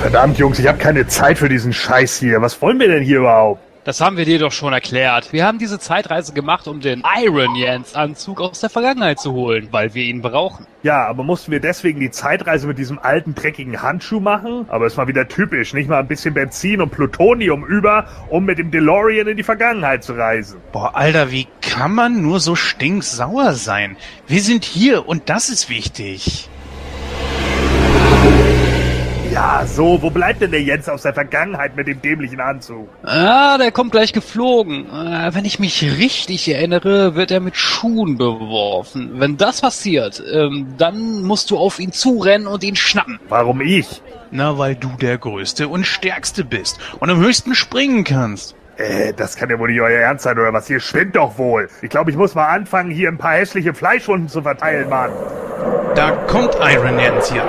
Verdammt, Jungs, ich habe keine Zeit für diesen Scheiß hier. Was wollen wir denn hier überhaupt? Das haben wir dir doch schon erklärt. Wir haben diese Zeitreise gemacht, um den Iron Jans Anzug aus der Vergangenheit zu holen, weil wir ihn brauchen. Ja, aber mussten wir deswegen die Zeitreise mit diesem alten, dreckigen Handschuh machen? Aber es war wieder typisch, nicht mal ein bisschen Benzin und Plutonium über, um mit dem DeLorean in die Vergangenheit zu reisen. Boah, Alter, wie kann man nur so stinksauer sein? Wir sind hier und das ist wichtig. Ja, so, wo bleibt denn der Jens aus der Vergangenheit mit dem dämlichen Anzug? Ah, der kommt gleich geflogen. Äh, wenn ich mich richtig erinnere, wird er mit Schuhen beworfen. Wenn das passiert, ähm, dann musst du auf ihn zurennen und ihn schnappen. Warum ich? Na, weil du der Größte und Stärkste bist und am höchsten springen kannst. Äh, das kann ja wohl nicht euer Ernst sein, oder was? Ihr spinnt doch wohl. Ich glaube, ich muss mal anfangen, hier ein paar hässliche Fleischwunden zu verteilen, Mann. Da kommt Iron Jens hier.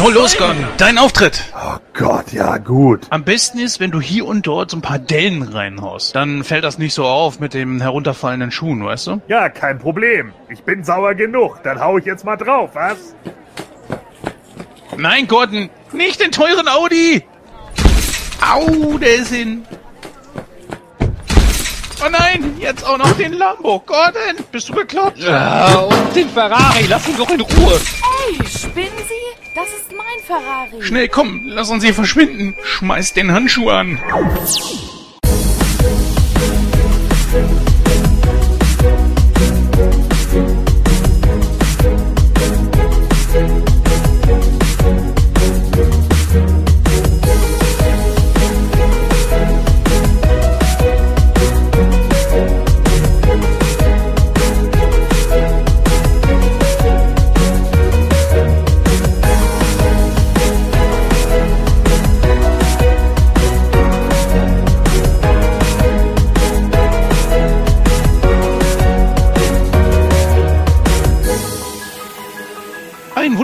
So, los, Gordon, dein Auftritt. Oh Gott, ja, gut. Am besten ist, wenn du hier und dort so ein paar Dellen reinhaust. Dann fällt das nicht so auf mit dem herunterfallenden Schuhen, weißt du? Ja, kein Problem. Ich bin sauer genug. Dann hau ich jetzt mal drauf, was? Nein, Gordon, nicht den teuren Audi! Au, der ist hin. Oh nein, jetzt auch noch den Lambo. Gordon, bist du bekloppt? Ja, und den Ferrari, lass ihn doch in Ruhe. Hey, spinnen Sie? Das ist mein Ferrari. Schnell, komm, lass uns hier verschwinden. Schmeiß den Handschuh an.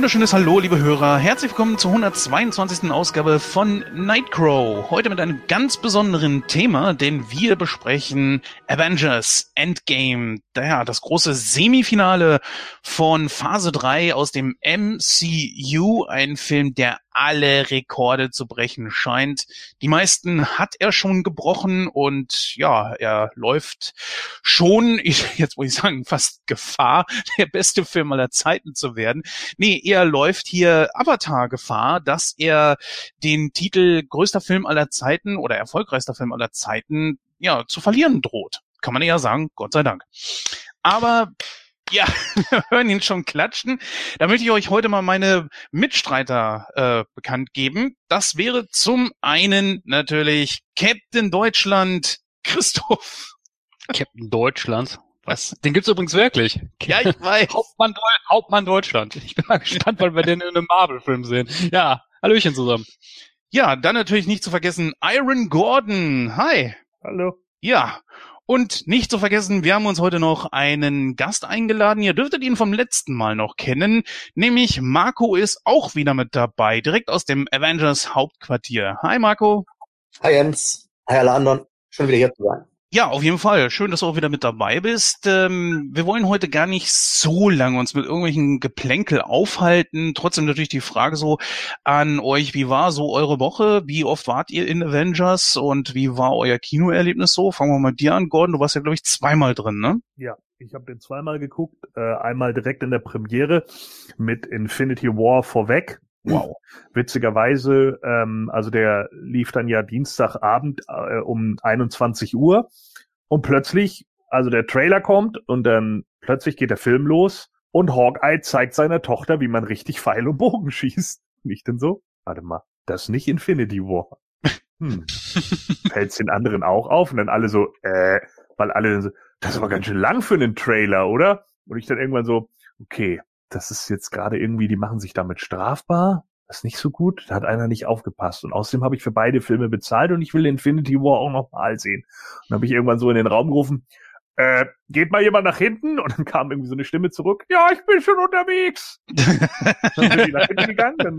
Wunderschönes Hallo, liebe Hörer. Herzlich willkommen zur 122. Ausgabe von Nightcrow. Heute mit einem ganz besonderen Thema, denn wir besprechen Avengers Endgame. Ja, das große Semifinale von Phase 3 aus dem MCU. Ein Film, der alle Rekorde zu brechen scheint. Die meisten hat er schon gebrochen und ja, er läuft schon, ich, jetzt muss ich sagen, fast Gefahr, der beste Film aller Zeiten zu werden. Nee, er läuft hier Avatar Gefahr, dass er den Titel größter Film aller Zeiten oder erfolgreichster Film aller Zeiten ja zu verlieren droht. Kann man ja sagen, Gott sei Dank. Aber ja, wir hören ihn schon klatschen. Da möchte ich euch heute mal meine Mitstreiter äh, bekannt geben. Das wäre zum einen natürlich Captain Deutschland, Christoph. Captain Deutschland. Was? Den gibt's übrigens wirklich. Ja, ich weiß. Hauptmann, Deu Hauptmann Deutschland. Ich bin mal gespannt, wann wir den in einem Marvel-Film sehen. Ja, Hallöchen zusammen. Ja, dann natürlich nicht zu vergessen Iron Gordon. Hi. Hallo. Ja, und nicht zu vergessen, wir haben uns heute noch einen Gast eingeladen. Ihr dürftet ihn vom letzten Mal noch kennen. Nämlich Marco ist auch wieder mit dabei, direkt aus dem Avengers Hauptquartier. Hi Marco. Hi Jens. Hi alle anderen. Schön wieder hier zu sein. Ja, auf jeden Fall. Schön, dass du auch wieder mit dabei bist. Ähm, wir wollen heute gar nicht so lange uns mit irgendwelchen Geplänkel aufhalten. Trotzdem natürlich die Frage so an euch, wie war so eure Woche? Wie oft wart ihr in Avengers und wie war euer Kinoerlebnis so? Fangen wir mal mit dir an, Gordon. Du warst ja, glaube ich, zweimal drin, ne? Ja, ich habe den zweimal geguckt. Äh, einmal direkt in der Premiere mit Infinity War vorweg. Wow. Witzigerweise, ähm, also der lief dann ja Dienstagabend äh, um 21 Uhr und plötzlich, also der Trailer kommt und dann plötzlich geht der Film los und Hawkeye zeigt seiner Tochter, wie man richtig Pfeil und Bogen schießt. Nicht denn so? Warte mal, das ist nicht Infinity War. Hm. Fällt's den anderen auch auf und dann alle so, äh, weil alle so, das ist aber ganz schön lang für einen Trailer, oder? Und ich dann irgendwann so, okay, das ist jetzt gerade irgendwie, die machen sich damit strafbar. Das ist nicht so gut. Da hat einer nicht aufgepasst. Und außerdem habe ich für beide Filme bezahlt und ich will Infinity War auch noch mal sehen. Und dann habe ich irgendwann so in den Raum gerufen, äh, geht mal jemand nach hinten? Und dann kam irgendwie so eine Stimme zurück. Ja, ich bin schon unterwegs. dann bin ich nach hinten gegangen. Dann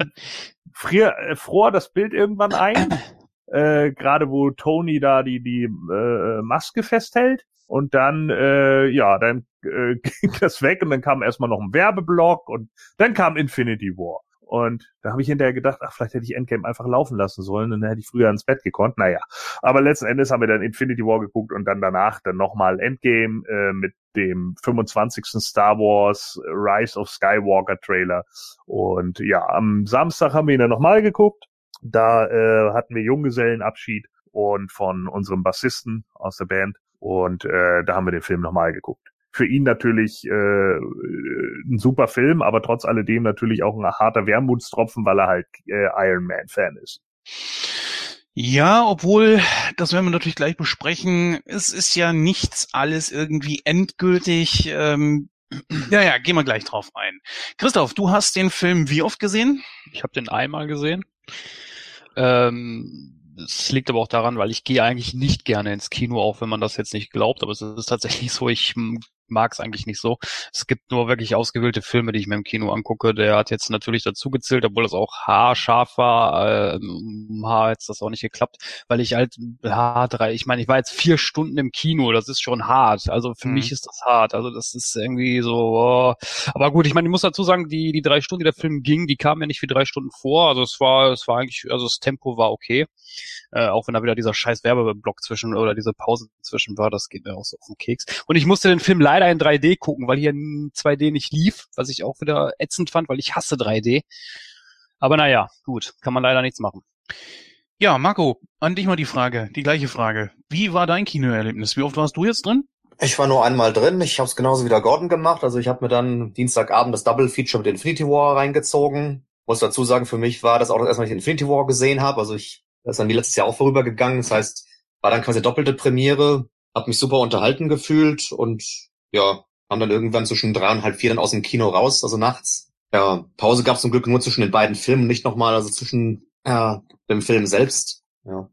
frier, äh, fror das Bild irgendwann ein. äh, gerade wo Tony da die, die äh, Maske festhält. Und dann, äh, ja, dann äh, ging das weg und dann kam erstmal noch ein Werbeblock und dann kam Infinity War. Und da habe ich hinterher gedacht, ach, vielleicht hätte ich Endgame einfach laufen lassen sollen und dann hätte ich früher ins Bett gekonnt. Naja, aber letzten Endes haben wir dann Infinity War geguckt und dann danach dann nochmal Endgame äh, mit dem 25. Star Wars Rise of Skywalker Trailer. Und ja, am Samstag haben wir ihn dann nochmal geguckt. Da äh, hatten wir Junggesellenabschied und von unserem Bassisten aus der Band. Und äh, da haben wir den Film nochmal geguckt für ihn natürlich äh, ein super Film, aber trotz alledem natürlich auch ein harter Wermutstropfen, weil er halt äh, Iron Man Fan ist. Ja, obwohl, das werden wir natürlich gleich besprechen, es ist ja nichts alles irgendwie endgültig. Ähm, ja, ja, gehen wir gleich drauf ein. Christoph, du hast den Film wie oft gesehen? Ich habe den einmal gesehen. Ähm, es liegt aber auch daran, weil ich gehe eigentlich nicht gerne ins Kino, auch wenn man das jetzt nicht glaubt, aber es ist tatsächlich so, ich mag es eigentlich nicht so. Es gibt nur wirklich ausgewählte Filme, die ich mir im Kino angucke. Der hat jetzt natürlich dazu gezählt, obwohl das auch haarscharf war. Äh, Haar jetzt das auch nicht geklappt, weil ich halt Haar drei, ich meine, ich war jetzt vier Stunden im Kino, das ist schon hart. Also für mhm. mich ist das hart. Also das ist irgendwie so, oh. aber gut, ich meine, ich muss dazu sagen, die, die drei Stunden, die der Film ging, die kamen ja nicht wie drei Stunden vor. Also es war, es war eigentlich, also das Tempo war okay. Äh, auch wenn da wieder dieser scheiß Werbeblock zwischen oder diese Pause zwischen war, das geht mir auch so auf den Keks. Und ich musste den Film leider in 3D gucken, weil hier in 2D nicht lief, was ich auch wieder ätzend fand, weil ich hasse 3D. Aber naja, gut, kann man leider nichts machen. Ja, Marco, an dich mal die Frage, die gleiche Frage. Wie war dein Kinoerlebnis? Wie oft warst du jetzt drin? Ich war nur einmal drin. Ich habe es genauso wie der Gordon gemacht. Also ich habe mir dann Dienstagabend das Double Feature mit Infinity War reingezogen. Muss dazu sagen, für mich war das auch das erste Mal, ich Infinity War gesehen habe. Also ich das ist dann wie letztes Jahr auch vorübergegangen. Das heißt, war dann quasi doppelte Premiere, hab mich super unterhalten gefühlt und ja, haben dann irgendwann zwischen drei und halb vier dann aus dem Kino raus, also nachts. Ja, Pause gab es zum Glück nur zwischen den beiden Filmen, nicht nochmal, also zwischen ja, dem Film selbst. Ja.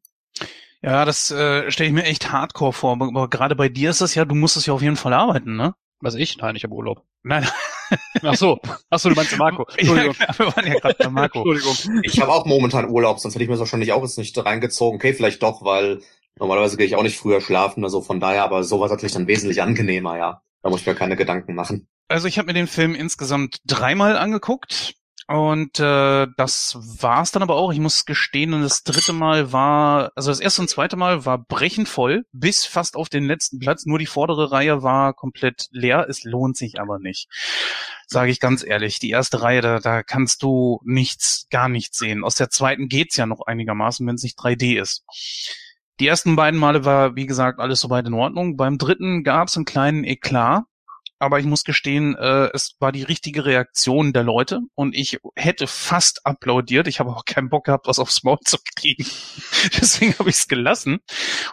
Ja, das äh, stelle ich mir echt hardcore vor. Aber gerade bei dir ist das ja, du musst es ja auf jeden Fall arbeiten, ne? Was ich? Nein, ich habe Urlaub. Nein. Ach so. Ach so, du meinst Marco. Entschuldigung. Ja, wir waren ja gerade bei Marco. Entschuldigung. Ich habe auch momentan Urlaub, sonst hätte ich mir das wahrscheinlich auch jetzt nicht reingezogen. Okay, vielleicht doch, weil normalerweise gehe ich auch nicht früher schlafen, also von daher, aber sowas natürlich dann wesentlich angenehmer, ja. Da muss ich mir keine Gedanken machen. Also ich habe mir den Film insgesamt dreimal angeguckt. Und äh, das war's dann aber auch. Ich muss gestehen, und das dritte Mal war, also das erste und zweite Mal war brechend voll, bis fast auf den letzten Platz. Nur die vordere Reihe war komplett leer. Es lohnt sich aber nicht. Sage ich ganz ehrlich. Die erste Reihe, da, da kannst du nichts, gar nichts sehen. Aus der zweiten geht's ja noch einigermaßen, wenn es nicht 3D ist. Die ersten beiden Male war, wie gesagt, alles soweit in Ordnung. Beim dritten gab's einen kleinen Eklat aber ich muss gestehen, äh, es war die richtige Reaktion der Leute und ich hätte fast applaudiert. Ich habe auch keinen Bock gehabt, was aufs Maul zu kriegen. Deswegen habe ich es gelassen.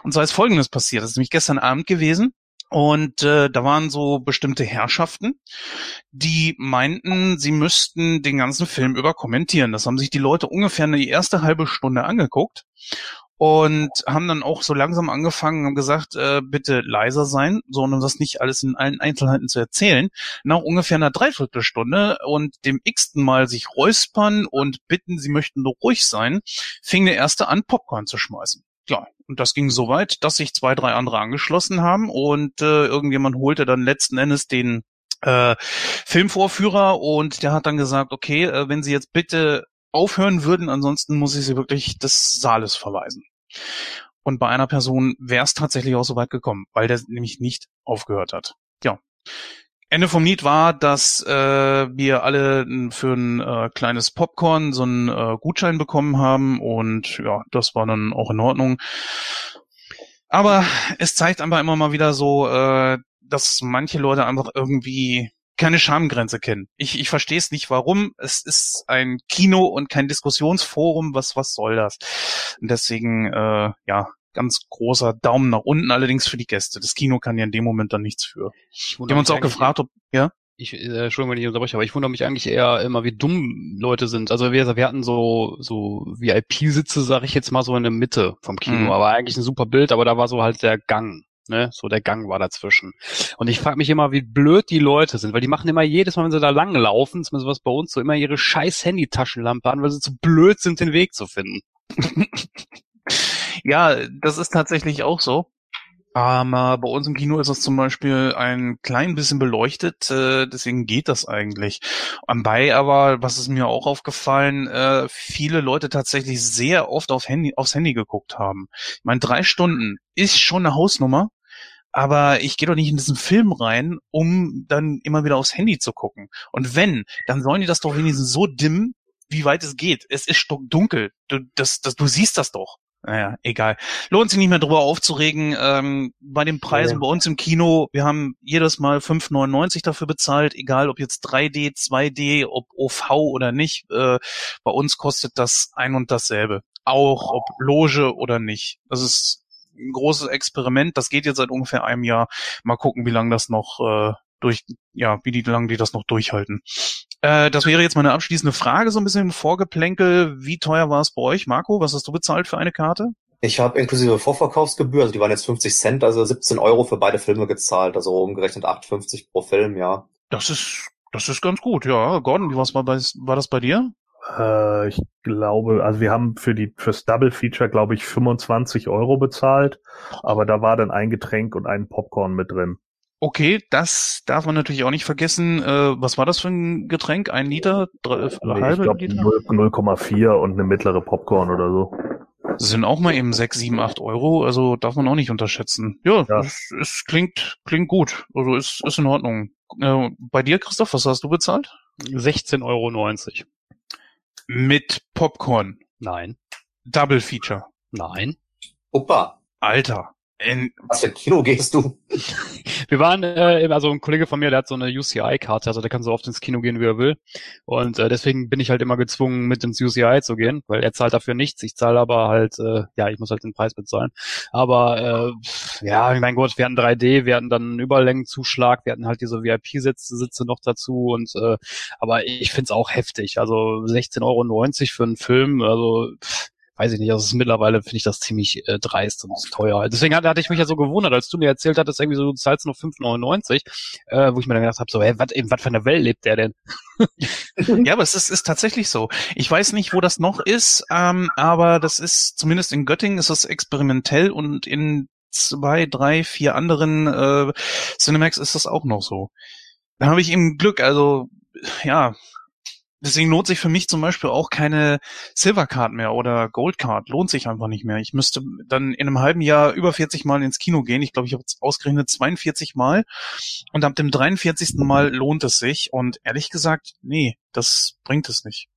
Und zwar ist Folgendes passiert. Das ist nämlich gestern Abend gewesen. Und äh, da waren so bestimmte Herrschaften, die meinten, sie müssten den ganzen Film über kommentieren. Das haben sich die Leute ungefähr eine erste halbe Stunde angeguckt und haben dann auch so langsam angefangen und gesagt, äh, bitte leiser sein, so um das nicht alles in allen Einzelheiten zu erzählen. Nach ungefähr einer Dreiviertelstunde und dem x-ten Mal sich räuspern und bitten, sie möchten nur ruhig sein, fing der erste an, Popcorn zu schmeißen. Klar, und das ging so weit, dass sich zwei, drei andere angeschlossen haben und äh, irgendjemand holte dann letzten Endes den äh, Filmvorführer und der hat dann gesagt, okay, äh, wenn Sie jetzt bitte aufhören würden, ansonsten muss ich Sie wirklich des Saales verweisen. Und bei einer Person wäre es tatsächlich auch so weit gekommen, weil der nämlich nicht aufgehört hat. Ja. Ende vom Lied war, dass äh, wir alle für ein äh, kleines Popcorn so einen äh, Gutschein bekommen haben und ja, das war dann auch in Ordnung. Aber es zeigt einfach immer mal wieder so, äh, dass manche Leute einfach irgendwie keine Schamgrenze kennen. Ich, ich verstehe es nicht, warum. Es ist ein Kino und kein Diskussionsforum. Was, was soll das? Und deswegen, äh, ja, ganz großer Daumen nach unten, allerdings für die Gäste. Das Kino kann ja in dem Moment dann nichts für. Wir haben uns auch gefragt, ob, ja? Ich, äh, Entschuldigung, wenn ich unterbreche, aber ich wundere mich eigentlich eher immer, wie dumm Leute sind. Also wir, wir hatten so, so VIP-Sitze, sag ich jetzt mal so in der Mitte vom Kino, mhm. aber eigentlich ein super Bild, aber da war so halt der Gang Ne? So der Gang war dazwischen. Und ich frage mich immer, wie blöd die Leute sind, weil die machen immer jedes Mal, wenn sie da lang laufen, zumindest was bei uns, so immer ihre scheiß Handytaschenlampe an, weil sie zu blöd sind, den Weg zu finden. Ja, das ist tatsächlich auch so. Äh, bei uns im Kino ist es zum Beispiel ein klein bisschen beleuchtet, äh, deswegen geht das eigentlich. Anbei aber, was ist mir auch aufgefallen, äh, viele Leute tatsächlich sehr oft auf Handy, aufs Handy geguckt haben. Ich meine, drei Stunden ist schon eine Hausnummer, aber ich gehe doch nicht in diesen Film rein, um dann immer wieder aufs Handy zu gucken. Und wenn, dann sollen die das doch wenigstens so dimmen, wie weit es geht. Es ist stockdunkel. Du, das, das, du siehst das doch. Naja, egal. Lohnt sich nicht mehr drüber aufzuregen. Ähm, bei den Preisen ja. bei uns im Kino, wir haben jedes Mal 5,99 dafür bezahlt, egal ob jetzt 3D, 2D, ob OV oder nicht. Äh, bei uns kostet das ein und dasselbe. Auch ob Loge oder nicht. Das ist ein großes Experiment. Das geht jetzt seit ungefähr einem Jahr. Mal gucken, wie lange das noch äh, durch, ja, wie die lange die das noch durchhalten. Äh, das wäre jetzt meine abschließende Frage, so ein bisschen Vorgeplänkel. Wie teuer war es bei euch, Marco? Was hast du bezahlt für eine Karte? Ich habe inklusive Vorverkaufsgebühr, also die waren jetzt 50 Cent, also 17 Euro für beide Filme gezahlt, also umgerechnet 8,50 pro Film, ja. Das ist, das ist ganz gut, ja. Gordon, wie was war, bei, war das bei dir? Äh, ich glaube, also wir haben für die fürs Double Feature, glaube ich, 25 Euro bezahlt, aber da war dann ein Getränk und ein Popcorn mit drin. Okay, das darf man natürlich auch nicht vergessen. Äh, was war das für ein Getränk? Ein Liter? Drei, nee, halbe ich Liter? 0,4 und eine mittlere Popcorn oder so. Das sind auch mal eben 6, 7, 8 Euro, also darf man auch nicht unterschätzen. Ja, ja. Es, es, klingt, klingt gut. Also ist, ist in Ordnung. Äh, bei dir, Christoph, was hast du bezahlt? 16,90 Euro. Mit Popcorn? Nein. Double Feature? Nein. Opa. Alter. In Was für ein Kino gehst du? Wir waren, äh, also ein Kollege von mir, der hat so eine UCI-Karte, also der kann so oft ins Kino gehen, wie er will. Und äh, deswegen bin ich halt immer gezwungen, mit ins UCI zu gehen, weil er zahlt dafür nichts. Ich zahle aber halt, äh, ja, ich muss halt den Preis bezahlen. Aber äh, ja, mein Gott, wir hatten 3D, wir hatten dann einen Überlängenzuschlag, wir hatten halt diese VIP-Sitze Sitze noch dazu und äh, aber ich find's auch heftig. Also 16,90 Euro für einen Film, also pff, weiß ich nicht, also mittlerweile finde ich das ziemlich äh, dreist und teuer. Deswegen hatte, hatte ich mich ja so gewundert, als du mir erzählt hattest, irgendwie so, du zahlst nur 5,99, äh, wo ich mir dann gedacht habe, so, hä, was was für eine Welt lebt der denn? ja, aber es ist, ist tatsächlich so. Ich weiß nicht, wo das noch ist, ähm, aber das ist, zumindest in Göttingen ist das experimentell und in zwei, drei, vier anderen äh, Cinemax ist das auch noch so. Da habe ich eben Glück, also ja, Deswegen lohnt sich für mich zum Beispiel auch keine Silvercard mehr oder Goldcard. Lohnt sich einfach nicht mehr. Ich müsste dann in einem halben Jahr über 40 Mal ins Kino gehen. Ich glaube, ich habe ausgerechnet 42 Mal. Und ab dem 43. Mal lohnt es sich. Und ehrlich gesagt, nee, das bringt es nicht.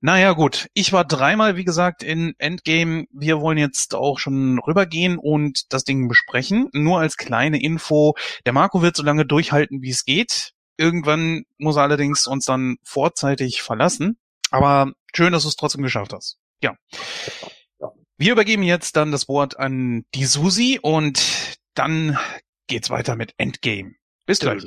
Naja, gut. Ich war dreimal, wie gesagt, in Endgame. Wir wollen jetzt auch schon rübergehen und das Ding besprechen. Nur als kleine Info. Der Marco wird so lange durchhalten, wie es geht. Irgendwann muss er allerdings uns dann vorzeitig verlassen. Aber schön, dass du es trotzdem geschafft hast. Ja. Wir übergeben jetzt dann das Wort an die Susi und dann geht's weiter mit Endgame. Bis gleich.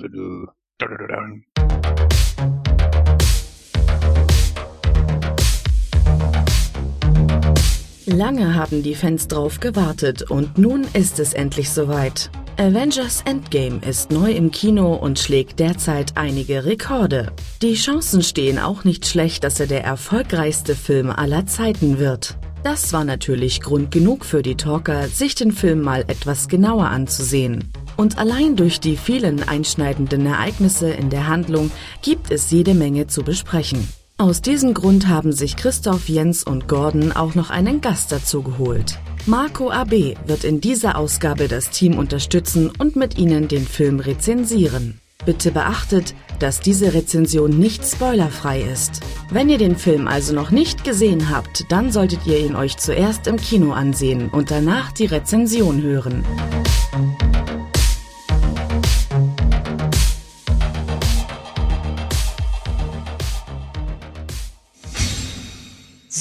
Lange haben die Fans drauf gewartet und nun ist es endlich soweit. Avengers Endgame ist neu im Kino und schlägt derzeit einige Rekorde. Die Chancen stehen auch nicht schlecht, dass er der erfolgreichste Film aller Zeiten wird. Das war natürlich Grund genug für die Talker, sich den Film mal etwas genauer anzusehen. Und allein durch die vielen einschneidenden Ereignisse in der Handlung gibt es jede Menge zu besprechen. Aus diesem Grund haben sich Christoph, Jens und Gordon auch noch einen Gast dazu geholt. Marco AB wird in dieser Ausgabe das Team unterstützen und mit ihnen den Film rezensieren. Bitte beachtet, dass diese Rezension nicht spoilerfrei ist. Wenn ihr den Film also noch nicht gesehen habt, dann solltet ihr ihn euch zuerst im Kino ansehen und danach die Rezension hören.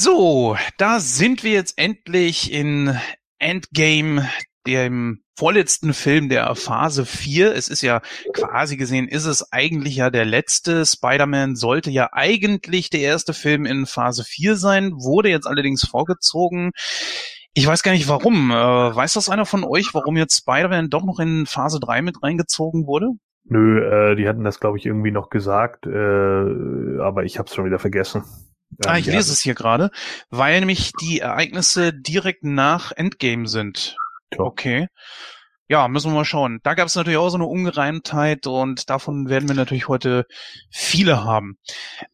So, da sind wir jetzt endlich in Endgame, dem vorletzten Film der Phase 4. Es ist ja quasi gesehen, ist es eigentlich ja der letzte. Spider-Man sollte ja eigentlich der erste Film in Phase 4 sein, wurde jetzt allerdings vorgezogen. Ich weiß gar nicht warum. Äh, weiß das einer von euch, warum jetzt Spider-Man doch noch in Phase 3 mit reingezogen wurde? Nö, äh, die hatten das, glaube ich, irgendwie noch gesagt, äh, aber ich habe es schon wieder vergessen. Ah, ich ja, lese es hier gerade, weil nämlich die Ereignisse direkt nach Endgame sind. Ja. Okay. Ja, müssen wir mal schauen. Da gab es natürlich auch so eine Ungereimtheit und davon werden wir natürlich heute viele haben.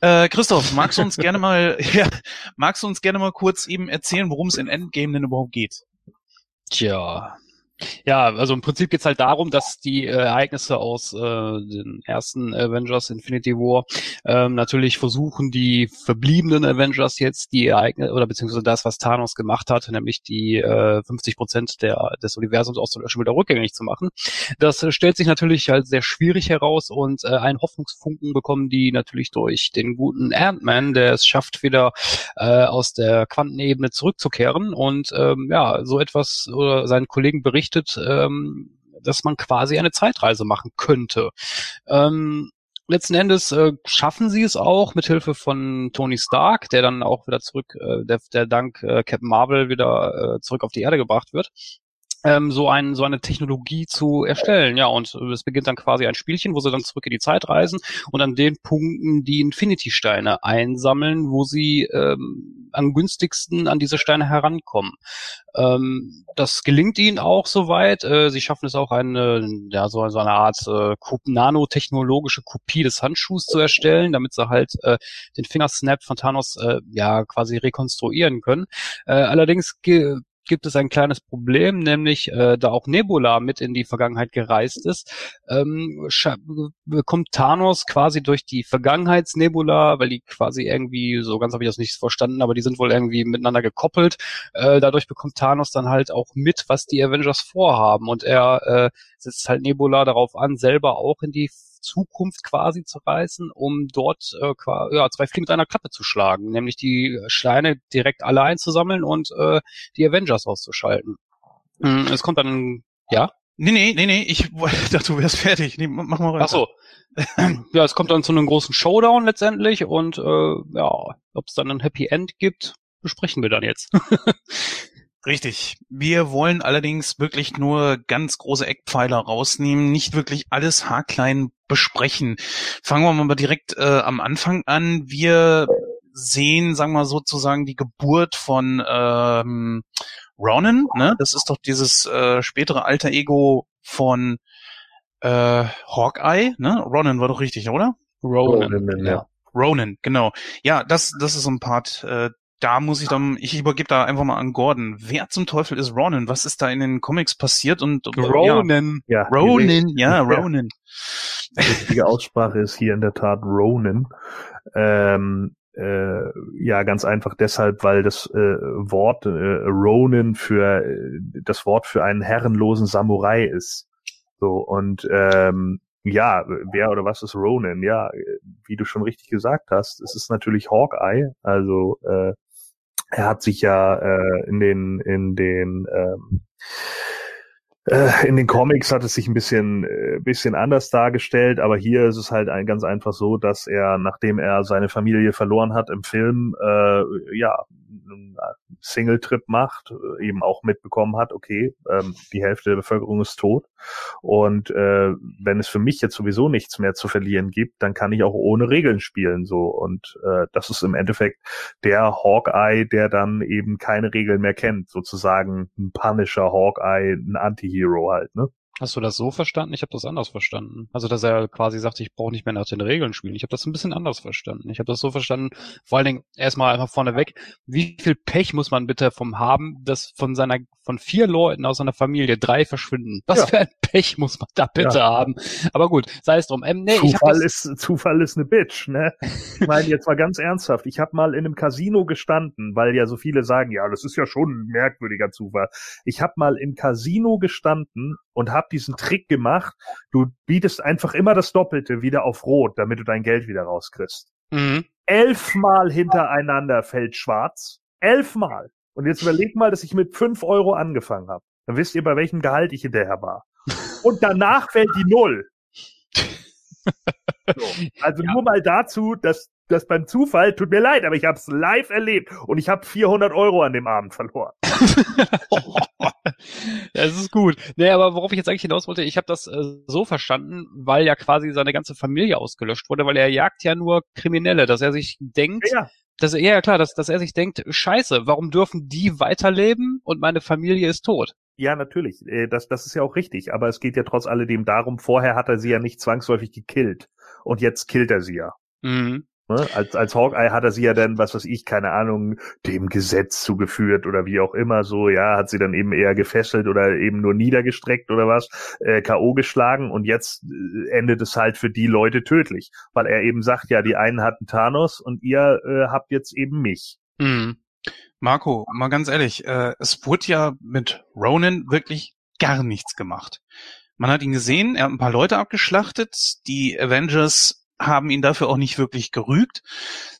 Äh, Christoph, magst du uns gerne mal, ja, magst du uns gerne mal kurz eben erzählen, worum es in Endgame denn überhaupt geht? Tja. Ja, also im Prinzip geht's halt darum, dass die äh, Ereignisse aus äh, den ersten Avengers Infinity War ähm, natürlich versuchen, die verbliebenen Avengers jetzt die Ereignisse oder beziehungsweise das, was Thanos gemacht hat, nämlich die äh, 50 Prozent der, des Universums auszulöschen, wieder rückgängig zu machen. Das äh, stellt sich natürlich als sehr schwierig heraus und äh, einen Hoffnungsfunken bekommen die natürlich durch den guten Ant-Man, der es schafft, wieder äh, aus der Quantenebene zurückzukehren und ähm, ja, so etwas oder seinen Kollegen berichtet, ähm, dass man quasi eine Zeitreise machen könnte. Ähm, letzten Endes äh, schaffen sie es auch mit Hilfe von Tony Stark, der dann auch wieder zurück, äh, der, der dank äh, Captain Marvel wieder äh, zurück auf die Erde gebracht wird ähm, so, ein, so eine Technologie zu erstellen. Ja, und es beginnt dann quasi ein Spielchen, wo sie dann zurück in die Zeit reisen und an den Punkten die Infinity-Steine einsammeln, wo sie ähm, am günstigsten an diese Steine herankommen. Ähm, das gelingt ihnen auch soweit. Äh, sie schaffen es auch eine, ja, so, so eine Art äh, nanotechnologische Kopie des Handschuhs zu erstellen, damit sie halt äh, den Fingersnap von Thanos äh, ja quasi rekonstruieren können. Äh, allerdings gibt es ein kleines Problem, nämlich äh, da auch Nebula mit in die Vergangenheit gereist ist, ähm, bekommt Thanos quasi durch die Vergangenheitsnebula, weil die quasi irgendwie, so ganz habe ich das nicht verstanden, aber die sind wohl irgendwie miteinander gekoppelt, äh, dadurch bekommt Thanos dann halt auch mit, was die Avengers vorhaben. Und er äh, setzt halt Nebula darauf an, selber auch in die Zukunft quasi zu reisen, um dort äh, ja, zwei Fliegen mit einer Klappe zu schlagen, nämlich die Steine direkt alle einzusammeln und äh, die Avengers auszuschalten. Mhm, es kommt dann, ja? Nee, nee, nee, nee, ich dachte, du wärst fertig. Nee, mach mal weiter. Ach so. ja, es kommt dann zu einem großen Showdown letztendlich und äh, ja, ob es dann ein Happy End gibt, besprechen wir dann jetzt. Richtig. Wir wollen allerdings wirklich nur ganz große Eckpfeiler rausnehmen, nicht wirklich alles haarklein besprechen. Fangen wir mal direkt äh, am Anfang an. Wir sehen, sagen wir sozusagen, die Geburt von ähm, Ronan. Ne? Das ist doch dieses äh, spätere alter Ego von äh, Hawkeye. Ne? Ronan war doch richtig, oder? Ronan, Ronan ja. Ronan, genau. Ja, das, das ist so ein Part, äh, da muss ich dann, ich übergebe da einfach mal an Gordon. Wer zum Teufel ist Ronan? Was ist da in den Comics passiert? Und Ronan, ja, ja Ronan, ja, Ronan. Die richtige Aussprache ist hier in der Tat Ronan. Ähm, äh, ja, ganz einfach deshalb, weil das äh, Wort äh, Ronin für äh, das Wort für einen herrenlosen Samurai ist. So und ähm, ja, wer oder was ist Ronin? Ja, wie du schon richtig gesagt hast, es ist natürlich Hawkeye, also äh, er hat sich ja äh, in den in den ähm, äh, in den Comics hat es sich ein bisschen äh, bisschen anders dargestellt, aber hier ist es halt ein, ganz einfach so, dass er, nachdem er seine Familie verloren hat im Film, äh, ja, Single-Trip macht, äh, eben auch mitbekommen hat, okay, ähm, die Hälfte der Bevölkerung ist tot. Und äh, wenn es für mich jetzt sowieso nichts mehr zu verlieren gibt, dann kann ich auch ohne Regeln spielen. so Und äh, das ist im Endeffekt der Hawkeye, der dann eben keine Regeln mehr kennt, sozusagen ein Punisher Hawkeye, ein Anti-Hero halt, ne? Hast du das so verstanden? Ich habe das anders verstanden. Also, dass er quasi sagt, ich brauche nicht mehr nach den Regeln spielen. Ich habe das ein bisschen anders verstanden. Ich habe das so verstanden, vor allen Dingen erstmal einfach vorneweg, wie viel Pech muss man bitte vom haben, dass von seiner von vier Leuten aus seiner Familie drei verschwinden. Was ja. für ein Pech muss man da bitte ja. haben. Aber gut, sei es drum. Ähm, nee, Zufall, ist, Zufall ist eine Bitch, ne? Ich meine, jetzt mal ganz ernsthaft. Ich habe mal in einem Casino gestanden, weil ja so viele sagen, ja, das ist ja schon ein merkwürdiger Zufall. Ich habe mal im Casino gestanden und habe diesen Trick gemacht. Du bietest einfach immer das Doppelte wieder auf Rot, damit du dein Geld wieder rauskriegst. Mhm. Elfmal hintereinander fällt schwarz. Elfmal. Und jetzt überleg mal, dass ich mit fünf Euro angefangen habe. Dann wisst ihr, bei welchem Gehalt ich hinterher war. Und danach fällt die Null. So. Also ja. nur mal dazu, dass das beim Zufall, tut mir leid, aber ich habe es live erlebt und ich habe 400 Euro an dem Abend verloren. das ist gut. Nee, aber worauf ich jetzt eigentlich hinaus wollte, ich habe das äh, so verstanden, weil ja quasi seine ganze Familie ausgelöscht wurde, weil er jagt ja nur Kriminelle, dass er sich denkt, ja Dass er, ja klar, dass, dass er sich denkt, scheiße, warum dürfen die weiterleben und meine Familie ist tot? Ja, natürlich. Äh, Das, das ist ja auch richtig. Aber es geht ja trotz alledem darum, vorher hat er sie ja nicht zwangsläufig gekillt. Und jetzt killt er sie ja. Mhm. Ne? Als, als Hawkeye hat er sie ja dann, was weiß ich, keine Ahnung, dem Gesetz zugeführt oder wie auch immer so, ja, hat sie dann eben eher gefesselt oder eben nur niedergestreckt oder was, äh, K.O. geschlagen und jetzt äh, endet es halt für die Leute tödlich, weil er eben sagt, ja, die einen hatten Thanos und ihr äh, habt jetzt eben mich. Mhm. Marco, mal ganz ehrlich, äh, es wurde ja mit Ronan wirklich gar nichts gemacht. Man hat ihn gesehen, er hat ein paar Leute abgeschlachtet, die Avengers haben ihn dafür auch nicht wirklich gerügt.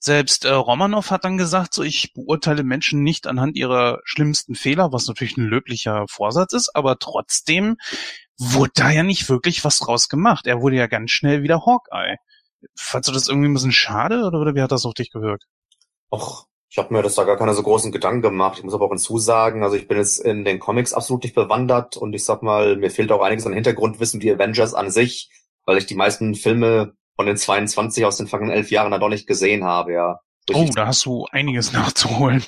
Selbst äh, Romanov hat dann gesagt, so ich beurteile Menschen nicht anhand ihrer schlimmsten Fehler, was natürlich ein löblicher Vorsatz ist, aber trotzdem wurde da ja nicht wirklich was draus gemacht. Er wurde ja ganz schnell wieder Hawkeye. Fandst du das irgendwie ein bisschen schade oder, oder wie hat das auf dich gewirkt? Och, ich habe mir das da gar keine so großen Gedanken gemacht. Ich muss aber auch hinzusagen, also ich bin jetzt in den Comics absolut nicht bewandert und ich sag mal, mir fehlt auch einiges an Hintergrundwissen die Avengers an sich, weil ich die meisten Filme von den 22 aus den vergangenen elf Jahren da doch nicht gesehen habe, ja. Oh, da hast du einiges nachzuholen.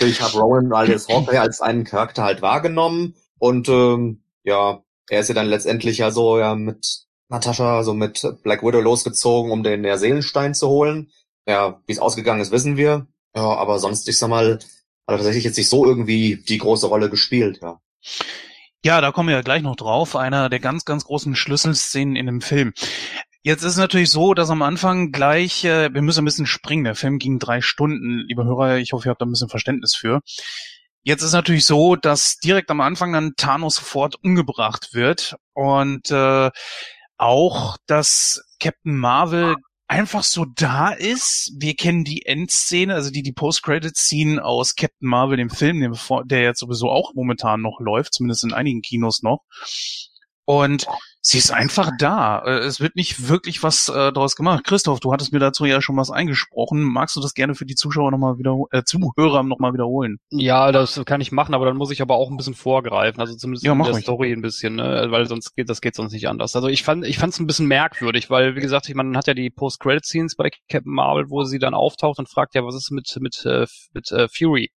Ich habe Rowan als Hawkeye als einen Charakter halt wahrgenommen und ähm, ja, er ist ja dann letztendlich ja so ja mit Natascha, so mit Black Widow losgezogen, um den der Seelenstein zu holen. Ja, wie es ausgegangen ist, wissen wir. Ja, aber sonst, ich sag mal, hat er tatsächlich jetzt nicht so irgendwie die große Rolle gespielt, ja. Ja, da kommen wir ja gleich noch drauf. Einer der ganz, ganz großen Schlüsselszenen in dem Film. Jetzt ist es natürlich so, dass am Anfang gleich, äh, wir müssen ein bisschen springen. Der Film ging drei Stunden. Liebe Hörer, ich hoffe, ihr habt da ein bisschen Verständnis für. Jetzt ist natürlich so, dass direkt am Anfang dann Thanos sofort umgebracht wird und äh, auch, dass Captain Marvel einfach so da ist. Wir kennen die Endszene, also die die Post-Credit-Scene aus Captain Marvel, dem Film, der jetzt sowieso auch momentan noch läuft, zumindest in einigen Kinos noch. Und sie ist einfach da. Äh, Es wird nicht wirklich was äh, daraus gemacht. Christoph, du hattest mir dazu ja schon was eingesprochen. Magst du das gerne für die Zuschauer nochmal wieder, äh, Zuhörer nochmal wiederholen? Ja, das kann ich machen, aber dann muss ich aber auch ein bisschen vorgreifen, also zumindest Ja, in der ruhig. Story ein bisschen, ne? weil sonst geht das geht sonst nicht anders. Also ich fand ich fand es ein bisschen merkwürdig, weil wie gesagt, ich man hat ja die Post-Credit-Scenes bei Captain Marvel, wo sie dann auftaucht und fragt ja, was ist mit mit äh, mit äh, Fury?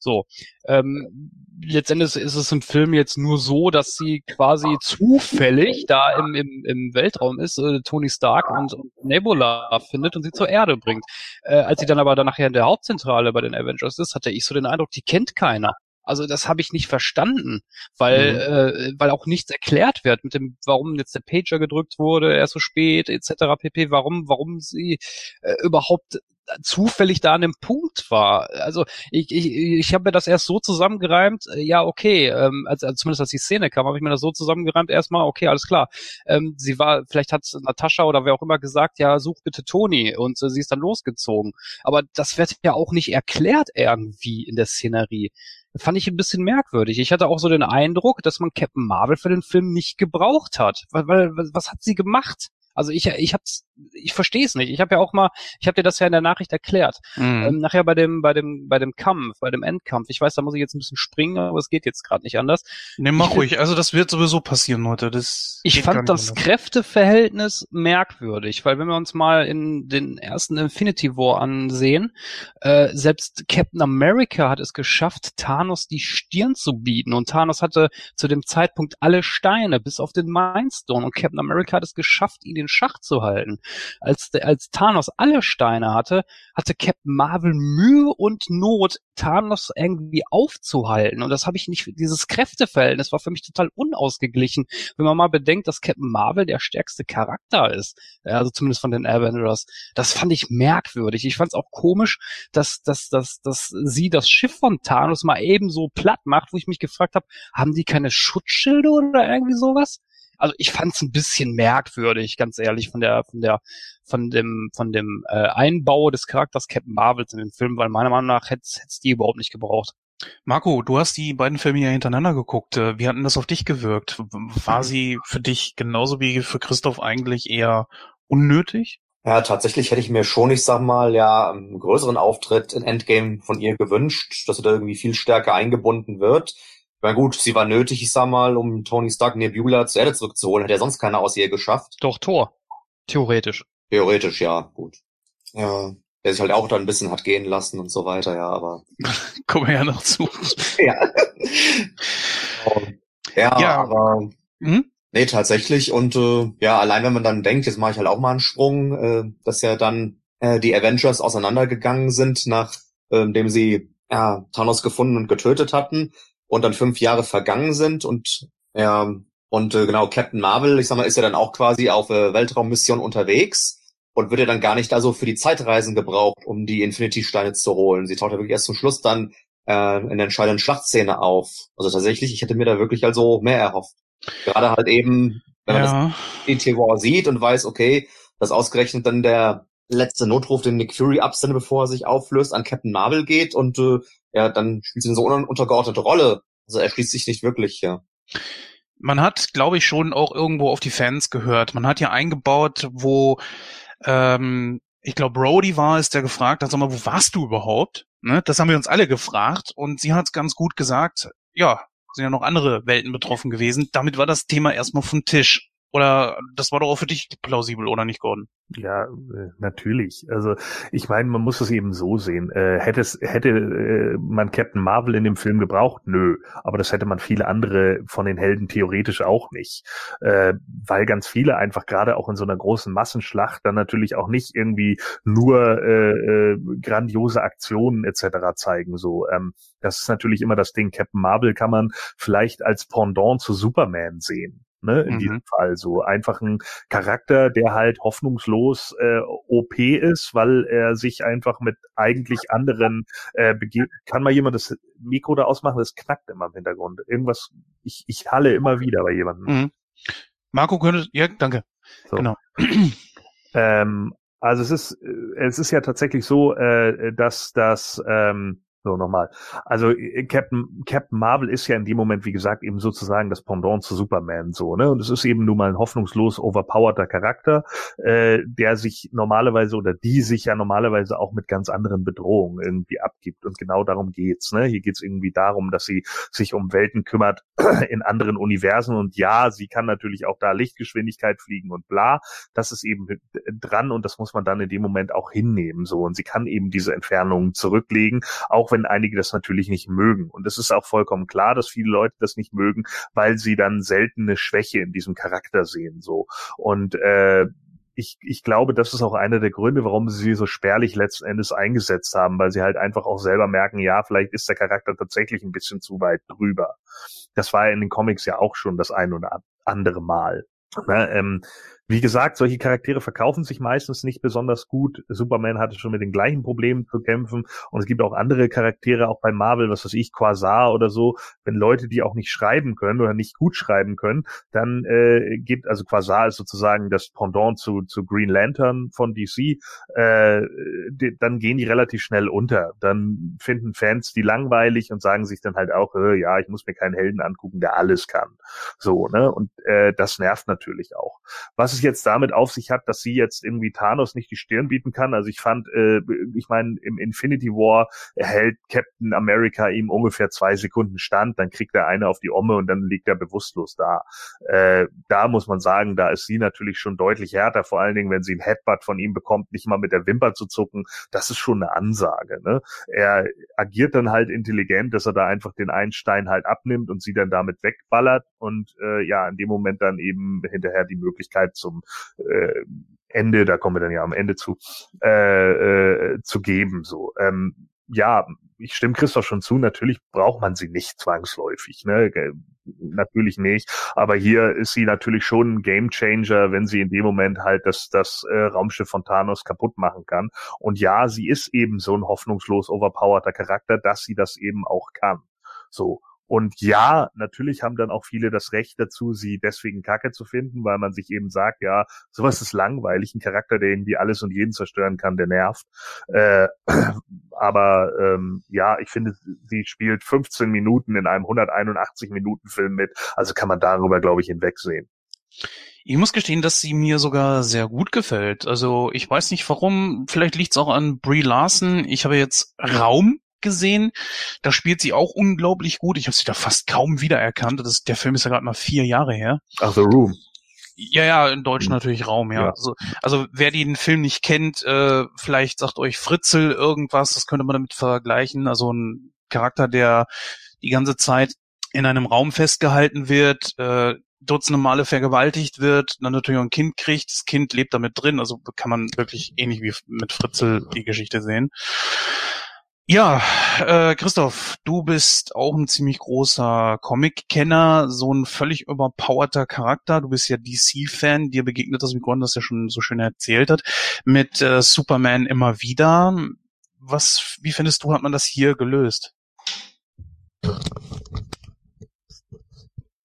So, ähm, letztendlich ist es im Film jetzt nur so, dass sie quasi zufällig da im, im, im Weltraum ist, äh, Tony Stark und, und Nebula findet und sie zur Erde bringt. Äh, als sie dann aber dann nachher in der Hauptzentrale bei den Avengers ist, hatte ich so den Eindruck, die kennt keiner. Also das habe ich nicht verstanden, weil äh, weil auch nichts erklärt wird mit dem, warum jetzt der Pager gedrückt wurde, erst so spät etc. pp. Warum warum sie äh, überhaupt zufällig da an dem Punkt war. Also ich, ich, ich habe mir das erst so zusammengereimt, äh, ja okay, ähm, also, also zumindest als die Szene kam, habe ich mir das so zusammengereimt, erstmal, okay, alles klar. Ähm, sie war, vielleicht hat Natascha oder wer auch immer gesagt, ja, such bitte Toni und äh, sie ist dann losgezogen. Aber das wird ja auch nicht erklärt irgendwie in der Szenerie. Fand ich ein bisschen merkwürdig. Ich hatte auch so den Eindruck, dass man Captain Marvel für den Film nicht gebraucht hat. Weil, weil was hat sie gemacht? Also ich, ich hab's, ich verstehe es nicht. Ich habe ja auch mal, ich habe dir das ja in der Nachricht erklärt. Mhm. Ähm, nachher bei dem, bei dem, bei dem Kampf, bei dem Endkampf. Ich weiß, da muss ich jetzt ein bisschen springen, aber es geht jetzt gerade nicht anders. Nimm mal ich ruhig. Also das wird sowieso passieren heute. Das Ich fand das anders. Kräfteverhältnis merkwürdig, weil wenn wir uns mal in den ersten Infinity War ansehen, äh, selbst Captain America hat es geschafft, Thanos die Stirn zu bieten und Thanos hatte zu dem Zeitpunkt alle Steine bis auf den Mindstone und Captain America hat es geschafft, ihn in Schach zu halten. Als, als Thanos alle Steine hatte, hatte Captain Marvel Mühe und Not, Thanos irgendwie aufzuhalten und das habe ich nicht, dieses Kräfteverhältnis war für mich total unausgeglichen wenn man mal bedenkt, dass Captain Marvel der stärkste Charakter ist, also zumindest von den Avengers, das fand ich merkwürdig. Ich fand es auch komisch, dass, dass, dass, dass sie das Schiff von Thanos mal eben so platt macht, wo ich mich gefragt habe, haben die keine Schutzschilde oder irgendwie sowas? Also ich fand es ein bisschen merkwürdig, ganz ehrlich, von der, von der, von dem, von dem äh, Einbau des Charakters Captain Marvels in den Film, weil meiner Meinung nach hätte es die überhaupt nicht gebraucht. Marco, du hast die beiden Filme ja hintereinander geguckt. Äh, Wie hat denn das auf dich gewirkt? War sie für dich genauso wie für Christoph eigentlich eher unnötig? Ja, tatsächlich hätte ich mir schon, ich sag mal, ja, einen größeren Auftritt in Endgame von ihr gewünscht, dass sie da irgendwie viel stärker eingebunden wird. Meine, gut, sie war nötig, ich sag mal, um Tony Stark Nebula zur Erde zurückzuholen, hätte ja sonst keiner aus ihr geschafft. Doch, Tor. Theoretisch. Theoretisch, ja, gut. Ja. der sich halt auch dann ein bisschen hat gehen lassen und so weiter, ja, aber. Kommen wir ja noch zu. ja. ja, Ja. aber Hm? Nee, tatsächlich. Und äh, ja, allein wenn man dann denkt, jetzt mache ich halt auch mal einen Sprung, äh, dass ja dann äh, die Avengers auseinandergegangen sind, nachdem sie ja, Thanos gefunden und getötet hatten und dann fünf Jahre vergangen sind und ja, und äh, genau, Captain Marvel, ich sag mal, ist ja dann auch quasi auf äh, Weltraummission unterwegs und wird ja dann gar nicht da so für die Zeitreisen gebraucht, um die Infinity-Steine zu holen. Sie taucht ja wirklich erst zum Schluss dann äh, in der entscheidenden Schlachtszene auf. Also tatsächlich, ich hätte mir da wirklich also mehr erhofft. Gerade halt eben, wenn man das Ja. Infinity War sieht und weiß, okay, dass ausgerechnet dann der letzte Notruf, den Nick Fury absendet, bevor er sich auflöst, an Captain Marvel geht und äh, ja, dann spielt sie eine so un untergeordnete Rolle. Also er schließt sich nicht wirklich, ja. Man hat, glaube ich, schon auch irgendwo auf die Fans gehört. Man hat ja eingebaut, wo ähm, ich glaube, Brody war es, der gefragt hat, sag mal, wo warst du überhaupt? Ne? Das haben wir uns alle gefragt und sie hat ganz gut gesagt, ja, sind ja noch andere Welten betroffen gewesen. Damit war das Thema erstmal vom Tisch. Oder das war doch auch für dich plausibel, oder nicht, Gordon? Ja, äh, natürlich. Also ich meine, man muss es eben so sehen. Äh, hätte es, hätte äh, man Captain Marvel in dem Film gebraucht? Nö. Aber das hätte man viele andere von den Helden theoretisch auch nicht. Äh, weil ganz viele einfach gerade auch in so einer großen Massenschlacht dann natürlich auch nicht irgendwie nur äh, äh, grandiose Aktionen etc. zeigen. So, ähm, das ist natürlich immer das Ding. Captain Marvel kann man vielleicht als Pendant zu Superman sehen. Ne, in Mhm. diesem Fall so einfach ein Charakter, der halt hoffnungslos äh, OP ist, weil er sich einfach mit eigentlich anderen äh, begeht. Kann mal jemand das Mikro da ausmachen? Das knackt immer im Hintergrund. Irgendwas, ich, ich halle immer wieder bei jemandem. Mhm. Marco könnte, ja, danke. So. Genau. Ähm, also es ist, äh, es ist ja tatsächlich so, äh, dass das, ähm, so nochmal. Also äh, Captain, Captain Marvel ist ja in dem Moment, wie gesagt, eben sozusagen das Pendant zu Superman so, ne? Und es ist eben nun mal ein hoffnungslos overpowerter Charakter, äh, der sich normalerweise oder die sich ja normalerweise auch mit ganz anderen Bedrohungen irgendwie abgibt. Und genau darum geht's, ne? Hier geht's irgendwie darum, dass sie sich um Welten kümmert in anderen Universen. Und ja, sie kann natürlich auch da Lichtgeschwindigkeit fliegen und bla das ist eben dran und das muss man dann in dem Moment auch hinnehmen so und sie kann eben diese Entfernungen zurücklegen, auch wenn einige das natürlich nicht mögen und es ist auch vollkommen klar, dass viele Leute das nicht mögen, weil sie dann seltene Schwäche in diesem Charakter sehen so und äh, ich, ich glaube, das ist auch einer der Gründe, warum sie sie so spärlich letzten Endes eingesetzt haben, weil sie halt einfach auch selber merken, ja, vielleicht ist der Charakter tatsächlich ein bisschen zu weit drüber. Das war ja in den Comics ja auch schon das ein oder andere Mal. Ne, ähm, wie gesagt, solche Charaktere verkaufen sich meistens nicht besonders gut. Superman hatte schon mit den gleichen Problemen zu kämpfen und es gibt auch andere Charaktere, auch bei Marvel, was weiß ich, Quasar oder so. Wenn Leute, die auch nicht schreiben können oder nicht gut schreiben können, dann äh, gibt, also Quasar ist sozusagen das Pendant zu, zu Green Lantern von DC, äh, die, dann gehen die relativ schnell unter. Dann finden Fans die langweilig und sagen sich dann halt auch, äh, ja, ich muss mir keinen Helden angucken, der alles kann. So, ne? Und äh, das nervt natürlich auch. Was es jetzt damit auf sich hat, dass sie jetzt irgendwie Thanos nicht die Stirn bieten kann. Also ich fand, äh, ich meine, im Infinity War hält Captain America ihm ungefähr zwei Sekunden Stand, dann kriegt er eine auf die Omme und dann liegt er bewusstlos da. Äh, da muss man sagen, da ist sie natürlich schon deutlich härter, vor allen Dingen, wenn sie ein Headbutt von ihm bekommt, nicht mal mit der Wimper zu zucken. Das ist schon eine Ansage. Ne? Er agiert dann halt intelligent, dass er da einfach den einen Stein halt abnimmt und sie dann damit wegballert und äh, ja, in dem Moment dann eben hinterher die Möglichkeit zum äh, Ende, da kommen wir dann ja am Ende zu, äh, äh, zu geben. So, ähm, ja, ich stimme Christoph schon zu. Natürlich braucht man sie nicht zwangsläufig, ne? Natürlich nicht. Aber hier ist sie natürlich schon ein Gamechanger, wenn sie in dem Moment halt das, das äh, Raumschiff von Thanos kaputt machen kann. Und ja, sie ist eben so ein hoffnungslos overpowerter Charakter, dass sie das eben auch kann. So. Und ja, natürlich haben dann auch viele das Recht dazu, sie deswegen kacke zu finden, weil man sich eben sagt, ja, sowas ist langweilig, ein Charakter, der irgendwie alles und jeden zerstören kann, der nervt. Äh, aber ähm, ja, ich finde, sie spielt 15 Minuten in einem 181 Minuten Film mit, also kann man darüber, glaube ich, hinwegsehen. Ich muss gestehen, dass sie mir sogar sehr gut gefällt. Also ich weiß nicht warum, vielleicht liegt es auch an Brie Larson. Ich habe jetzt Raum gesehen, da spielt sie auch unglaublich gut. Ich habe sie da fast kaum wiedererkannt. Das, der Film ist ja gerade mal vier Jahre her. Ach, The Room. Ja, ja, in Deutsch natürlich Raum, ja. Ja. Also, also wer den Film nicht kennt, äh, vielleicht sagt euch Fritzel irgendwas, das könnte man damit vergleichen. Also ein Charakter, der die ganze Zeit in einem Raum festgehalten wird, äh, dutzende Male vergewaltigt wird, dann natürlich auch ein Kind kriegt, das Kind lebt damit drin, also kann man wirklich ähnlich wie mit Fritzel die Geschichte sehen. Ja, äh, Christoph, du bist auch ein ziemlich großer Comic-Kenner, so ein völlig überpowerter Charakter. Du bist ja DC-Fan, dir begegnet das, wie Gordon das ja schon so schön erzählt hat, mit äh, Superman immer wieder. Was, wie findest du, hat man das hier gelöst?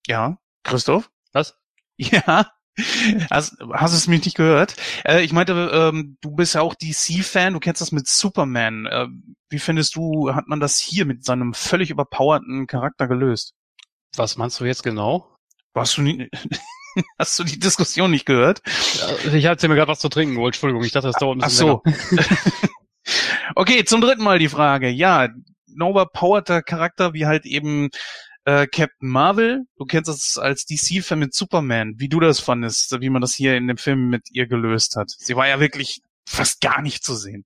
Ja, Christoph? Was? Ja. Hast, hast du es mich nicht gehört? Äh, ich meinte, ähm, du bist ja auch DC-Fan, du kennst das mit Superman. Äh, wie findest du, hat man das hier mit seinem völlig überpowerten Charakter gelöst? Was meinst du jetzt genau? Hast du, nie, hast du die Diskussion nicht gehört? Äh, Ich hatte mir gerade was zu trinken geholt, Entschuldigung, ich dachte, das dauert ein Ach bisschen so. okay, zum dritten Mal die Frage. Ja, ein overpowerter Charakter wie halt eben äh, Captain Marvel. Du kennst das als DC-Fan mit Superman. Wie du das fandest, wie man das hier in dem Film mit ihr gelöst hat. Sie war ja wirklich fast gar nicht zu sehen.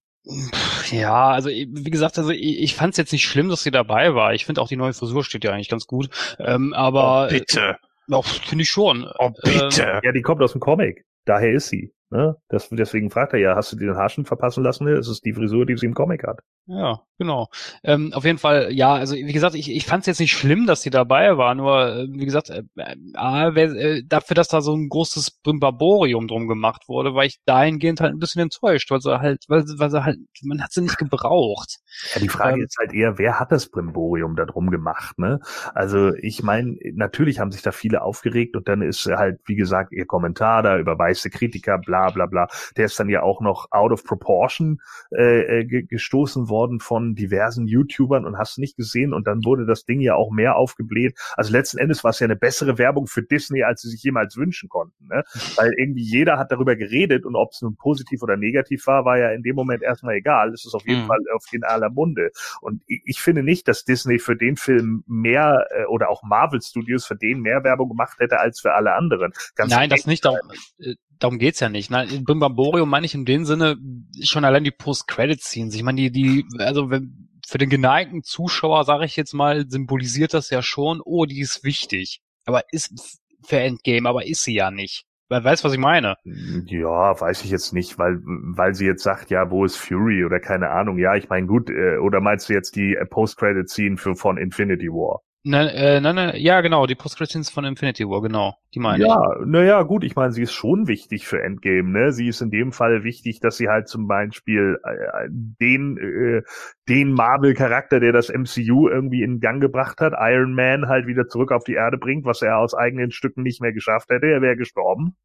Ja, also ich- wie gesagt, also ich, ich fand es jetzt nicht schlimm, dass sie dabei war. Ich finde auch die neue Frisur steht ja eigentlich ganz gut. Ähm, aber oh, bitte. äh, auch finde ich schon. Oh, bitte. Ja, die kommt aus dem Comic. Daher ist sie. Ne? Das, deswegen fragt er ja, hast du dir den Haarschnitt verpassen lassen? Es ist die Frisur, die sie im Comic hat. Ja, genau. Ähm, auf jeden Fall, ja, also wie gesagt, ich, ich fand es jetzt nicht schlimm, dass die dabei war, nur äh, wie gesagt, äh, äh, äh, dafür, dass da so ein großes Brimbaborium drum gemacht wurde, war ich dahingehend halt ein bisschen enttäuscht, weil sie halt, weil, sie- weil sie halt, man hat sie nicht gebraucht. Ja, die Frage Ähm, ist halt eher, wer hat das Brimborium da drum gemacht, ne? Also ich meine, natürlich haben sich da viele aufgeregt und dann ist halt, wie gesagt, ihr Kommentar da über weiße Kritiker, bla bla bla, der ist dann ja auch noch out of proportion äh, äh, ge- gestoßen worden von diversen YouTubern und hast nicht gesehen und dann wurde das Ding ja auch mehr aufgebläht. Also letzten Endes war es ja eine bessere Werbung für Disney, als sie sich jemals wünschen konnten, ne? Weil irgendwie jeder hat darüber geredet und ob es nun positiv oder negativ war, war ja in dem Moment erstmal egal. Es ist auf jeden Mhm. Fall auf in aller Munde. Und ich, ich finde nicht, dass Disney für den Film mehr äh, oder auch Marvel Studios für den mehr Werbung gemacht hätte als für alle anderen. Ganz Nein, das nicht, darum, äh, darum geht's ja nicht. Nein, Brimbamborium meine ich in dem Sinne schon allein die Post-Credit-Scenes. Ich meine, die, die, also wenn, für den geneigten Zuschauer, sage ich jetzt mal, symbolisiert das ja schon, oh, die ist wichtig. Aber ist für Endgame, aber ist sie ja nicht. Weißt was ich meine? Ja, weiß ich jetzt nicht, weil weil sie jetzt sagt, ja, wo ist Fury oder keine Ahnung. Ja, ich meine gut, äh, oder meinst du jetzt die Post-Credit-Scene für von Infinity War? Nein, äh, nein, nein, ja, genau, die Post-Credit-Scenes von Infinity War, genau, die meine ich. Ja, naja, gut, ich meine, sie ist schon wichtig für Endgame, ne? Sie ist in dem Fall wichtig, dass sie halt zum Beispiel äh, den, äh, den Marvel-Charakter, der das MCU irgendwie in Gang gebracht hat, Iron Man halt wieder zurück auf die Erde bringt, was er aus eigenen Stücken nicht mehr geschafft hätte, er wäre gestorben.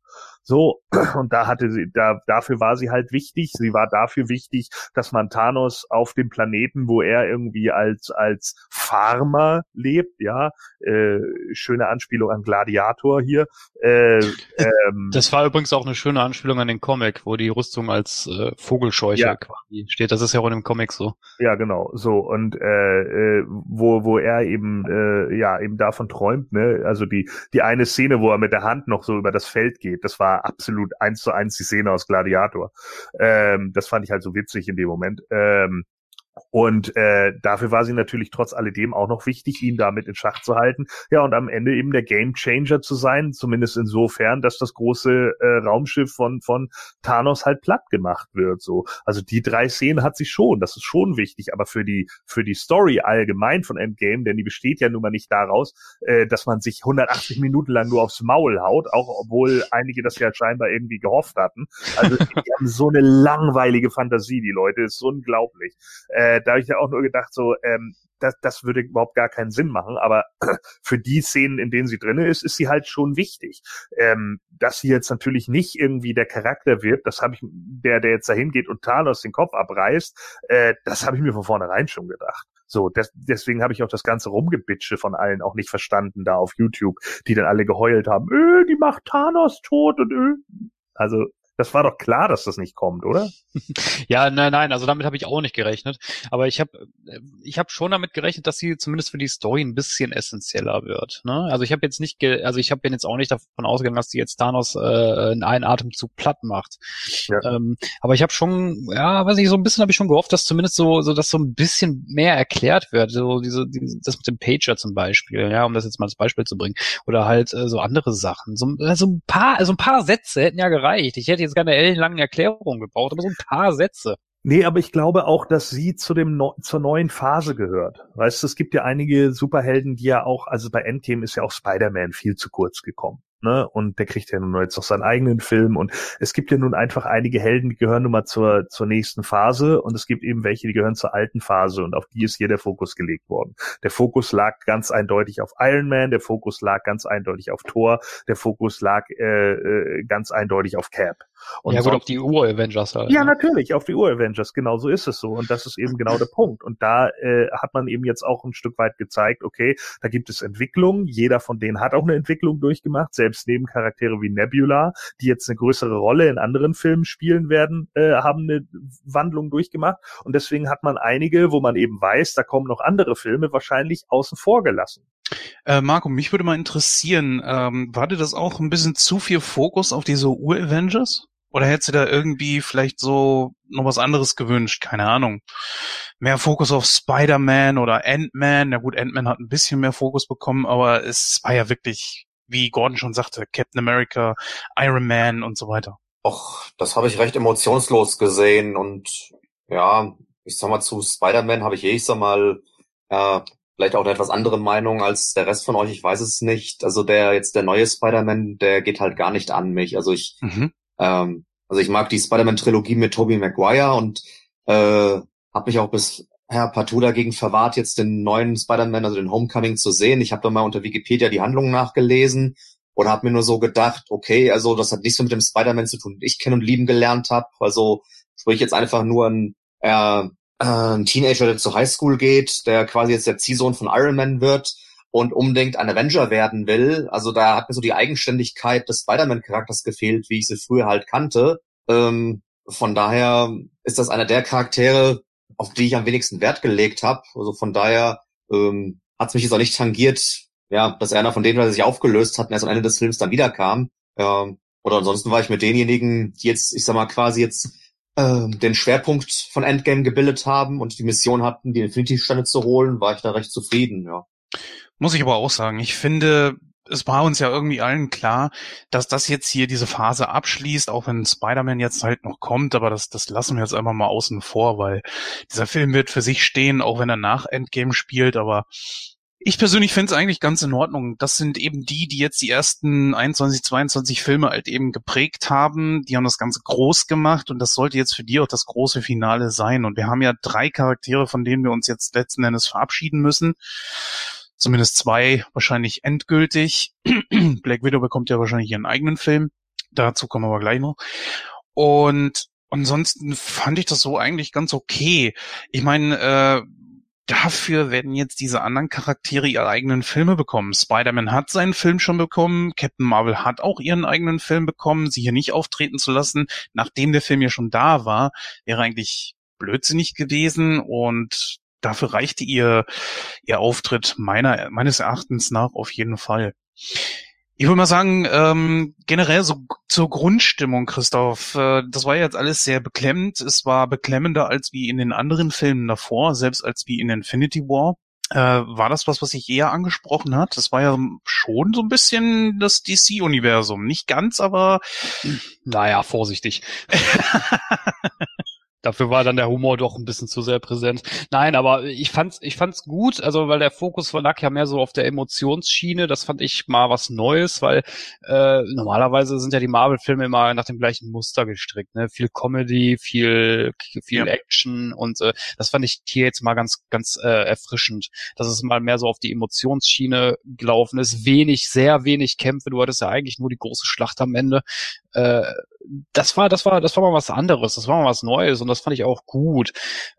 So, und da hatte sie, da, dafür war sie halt wichtig. Sie war dafür wichtig, dass man Thanos auf dem Planeten, wo er irgendwie als, als Farmer lebt, ja, äh, schöne Anspielung an Gladiator hier, äh, ähm, Das war übrigens auch eine schöne Anspielung an den Comic, wo die Rüstung als äh, Vogelscheuche Ja. quasi steht. Das ist ja auch in dem Comic so. Ja, genau, so und äh, äh, wo wo er eben äh, ja eben davon träumt, ne? Also die die eine Szene, wo er mit der Hand noch so über das Feld geht, das war absolut eins zu eins die Szene aus Gladiator. Ähm, das fand ich halt so witzig in dem Moment. Ähm, und äh, dafür war sie natürlich trotz alledem auch noch wichtig, ihn damit in Schach zu halten. Ja, und am Ende eben der Game Changer zu sein, zumindest insofern, dass das große äh, Raumschiff von von Thanos halt platt gemacht wird. So, also die drei Szenen hat sie schon, das ist schon wichtig. Aber für die für die Story allgemein von Endgame, denn die besteht ja nun mal nicht daraus, äh, dass man sich 180 Minuten lang nur aufs Maul haut, auch obwohl einige das ja scheinbar irgendwie gehofft hatten. Also die haben so eine langweilige Fantasie, die Leute, ist unglaublich. Äh, da habe ich ja auch nur gedacht, so, ähm, das, das würde überhaupt gar keinen Sinn machen, aber für die Szenen, in denen sie drinne ist, ist sie halt schon wichtig. Ähm, dass sie jetzt natürlich nicht irgendwie der Charakter wird, das habe ich, der, der jetzt dahin geht und Thanos den Kopf abreißt, äh, das habe ich mir von vornherein schon gedacht. So, des, deswegen habe ich auch das ganze Rumgebitsche von allen auch nicht verstanden da auf YouTube, die dann alle geheult haben, äh, die macht Thanos tot und äh. Also Das war doch klar, dass das nicht kommt, oder? ja, nein, nein, also damit habe ich auch nicht gerechnet. Aber ich habe ich hab schon damit gerechnet, dass sie zumindest für die Story ein bisschen essentieller wird. Ne? Also ich habe jetzt nicht, ge also ich habe jetzt auch nicht davon ausgegangen, dass die jetzt Thanos äh, in einen Atemzug platt macht. Ja. Ähm, aber ich habe schon, ja, weiß ich, so ein bisschen habe ich schon gehofft, dass zumindest so, so, dass so ein bisschen mehr erklärt wird. So diese, diese das mit dem Pager zum Beispiel, ja, um das jetzt mal als Beispiel zu bringen. Oder halt äh, so andere Sachen. So, so ein paar, also ein paar Sätze hätten ja gereicht. Ich hätte jetzt keine ellenlangen Erklärungen gebraucht, aber so ein paar Sätze. Nee, aber ich glaube auch, dass sie zu dem no zur neuen Phase gehört. Weißt du, es gibt ja einige Superhelden, die ja auch, also bei Endgame ist ja auch Spider-Man viel zu kurz gekommen ne? Und der kriegt ja nun jetzt auch seinen eigenen Film. Und es gibt ja nun einfach einige Helden, die gehören nun mal zur, zur nächsten Phase und es gibt eben welche, die gehören zur alten Phase und auf die ist hier der Fokus gelegt worden. Der Fokus lag ganz eindeutig auf Iron Man, der Fokus lag ganz eindeutig auf Thor, der Fokus lag äh, äh, ganz eindeutig auf Cap. Und ja gut, auf die Ur-Avengers halt. Ja, ne? natürlich, auf die Ur-Avengers, genau so ist es so. Und das ist eben genau der Punkt. Und da äh, hat man eben jetzt auch ein Stück weit gezeigt, okay, da gibt es Entwicklungen, jeder von denen hat auch eine Entwicklung durchgemacht, selbst selbst Nebencharaktere wie Nebula, die jetzt eine größere Rolle in anderen Filmen spielen werden, äh, haben eine Wandlung durchgemacht. Und deswegen hat man einige, wo man eben weiß, da kommen noch andere Filme, wahrscheinlich außen vor gelassen. Äh, Marco, mich würde mal interessieren, ähm, war dir das auch ein bisschen zu viel Fokus auf diese Ur-Avengers? Oder hättest du da irgendwie vielleicht so noch was anderes gewünscht? Keine Ahnung. Mehr Fokus auf Spider-Man oder Ant-Man. Na gut, Ant-Man hat ein bisschen mehr Fokus bekommen, aber es war ja wirklich wie Gordon schon sagte, Captain America, Iron Man und so weiter. Och, das habe ich recht emotionslos gesehen und ja, ich sag mal zu Spider-Man habe ich eh, ich sag mal, äh, vielleicht auch eine etwas andere Meinung als der Rest von euch, ich weiß es nicht. Also der jetzt der neue Spider-Man, der geht halt gar nicht an mich. Also ich, mhm. ähm, also ich mag die Spider-Man-Trilogie mit Tobey Maguire und äh, habe mich auch bis Herr partout dagegen verwahrt, jetzt den neuen Spider-Man, also den Homecoming zu sehen. Ich habe da mal unter Wikipedia die Handlungen nachgelesen und habe mir nur so gedacht, okay, also das hat nichts mehr mit dem Spider-Man zu tun, den ich kennen und lieben gelernt habe. Also sprich jetzt einfach nur ein, äh, ein Teenager, der zur Highschool geht, der quasi jetzt der Ziehsohn von Iron Man wird und unbedingt ein Avenger werden will. Also da hat mir so die Eigenständigkeit des Spider-Man-Charakters gefehlt, wie ich sie früher halt kannte. Ähm, von daher ist das einer der Charaktere, auf die ich am wenigsten Wert gelegt habe. Also von daher ähm, hat es mich jetzt auch nicht tangiert, ja, dass einer von denen, der sich aufgelöst hat erst am Ende des Films dann wiederkam. Ähm, oder ansonsten war ich mit denjenigen, die jetzt, ich sag mal, quasi jetzt äh, den Schwerpunkt von Endgame gebildet haben und die Mission hatten, die Infinity-Stände zu holen, war ich da recht zufrieden, ja. Muss ich aber auch sagen. Ich finde, es war uns ja irgendwie allen klar, dass das jetzt hier diese Phase abschließt, auch wenn Spider-Man jetzt halt noch kommt, aber das, das lassen wir jetzt einfach mal außen vor, weil dieser Film wird für sich stehen, auch wenn er nach Endgame spielt, aber ich persönlich finde es eigentlich ganz in Ordnung. Das sind eben die, die jetzt die ersten 21, 22 Filme halt eben geprägt haben. Die haben das Ganze groß gemacht und das sollte jetzt für die auch das große Finale sein. Und wir haben ja drei Charaktere, von denen wir uns jetzt letzten Endes verabschieden müssen zumindest zwei wahrscheinlich endgültig. Black Widow bekommt ja wahrscheinlich ihren eigenen Film. Dazu kommen wir aber gleich noch. Und ansonsten fand ich das so eigentlich ganz okay. Ich meine, äh, dafür werden jetzt diese anderen Charaktere ihre eigenen Filme bekommen. Spider-Man hat seinen Film schon bekommen, Captain Marvel hat auch ihren eigenen Film bekommen. Sie hier nicht auftreten zu lassen, nachdem der Film ja schon da war, wäre eigentlich blödsinnig gewesen und dafür reichte ihr, ihr Auftritt meiner, meines Erachtens nach auf jeden Fall. Ich würde mal sagen, ähm, generell so zur Grundstimmung, Christoph, äh, das war jetzt alles sehr beklemmend. Es war beklemmender als wie in den anderen Filmen davor, selbst als wie in Infinity War. Äh, war das was, was sich eher angesprochen hat? Das war ja schon so ein bisschen das DC-Universum. Nicht ganz, aber. Naja, vorsichtig. Dafür war dann der Humor doch ein bisschen zu sehr präsent. Nein, aber ich fand's, ich fand's gut, also weil der Fokus lag ja mehr so auf der Emotionsschiene. Das fand ich mal was Neues, weil äh, normalerweise sind ja die Marvel-Filme immer nach dem gleichen Muster gestrickt. Ne? Viel Comedy, viel, viel ja. Action und äh, das fand ich hier jetzt mal ganz, ganz äh, erfrischend, dass es mal mehr so auf die Emotionsschiene gelaufen ist. Wenig, sehr wenig Kämpfe. Du hattest ja eigentlich nur die große Schlacht am Ende. Äh, das war, das war, das war mal was anderes, das war mal was Neues und das fand ich auch gut.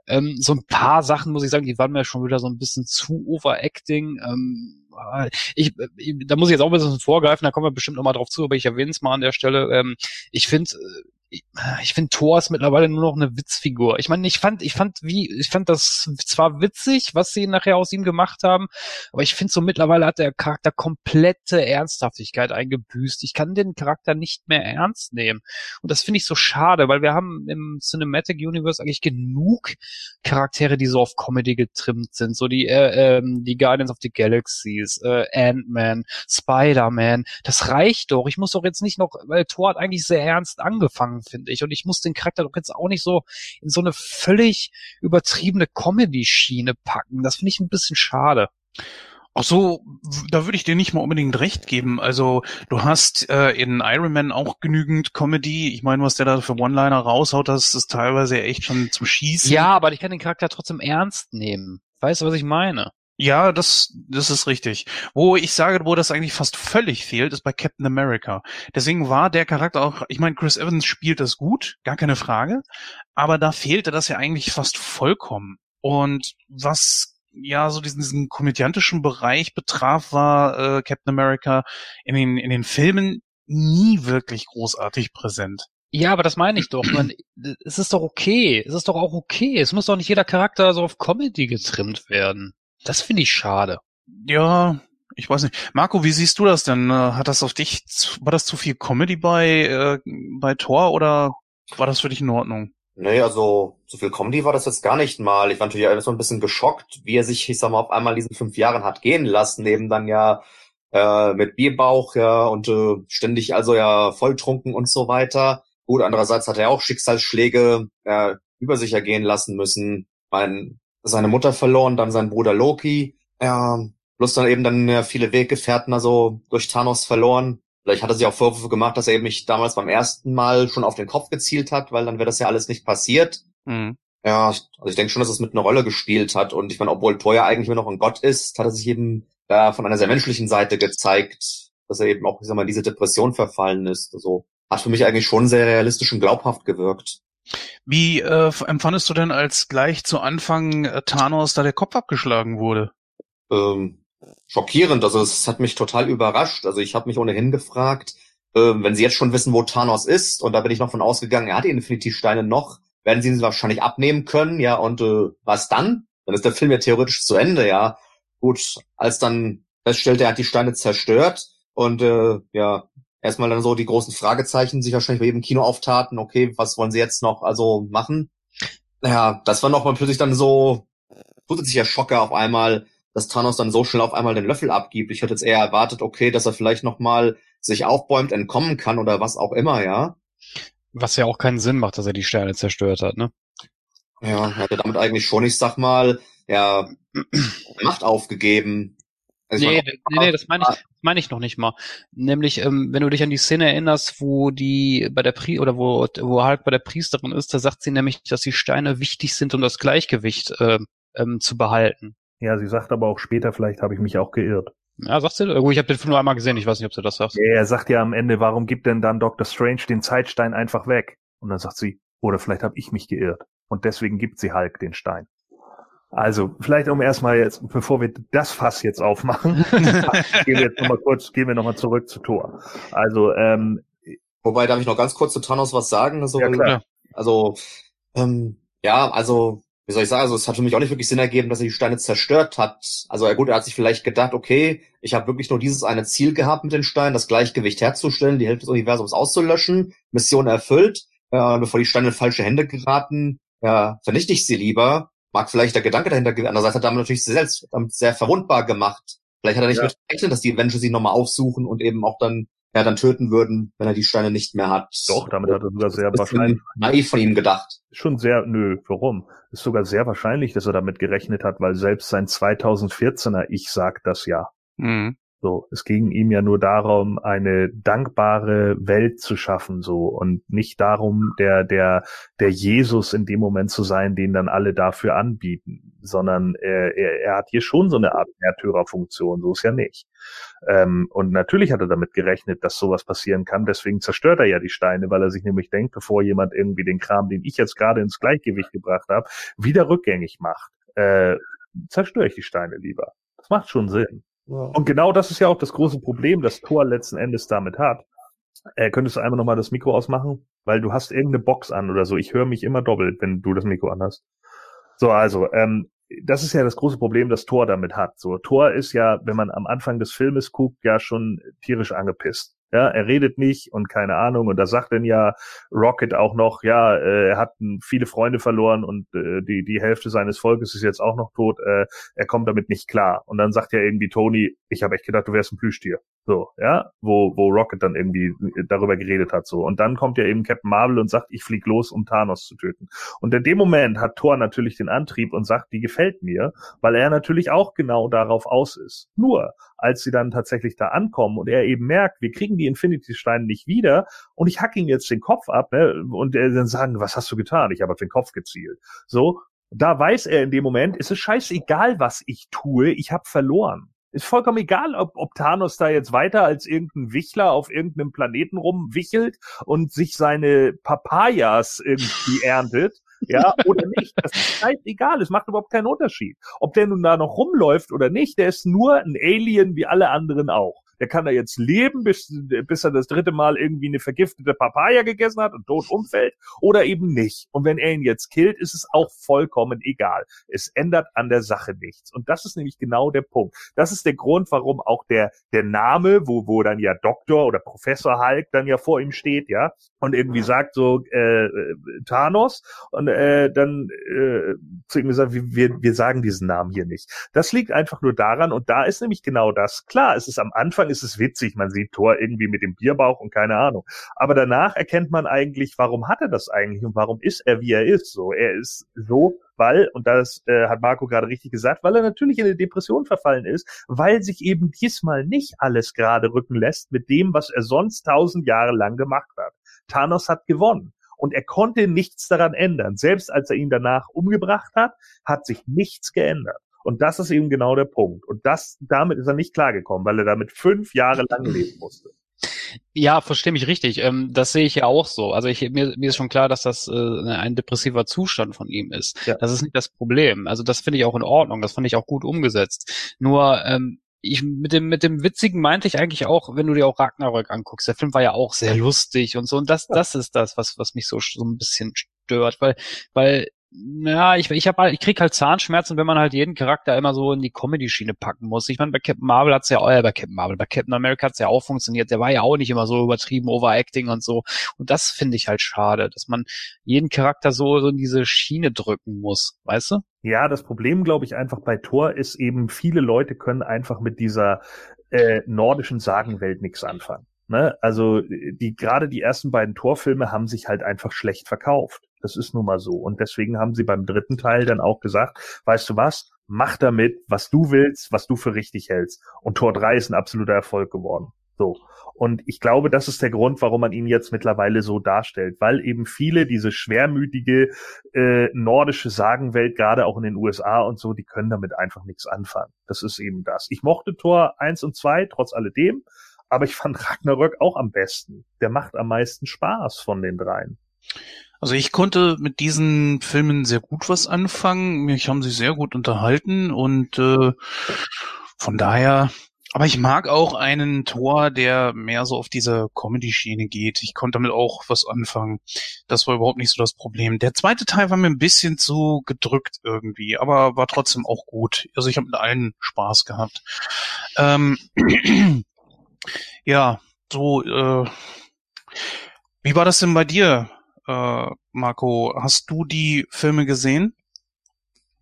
Ähm, so ein paar Sachen muss ich sagen, die waren mir schon wieder so ein bisschen zu overacting. Ähm, ich, ich, da muss ich jetzt auch ein bisschen vorgreifen, da kommen wir bestimmt nochmal drauf zu, aber ich erwähne es mal an der Stelle. Ähm, ich finde, ich finde Thor ist mittlerweile nur noch eine Witzfigur. Ich meine, ich fand, ich fand wie, ich fand das zwar witzig, was sie nachher aus ihm gemacht haben, aber ich finde so mittlerweile hat der Charakter komplette Ernsthaftigkeit eingebüßt. Ich kann den Charakter nicht mehr ernst nehmen. Und das finde ich so schade, weil wir haben im Cinematic Universe eigentlich genug Charaktere, die so auf Comedy getrimmt sind. So die, äh, ähm, die Guardians of the Galaxies, äh, Ant-Man, Spider-Man. Das reicht doch. Ich muss doch jetzt nicht noch, weil Thor hat eigentlich sehr ernst angefangen finde ich. Und ich muss den Charakter doch jetzt auch nicht so in so eine völlig übertriebene Comedy-Schiene packen. Das finde ich ein bisschen schade. Ach so, da würde ich dir nicht mal unbedingt recht geben. Also du hast äh, in Iron Man auch genügend Comedy. Ich meine, was der da für One-Liner raushaut, das ist teilweise echt schon zum Schießen. Ja, aber ich kann den Charakter trotzdem ernst nehmen. Weißt du, was ich meine? Ja, das, das ist richtig. Wo ich sage, wo das eigentlich fast völlig fehlt, ist bei Captain America. Deswegen war der Charakter auch, ich meine, Chris Evans spielt das gut, gar keine Frage, aber da fehlte das ja eigentlich fast vollkommen. Und was ja so diesen, diesen komödiantischen Bereich betraf, war äh, Captain America in den, in den Filmen nie wirklich großartig präsent. Ja, aber das meine ich doch. Man, es ist doch okay. Es ist doch auch okay. Es muss doch nicht jeder Charakter so auf Comedy getrimmt werden. Das finde ich schade. Ja, ich weiß nicht. Marco, wie siehst du das denn? Äh, hat das auf dich, war das zu viel Comedy bei, äh, bei Thor oder war das für dich in Ordnung? Nee, also zu viel Comedy war das jetzt gar nicht mal. Ich war natürlich erst mal ein bisschen geschockt, wie er sich, ich sag mal, auf einmal diesen fünf Jahren hat gehen lassen, neben dann ja äh, mit Bierbauch, ja, und äh, ständig also ja volltrunken und so weiter. Gut, andererseits hat er auch Schicksalsschläge äh, über sich ergehen lassen müssen. Mein, seine Mutter verloren, dann sein Bruder Loki. Ja, bloß dann eben dann ja, viele Weggefährten also durch Thanos verloren. Vielleicht hat er sich auch Vorwürfe gemacht, dass er eben mich damals beim ersten Mal schon auf den Kopf gezielt hat, weil dann wäre das ja alles nicht passiert. Mhm. Ja, also ich denke schon, dass es mit einer Rolle gespielt hat. Und ich meine, obwohl Thor ja eigentlich immer noch ein Gott ist, hat er sich eben da von einer sehr menschlichen Seite gezeigt, dass er eben auch, ich sag mal, diese Depression verfallen ist. Also hat für mich eigentlich schon sehr realistisch und glaubhaft gewirkt. Wie äh, empfandest du denn, als gleich zu Anfang äh, Thanos da der Kopf abgeschlagen wurde? Ähm, schockierend. Also es hat mich total überrascht. Also ich habe mich ohnehin gefragt, äh, wenn sie jetzt schon wissen, wo Thanos ist, und da bin ich noch von ausgegangen, er hat die Infinity-Steine noch, werden sie ihn wahrscheinlich abnehmen können, ja, und äh, was dann? Dann ist der Film ja theoretisch zu Ende, ja. Gut, als dann feststellt, er hat die Steine zerstört und äh, ja, erstmal dann so die großen Fragezeichen sich wahrscheinlich bei jedem Kino auftaten, okay, was wollen sie jetzt noch also machen? Naja, das war nochmal plötzlich dann so zusätzlicher Schocker auf einmal, dass Thanos dann so schnell auf einmal den Löffel abgibt. Ich hätte jetzt eher erwartet, okay, dass er vielleicht nochmal sich aufbäumt, entkommen kann oder was auch immer, ja. Was ja auch keinen Sinn macht, dass er die Sterne zerstört hat, ne? Ja, er hatte damit eigentlich schon, ich sag mal, ja, Macht aufgegeben. Also nee, nee, nee, das meine ich, meine ich noch nicht mal. Nämlich, ähm, wenn du dich an die Szene erinnerst, wo die bei der Pri oder wo, wo Hulk bei der Priesterin ist, da sagt sie nämlich, dass die Steine wichtig sind, um das Gleichgewicht äh, ähm, zu behalten. Ja, sie sagt aber auch später, vielleicht habe ich mich auch geirrt. Ja, sagt sie? Gut, ich habe den Film nur einmal gesehen, ich weiß nicht, ob sie das sagt. Ja, er sagt ja am Ende, warum gibt denn dann Dr. Strange den Zeitstein einfach weg? Und dann sagt sie, oder vielleicht habe ich mich geirrt. Und deswegen gibt sie Hulk den Stein. Also, vielleicht um erstmal jetzt, bevor wir das Fass jetzt aufmachen, gehen wir jetzt nochmal kurz, gehen wir nochmal zurück zu Tor. Also, ähm, Wobei, darf ich noch ganz kurz zu Thanos was sagen? Also, ja, klar. Also, ähm, ja, also, wie soll ich sagen, also es hat für mich auch nicht wirklich Sinn ergeben, dass er die Steine zerstört hat. Also ja gut, er hat sich vielleicht gedacht, okay, ich habe wirklich nur dieses eine Ziel gehabt mit den Steinen, das Gleichgewicht herzustellen, die Hälfte des Universums auszulöschen, Mission erfüllt, äh, bevor die Steine in falsche Hände geraten, ja, vernichte ich sie lieber mag vielleicht der Gedanke dahinter gewesen. Andererseits hat er damit natürlich selbst damit sehr verwundbar gemacht. Vielleicht hat er nicht ja. mit gerechnet, dass die Avengers ihn nochmal aufsuchen und eben auch dann ja dann töten würden, wenn er die Steine nicht mehr hat. Doch, damit hat er sogar sehr wahrscheinlich naiv von ihm gedacht. Schon sehr, nö, warum? Ist sogar sehr wahrscheinlich, dass er damit gerechnet hat, weil selbst sein 2014er Ich sagt das ja. Mhm. So, es ging ihm ja nur darum, eine dankbare Welt zu schaffen, so und nicht darum, der der der Jesus in dem Moment zu sein, den dann alle dafür anbieten, sondern er, er, er hat hier schon so eine Art Märtyrerfunktion, so ist ja nicht. Ähm, und natürlich hat er damit gerechnet, dass sowas passieren kann. Deswegen zerstört er ja die Steine, weil er sich nämlich denkt, bevor jemand irgendwie den Kram, den ich jetzt gerade ins Gleichgewicht gebracht habe, wieder rückgängig macht, äh, zerstöre ich die Steine lieber. Das macht schon Sinn. Und genau das ist ja auch das große Problem, das Tor letzten Endes damit hat. Äh, könntest du einmal nochmal das Mikro ausmachen? weil du hast irgendeine Box an oder so. Ich höre mich immer doppelt, wenn du das Mikro anhast. So, also, ähm, das ist ja das große Problem, das Thor damit hat. So, Thor ist ja, wenn man am Anfang des Filmes guckt, ja schon tierisch angepisst. Ja, er redet nicht und keine Ahnung. Und da sagt dann ja Rocket auch noch, ja, äh, er hat viele Freunde verloren und äh, die, die Hälfte seines Volkes ist jetzt auch noch tot. Äh, er kommt damit nicht klar. Und dann sagt ja irgendwie Tony, ich habe echt gedacht, du wärst ein Plüschtier. So, ja, wo, wo Rocket dann irgendwie darüber geredet hat. So. Und dann kommt ja eben Captain Marvel und sagt, ich flieg los, um Thanos zu töten. Und in dem Moment hat Thor natürlich den Antrieb und sagt, die gefällt mir, weil er natürlich auch genau darauf aus ist. Nur, als sie dann tatsächlich da ankommen und er eben merkt, wir kriegen die Infinity-Steine nicht wieder und ich hack ihm jetzt den Kopf ab, ne? Und er dann sagen, was hast du getan? Ich habe auf den Kopf gezielt. So, da weiß er in dem Moment, ist es scheißegal, was ich tue, ich habe verloren. Ist vollkommen egal, ob, ob Thanos da jetzt weiter als irgendein Wichler auf irgendeinem Planeten rumwichelt und sich seine Papayas irgendwie erntet ja, oder nicht. Das ist scheißegal, es macht überhaupt keinen Unterschied. Ob der nun da noch rumläuft oder nicht, der ist nur ein Alien wie alle anderen auch der kann da jetzt leben, bis, bis er das dritte Mal irgendwie eine vergiftete Papaya gegessen hat und tot umfällt oder eben nicht. Und wenn er ihn jetzt killt, ist es auch vollkommen egal. Es ändert an der Sache nichts. Und das ist nämlich genau der Punkt. Das ist der Grund, warum auch der, der Name, wo, wo dann ja Doktor oder Professor Hulk dann ja vor ihm steht, ja, und irgendwie sagt so äh, Thanos und äh, dann äh, zu ihm gesagt, wir, wir sagen diesen Namen hier nicht. Das liegt einfach nur daran und da ist nämlich genau das. Klar, es ist am Anfang Anfang ist es witzig, man sieht Thor irgendwie mit dem Bierbauch und keine Ahnung. Aber danach erkennt man eigentlich, warum hat er das eigentlich und warum ist er, wie er ist. So, er ist so, weil, und das äh, hat Marco gerade richtig gesagt, weil er natürlich in eine Depression verfallen ist, weil sich eben diesmal nicht alles gerade rücken lässt mit dem, was er sonst tausend Jahre lang gemacht hat. Thanos hat gewonnen. Und er konnte nichts daran ändern. Selbst als er ihn danach umgebracht hat, hat sich nichts geändert. Und das ist eben genau der Punkt. Und das, damit ist er nicht klargekommen, weil er damit fünf Jahre lang leben musste. Ja, verstehe mich richtig. Ähm, das sehe ich ja auch so. Also ich, mir, mir ist schon klar, dass das äh, ein depressiver Zustand von ihm ist. Ja. Das ist nicht das Problem. Also das finde ich auch in Ordnung. Das fand ich auch gut umgesetzt. Nur ähm, ich mit dem mit dem witzigen meinte ich eigentlich auch, wenn du dir auch Ragnarök anguckst. Der Film war ja auch sehr lustig und so. Und das das ist das, was was mich so so ein bisschen stört, weil weil ja, ich, ich, hab halt, ich krieg halt Zahnschmerzen, wenn man halt jeden Charakter immer so in die Comedy-Schiene packen muss. Ich meine, bei Captain Marvel hat's ja, äh, bei Captain Marvel, bei Captain America hat's ja auch funktioniert. Der war ja auch nicht immer so übertrieben Overacting und so. Und das finde ich halt schade, dass man jeden Charakter so, so in diese Schiene drücken muss, weißt du? Ja, das Problem, glaube ich, einfach bei Thor ist eben, viele Leute können einfach mit dieser äh, nordischen Sagenwelt nichts anfangen. Ne? Also die gerade die ersten beiden Torfilme haben sich halt einfach schlecht verkauft. Das ist nun mal so. Und deswegen haben sie beim dritten Teil dann auch gesagt, weißt du was, mach damit, was du willst, was du für richtig hältst. Und Tor 3 ist ein absoluter Erfolg geworden. So. Und ich glaube, das ist der Grund, warum man ihn jetzt mittlerweile so darstellt, weil eben viele diese schwermütige äh, nordische Sagenwelt, gerade auch in den USA und so, die können damit einfach nichts anfangen. Das ist eben das. Ich mochte Tor 1 und 2 trotz alledem, aber ich fand Ragnarök auch am besten. Der macht am meisten Spaß von den dreien. Also ich konnte mit diesen Filmen sehr gut was anfangen. Mich haben sie sehr gut unterhalten und äh, von daher. Aber ich mag auch einen Tor, der mehr so auf diese Comedy-Schiene geht. Ich konnte damit auch was anfangen. Das war überhaupt nicht so das Problem. Der zweite Teil war mir ein bisschen zu gedrückt irgendwie, aber war trotzdem auch gut. Also ich habe mit allen Spaß gehabt. Ähm, ja, so. Äh, wie war das denn bei dir? Äh, Marco, hast du die Filme gesehen?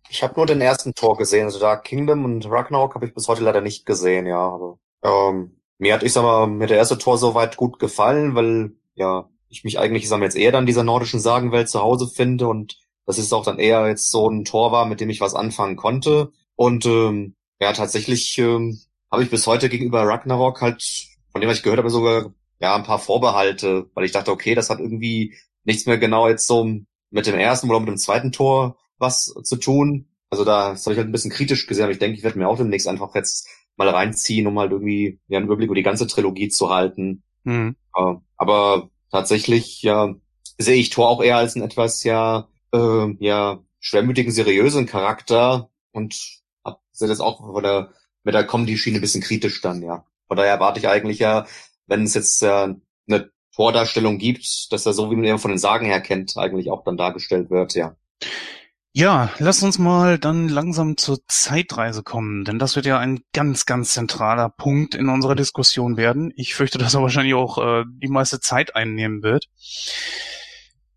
Ich habe nur den ersten Tor gesehen, also da Kingdom und Ragnarok habe ich bis heute leider nicht gesehen, ja. Aber ähm, mir hat, ich sag mal, mir der erste Tor soweit gut gefallen, weil ja ich mich eigentlich, ich sag mal, jetzt eher dann dieser nordischen Sagenwelt zu Hause finde und das ist auch dann eher jetzt so ein Tor war, mit dem ich was anfangen konnte. Und ähm, ja, tatsächlich ähm, habe ich bis heute gegenüber Ragnarok halt, von dem was ich gehört habe, sogar ja ein paar Vorbehalte, weil ich dachte, okay, das hat irgendwie nichts mehr genau jetzt so mit dem ersten oder mit dem zweiten Tor was zu tun. Also da das habe ich halt ein bisschen kritisch gesehen, aber ich denke, ich werde mir auch demnächst einfach jetzt mal reinziehen, um halt irgendwie ja, einen Überblick über die ganze Trilogie zu halten. Mhm. Äh, aber tatsächlich ja sehe ich Thor auch eher als einen etwas ja äh, ja schwermütigen, seriösen Charakter und sehe das auch von der mit der Comedy-Schiene ein bisschen kritisch dann, ja. Von daher erwarte ich eigentlich ja, wenn es jetzt ja eine Vordarstellung gibt, dass er so, wie man ihn von den Sagen her kennt, eigentlich auch dann dargestellt wird, ja. Ja, lass uns mal dann langsam zur Zeitreise kommen, denn das wird ja ein ganz, ganz zentraler Punkt in unserer Diskussion werden. Ich fürchte, dass er wahrscheinlich auch äh, die meiste Zeit einnehmen wird.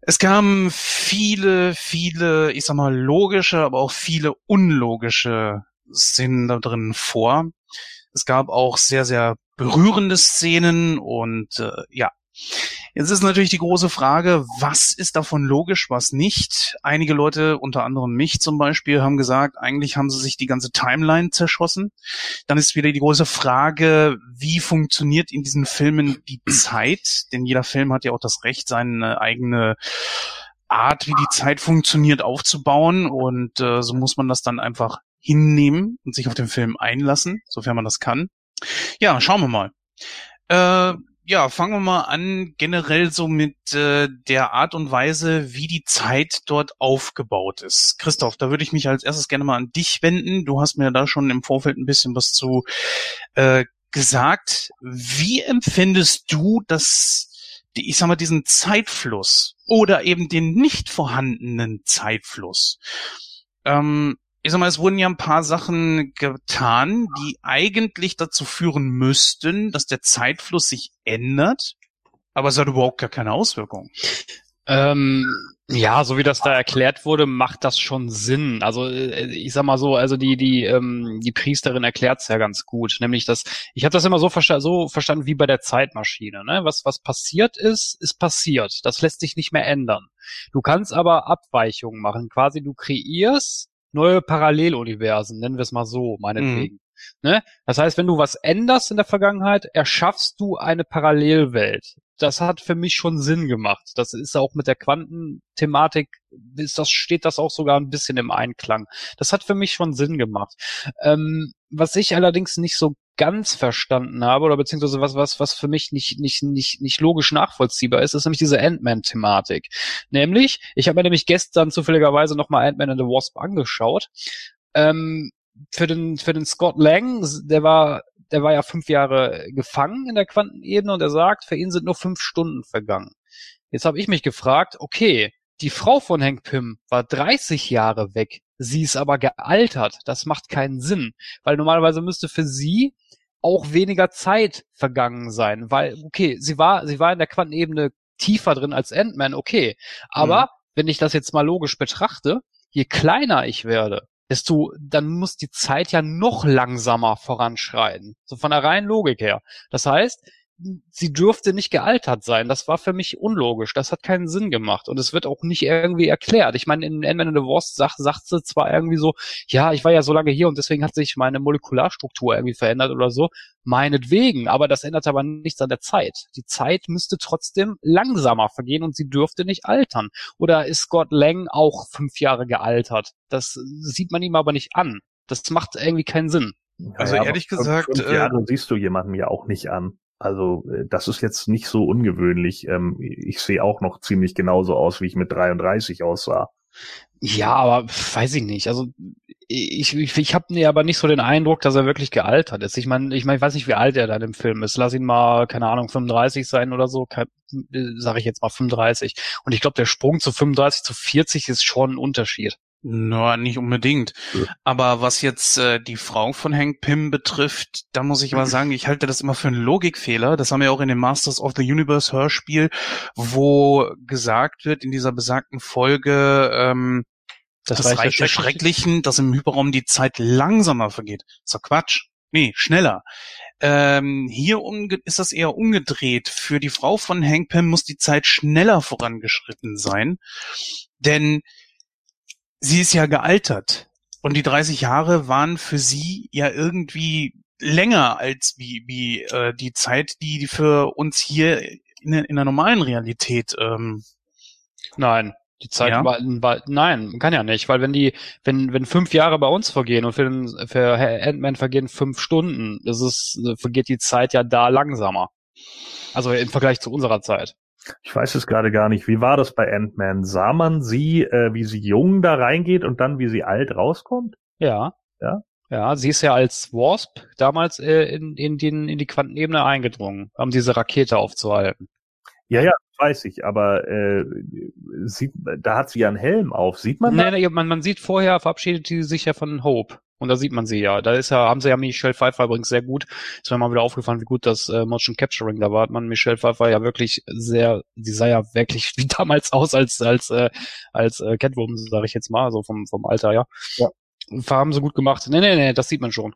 Es kamen viele, viele, ich sag mal, logische, aber auch viele unlogische Szenen da drin vor. Es gab auch sehr, sehr berührende Szenen und äh, ja, Jetzt ist natürlich die große Frage, was ist davon logisch, was nicht? Einige Leute, unter anderem mich zum Beispiel, haben gesagt, eigentlich haben sie sich die ganze Timeline zerschossen. Dann ist wieder die große Frage, wie funktioniert in diesen Filmen die Zeit? Denn jeder Film hat ja auch das Recht, seine eigene Art, wie die Zeit funktioniert, aufzubauen. Und äh, so muss man das dann einfach hinnehmen und sich auf den Film einlassen, sofern man das kann. Ja, schauen wir mal. Äh, ja, fangen wir mal an, generell so mit äh, der Art und Weise, wie die Zeit dort aufgebaut ist. Christoph, da würde ich mich als erstes gerne mal an dich wenden. Du hast mir da schon im Vorfeld ein bisschen was zu äh, gesagt. Wie empfindest du das, ich sag mal, diesen Zeitfluss oder eben den nicht vorhandenen Zeitfluss? Ähm, ich sag mal, es wurden ja ein paar Sachen getan, die eigentlich dazu führen müssten, dass der Zeitfluss sich ändert, aber es hat überhaupt gar keine Auswirkung. Ähm, ja, so wie das da erklärt wurde, macht das schon Sinn. Also äh, ich sag mal so, also die die ähm, die Priesterin erklärt's ja ganz gut, nämlich dass ich habe das immer so, versta so verstanden wie bei der Zeitmaschine. Ne? Was was passiert ist, ist passiert. Das lässt sich nicht mehr ändern. Du kannst aber Abweichungen machen. Quasi du kreierst neue Paralleluniversen, nennen wir es mal so, meinetwegen. Mhm. Ne? Das heißt, wenn du was änderst in der Vergangenheit, erschaffst du eine Parallelwelt. Das hat für mich schon Sinn gemacht. Das ist auch mit der Quantenthematik, ist das, steht das auch sogar ein bisschen im Einklang. Das hat für mich schon Sinn gemacht. Ähm, was ich allerdings nicht so ganz verstanden habe oder beziehungsweise was was was für mich nicht nicht nicht nicht logisch nachvollziehbar ist, ist nämlich diese Ant-Man-Thematik. Nämlich, ich habe mir nämlich gestern zufälligerweise noch mal Ant-Man and the Wasp angeschaut. Ähm, für den für den Scott Lang, der war der war ja fünf Jahre gefangen in der Quantenebene und er sagt, für ihn sind nur fünf Stunden vergangen. Jetzt habe ich mich gefragt, okay, die Frau von Hank Pym war 30 Jahre weg. Sie ist aber gealtert. Das macht keinen Sinn, weil normalerweise müsste für sie auch weniger Zeit vergangen sein, weil okay, sie war sie war in der Quantenebene tiefer drin als Ant-Man, okay, aber mhm. wenn ich das jetzt mal logisch betrachte, je kleiner ich werde, desto dann muss die Zeit ja noch langsamer voranschreiten, so von der reinen Logik her. Das heißt, sie dürfte nicht gealtert sein. Das war für mich unlogisch. Das hat keinen Sinn gemacht. Und es wird auch nicht irgendwie erklärt. Ich meine, in and the Wasp sagt, sagt sie zwar irgendwie so, ja, ich war ja so lange hier und deswegen hat sich meine Molekularstruktur irgendwie verändert oder so. Meinetwegen. Aber das ändert aber nichts an der Zeit. Die Zeit müsste trotzdem langsamer vergehen und sie dürfte nicht altern. Oder ist Scott Lang auch fünf Jahre gealtert? Das sieht man ihm aber nicht an. Das macht irgendwie keinen Sinn. Also ja, ehrlich gesagt, fünf Jahre äh, siehst du jemanden ja auch nicht an. Also äh, das ist jetzt nicht so ungewöhnlich. Ähm, ich sehe auch noch ziemlich genauso aus, wie ich mit 33 aussah. Ja, aber weiß ich nicht. Also ich, ich, ich habe nee, aber nicht so den Eindruck, dass er wirklich gealtert ist. Ich meine, ich, mein, ich weiß nicht, wie alt er dann im Film ist. Lass ihn mal, keine Ahnung, 35 sein oder so, äh, sage ich jetzt mal 35. Und ich glaube, der Sprung zu 35 zu 40 ist schon ein Unterschied. Na, no, nicht unbedingt. Ja. Aber was jetzt äh, die Frau von Hank Pym betrifft, da muss ich aber sagen, ich halte das immer für einen Logikfehler. Das haben wir auch in dem Masters of the Universe Hörspiel, wo gesagt wird in dieser besagten Folge, ähm, das, das Reich der Schrecklichen, dass im Hyperraum die Zeit langsamer vergeht. So Quatsch. Nee, schneller. Ähm, hier ist das eher umgedreht. Für die Frau von Hank Pym muss die Zeit schneller vorangeschritten sein. Denn sie ist ja gealtert. Und die 30 Jahre waren für sie ja irgendwie länger als wie, wie äh, die Zeit, die für uns hier in, in der normalen Realität. Ähm, Nein, die Zeit ja. war, war, nein, kann ja nicht, weil wenn die, wenn, wenn fünf Jahre bei uns vergehen und für, den, für Ant-Man vergehen fünf Stunden, das ist, vergeht die Zeit ja da langsamer. Also im Vergleich zu unserer Zeit. Ich weiß es gerade gar nicht. Wie war das bei Ant-Man? Sah man sie, äh, wie sie jung da reingeht und dann wie sie alt rauskommt? Ja. Ja. Ja, sie ist ja als Wasp damals äh, in, in, den, in die Quantenebene eingedrungen, um diese Rakete aufzuhalten. Ja, ja, weiß ich, aber äh, sieht, da hat sie ja einen Helm auf. Sieht man nee, nee, man, man sieht vorher, verabschiedet sie sich ja von Hope. Und da sieht man sie ja. Da ist ja, haben sie ja Michelle Pfeiffer übrigens sehr gut. Ist mir mal wieder aufgefallen, wie gut das äh, Motion Capturing da war. Hat man Michelle Pfeiffer ja wirklich sehr, die sah ja wirklich wie damals aus als als äh, als äh, Catwoman, sage ich jetzt mal, so vom vom Alter, ja. Ja. Haben sie gut gemacht. Nee, nee, nee, das sieht man schon.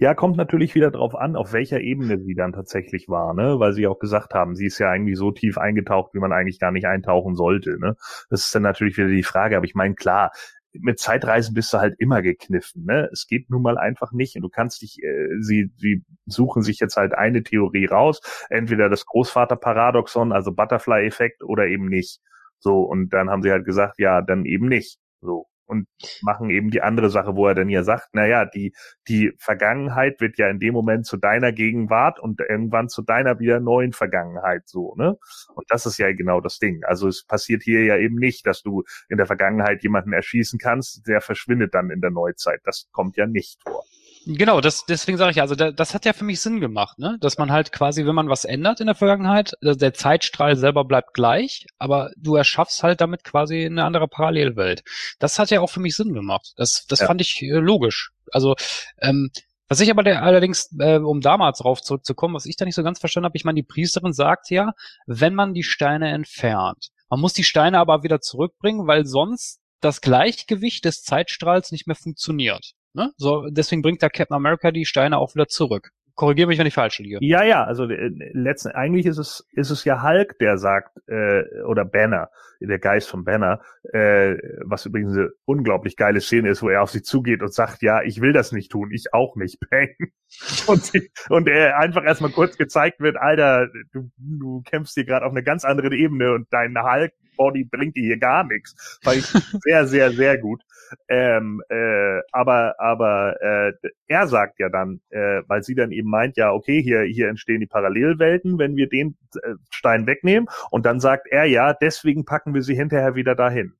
Ja, kommt natürlich wieder drauf an, auf welcher Ebene sie dann tatsächlich war, ne? Weil sie auch gesagt haben, sie ist ja eigentlich so tief eingetaucht, wie man eigentlich gar nicht eintauchen sollte, ne? Das ist dann natürlich wieder die Frage, aber ich meine, klar, mit Zeitreisen bist du halt immer gekniffen, ne? Es geht nun mal einfach nicht und du kannst dich, äh, sie, sie suchen sich jetzt halt eine Theorie raus, entweder das Großvaterparadoxon, also Butterfly-Effekt oder eben nicht. So, und dann haben sie halt gesagt, ja, dann eben nicht. So und machen eben die andere Sache, wo er dann ja sagt, na ja, die, die Vergangenheit wird ja in dem Moment zu deiner Gegenwart und irgendwann zu deiner wieder neuen Vergangenheit so, ne? Und das ist ja genau das Ding. Also es passiert hier ja eben nicht, dass du in der Vergangenheit jemanden erschießen kannst, der verschwindet dann in der Neuzeit. Das kommt ja nicht vor. Genau, das, deswegen sage ich, also da, das hat ja für mich Sinn gemacht, ne? Dass man halt quasi, wenn man was ändert in der Vergangenheit, der Zeitstrahl selber bleibt gleich, aber du erschaffst halt damit quasi eine andere Parallelwelt. Das hat ja auch für mich Sinn gemacht. Das, das ja. fand ich äh, logisch. Also, ähm, was ich aber der, allerdings, äh, um damals drauf zurückzukommen, was ich da nicht so ganz verstanden habe, ich meine, die Priesterin sagt ja, wenn man die Steine entfernt, man muss die Steine aber wieder zurückbringen, weil sonst das Gleichgewicht des Zeitstrahls nicht mehr funktioniert. Ne? So, deswegen bringt da Captain America die Steine auch wieder zurück. Korrigiere mich, wenn ich falsch liege. Ja, ja, also äh, letzten, eigentlich ist es, ist es ja Hulk, der sagt, äh, oder Banner, der Geist von Banner, äh, was übrigens eine unglaublich geile Szene ist, wo er auf sie zugeht und sagt, ja, ich will das nicht tun, ich auch nicht, Bang. Und, sie, und er einfach erstmal kurz gezeigt wird, Alter, du, du kämpfst hier gerade auf eine ganz andere Ebene und dein Hulk Body bringt dir hier gar nichts. Fand ich sehr, sehr, sehr gut. Ähm, äh, aber aber äh, er sagt ja dann, äh, weil sie dann eben meint, ja, okay, hier, hier entstehen die Parallelwelten, wenn wir den äh, Stein wegnehmen. Und dann sagt er ja, deswegen packen wir sie hinterher wieder dahin.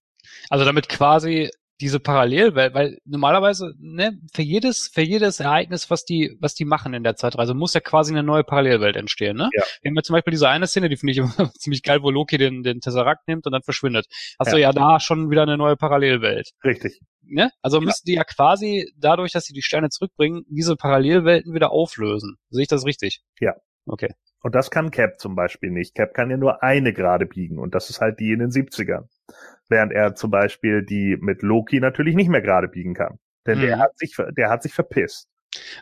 Also damit quasi diese Parallelwelt, weil normalerweise, ne, für jedes, für jedes Ereignis, was die, was die machen in der Zeitreise, muss ja quasi eine neue Parallelwelt entstehen, ne? Ja. Wir haben ja zum Beispiel diese eine Szene, die finde ich ziemlich geil, wo Loki den, den Tesseract nimmt und dann verschwindet. Hast ja. du ja da schon wieder eine neue Parallelwelt. Richtig. Ne? Also ja. müssen die ja quasi, dadurch, dass sie die Sterne zurückbringen, diese Parallelwelten wieder auflösen. Sehe ich das richtig? Ja. Okay. Und das kann Cap zum Beispiel nicht. Cap kann ja nur eine gerade biegen und das ist halt die in den 70ern während er zum Beispiel die mit Loki natürlich nicht mehr gerade biegen kann. Denn mhm. der hat sich, der hat sich verpisst.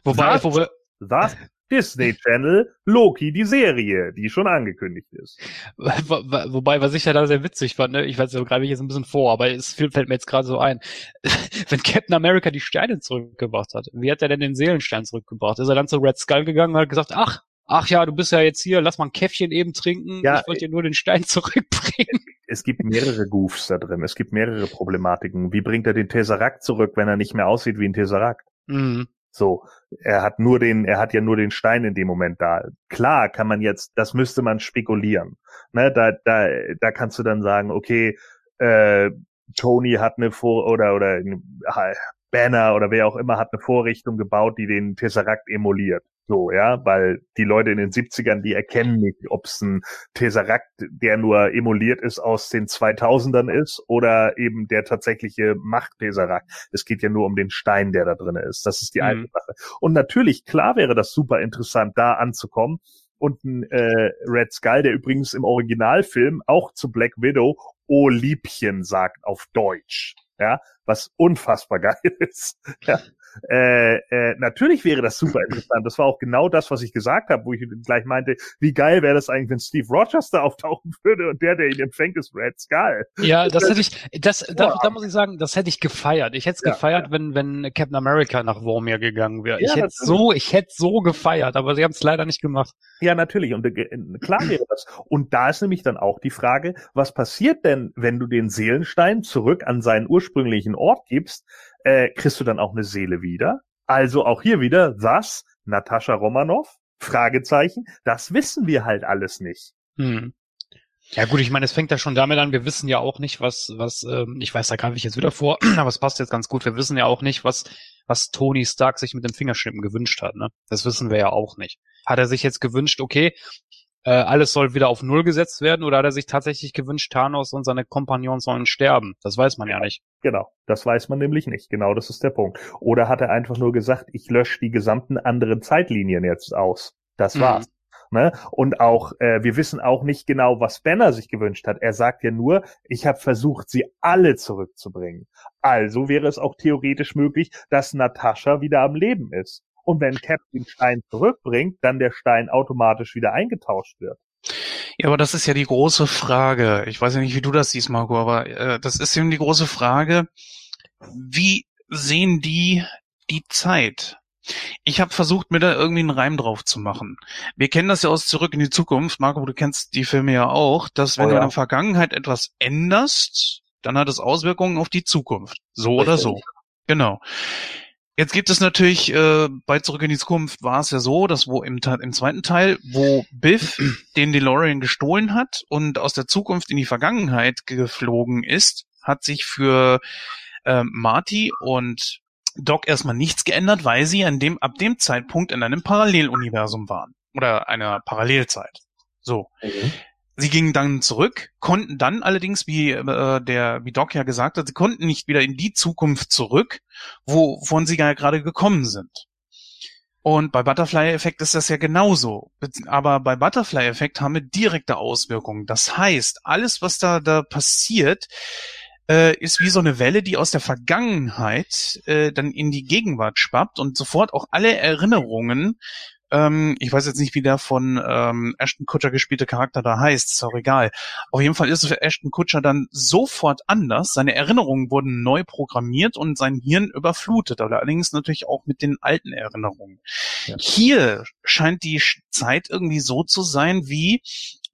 Wobei, das, wobei, das Disney Channel Loki, die Serie, die schon angekündigt ist. Wobei, was ich ja da sehr witzig fand, ne? ich weiß, da greife ich jetzt ein bisschen vor, aber es fällt mir jetzt gerade so ein. Wenn Captain America die Steine zurückgebracht hat, wie hat er denn den Seelenstein zurückgebracht? Ist er dann zu Red Skull gegangen und hat gesagt, ach, ach ja, du bist ja jetzt hier, lass mal ein Käffchen eben trinken, ja, ich wollte dir nur den Stein zurückbringen. Es gibt mehrere Goofs da drin, es gibt mehrere Problematiken. Wie bringt er den Tesseract zurück, wenn er nicht mehr aussieht wie ein Tesseract? Mhm. So, er hat nur den, er hat ja nur den Stein in dem Moment da. Klar kann man jetzt, das müsste man spekulieren. Ne, da, da, da kannst du dann sagen, okay, äh, Tony hat eine Vor oder oder Banner oder wer auch immer hat eine Vorrichtung gebaut, die den Tesseract emuliert. So, ja, weil die Leute in den 70ern, die erkennen nicht, ob es ein Tesseract, der nur emuliert ist, aus den 2000ern ist oder eben der tatsächliche Macht-Tesseract. Es geht ja nur um den Stein, der da drin ist. Das ist die mhm. eine Sache. Und natürlich, klar wäre das super interessant, da anzukommen und ein äh, Red Skull, der übrigens im Originalfilm auch zu Black Widow Oh Liebchen sagt auf Deutsch. Ja, was unfassbar geil ist. Ja. Äh, äh, natürlich wäre das super interessant. Das war auch genau das, was ich gesagt habe, wo ich gleich meinte, wie geil wäre das eigentlich, wenn Steve Rogers da auftauchen würde und der, der ihn empfängt, ist Red Skull. Ja, das hätte ich, das, da, da muss ich sagen, das hätte ich gefeiert. Ich hätte es ja, gefeiert, ja. wenn, wenn Captain America nach Vormir gegangen wäre. Ja, ich hätte so, ich hätte so gefeiert, aber sie haben es leider nicht gemacht. Ja, natürlich. Und äh, klar wäre das. Und da ist nämlich dann auch die Frage, was passiert denn, wenn du den Seelenstein zurück an seinen ursprünglichen Ort gibst? Äh, kriegst du dann auch eine Seele wieder. Also auch hier wieder, was? Natascha Romanoff? Fragezeichen. Das wissen wir halt alles nicht. Hm. Ja gut, ich meine, es fängt ja schon damit an, wir wissen ja auch nicht, was, was, ähm, ich weiß, da greife ich jetzt wieder vor, aber es passt jetzt ganz gut, wir wissen ja auch nicht, was, was Tony Stark sich mit dem Fingerschnippen gewünscht hat, ne? Das wissen wir ja auch nicht. Hat er sich jetzt gewünscht, okay, äh, alles soll wieder auf Null gesetzt werden oder hat er sich tatsächlich gewünscht, Thanos und seine Kompagnons sollen sterben? Das weiß man ja nicht. Genau, das weiß man nämlich nicht. Genau das ist der Punkt. Oder hat er einfach nur gesagt, ich lösche die gesamten anderen Zeitlinien jetzt aus. Das Mhm. war's. Ne? Und auch, äh, wir wissen auch nicht genau, was Banner sich gewünscht hat. Er sagt ja nur, ich habe versucht, sie alle zurückzubringen. Also wäre es auch theoretisch möglich, dass Natascha wieder am Leben ist. Und wenn Cap den Stein zurückbringt, dann der Stein automatisch wieder eingetauscht wird. Ja, aber das ist ja die große Frage. Ich weiß ja nicht, wie du das siehst, Marco, aber äh, das ist eben die große Frage. Wie sehen die die Zeit? Ich habe versucht, mir da irgendwie einen Reim drauf zu machen. Wir kennen das ja aus Zurück in die Zukunft. Marco, du kennst die Filme ja auch, dass wenn Oh du ja. in der Vergangenheit etwas änderst, dann hat es Auswirkungen auf die Zukunft. So oder Richtig. so. Genau. Jetzt gibt es natürlich, äh, bei Zurück in die Zukunft war es ja so, dass wo im, im zweiten Teil, wo Biff den DeLorean gestohlen hat und aus der Zukunft in die Vergangenheit geflogen ist, hat sich für äh, Marty und Doc erstmal nichts geändert, weil sie an dem, ab dem Zeitpunkt in einem Paralleluniversum waren. Oder einer Parallelzeit. So. Mhm. Sie gingen dann zurück, konnten dann allerdings, wie äh, der, wie Doc ja gesagt hat, sie konnten nicht wieder in die Zukunft zurück, wovon sie ja gerade gekommen sind. Und bei Butterfly-Effekt ist das ja genauso. Aber bei Butterfly-Effekt haben wir direkte Auswirkungen. Das heißt, alles, was da, da passiert, äh, ist wie so eine Welle, die aus der Vergangenheit äh, dann in die Gegenwart schwappt und sofort auch alle Erinnerungen ähm, ich weiß jetzt nicht, wie der von ähm, Ashton Kutcher gespielte Charakter da heißt, ist auch egal. Auf jeden Fall ist es für Ashton Kutcher dann sofort anders. Seine Erinnerungen wurden neu programmiert und sein Hirn überflutet, allerdings natürlich auch mit den alten Erinnerungen. Ja. Hier scheint die Zeit irgendwie so zu sein, wie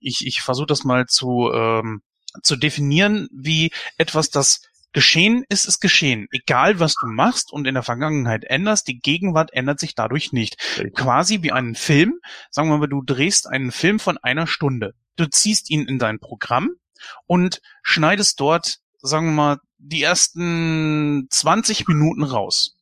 ich, ich versuche das mal zu, ähm, zu definieren, wie etwas, das Geschehen ist, ist geschehen. Egal, was du machst und in der Vergangenheit änderst, die Gegenwart ändert sich dadurch nicht quasi wie einen Film. Sagen wir mal, du drehst einen Film von einer Stunde. Du ziehst ihn in dein Programm und schneidest dort, sagen wir mal, die ersten 20 Minuten raus.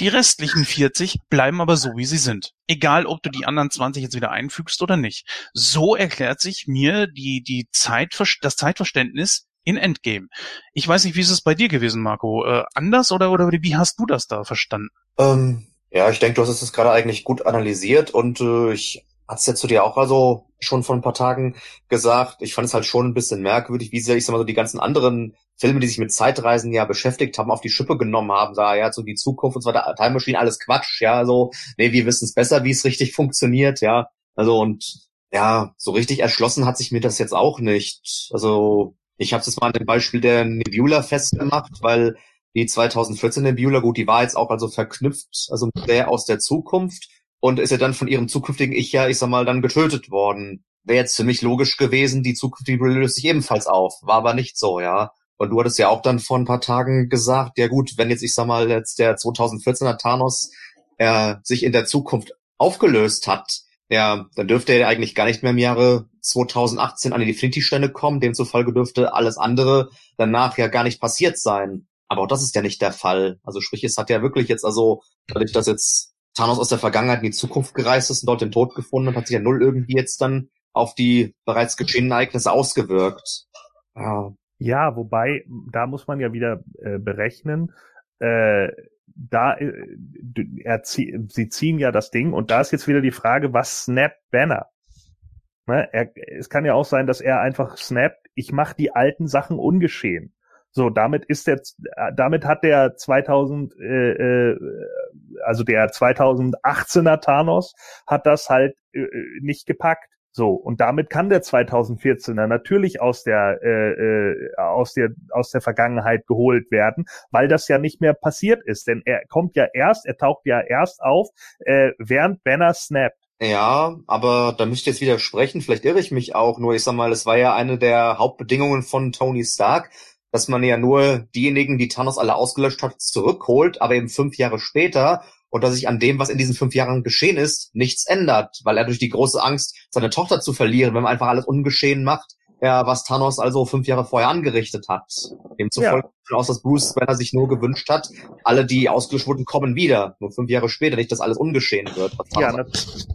Die restlichen 40 bleiben aber so, wie sie sind. Egal, ob du die anderen 20 jetzt wieder einfügst oder nicht. So erklärt sich mir die, die Zeit, das Zeitverständnis in Endgame. Ich weiß nicht, wie ist es bei dir gewesen, Marco? Äh, anders oder, oder wie hast du das da verstanden? Ähm, ja, ich denke, du hast es gerade eigentlich gut analysiert und äh, ich hatte es jetzt zu dir auch also schon vor ein paar Tagen gesagt. Ich fand es halt schon ein bisschen merkwürdig, wie sehr ich sag mal so die ganzen anderen Filme, die sich mit Zeitreisen ja beschäftigt haben, auf die Schippe genommen haben, da ja so die Zukunft und so weiter, Time Machine, alles Quatsch, ja, so, nee, wir wissen es besser, wie es richtig funktioniert, ja. Also und ja, so richtig erschlossen hat sich mir das jetzt auch nicht. Also ich habe es mal an dem Beispiel der Nebula festgemacht, weil die 2014 Nebula, gut, die war jetzt auch also verknüpft, also der aus der Zukunft und ist ja dann von ihrem zukünftigen Ich ja, ich sag mal, dann getötet worden. Wäre jetzt für mich logisch gewesen, die zukünftige löst sich ebenfalls auf. War aber nicht so, ja. Und du hattest ja auch dann vor ein paar Tagen gesagt, ja gut, wenn jetzt, ich sag mal, jetzt der 2014er Thanos äh, sich in der Zukunft aufgelöst hat, ja, dann dürfte er eigentlich gar nicht mehr im Jahre 2018 an die Infinity-Stände kommen. Demzufolge dürfte alles andere danach ja gar nicht passiert sein. Aber auch das ist ja nicht der Fall. Also sprich, es hat ja wirklich jetzt, also dadurch, dass jetzt Thanos aus der Vergangenheit in die Zukunft gereist ist und dort den Tod gefunden hat, hat sich ja null irgendwie jetzt dann auf die bereits geschehenen Ereignisse ausgewirkt. Ja, Ja, wobei, da muss man ja wieder äh, berechnen, äh, da äh, er sie ziehen ja das Ding und da ist jetzt wieder die Frage, was snappt Banner? Ne? Er, es kann ja auch sein, dass er einfach snappt, ich mache die alten Sachen ungeschehen. So, damit ist der, damit hat der 2000, äh, äh, also der 2018er Thanos hat das halt äh, nicht gepackt. So, und damit kann der 2014er natürlich aus der, äh, äh, aus der, aus der Vergangenheit geholt werden, weil das ja nicht mehr passiert ist. Denn er kommt ja erst, er taucht ja erst auf, äh, während Banner snappt. Ja, aber da müsste ich jetzt widersprechen. Vielleicht irre ich mich auch. Nur ich sag mal, es war ja eine der Hauptbedingungen von Tony Stark, dass man ja nur diejenigen, die Thanos alle ausgelöscht hat, zurückholt, aber eben fünf Jahre später und dass sich an dem, was in diesen fünf Jahren geschehen ist, nichts ändert, weil er durch die große Angst, seine Tochter zu verlieren, wenn man einfach alles ungeschehen macht, ja, was Thanos also fünf Jahre vorher angerichtet hat. Demzufolge ja. aus, dass Bruce Banner sich nur gewünscht hat, alle, die ausgelöscht wurden, kommen wieder. Nur fünf Jahre später, nicht, dass alles ungeschehen wird. Ja,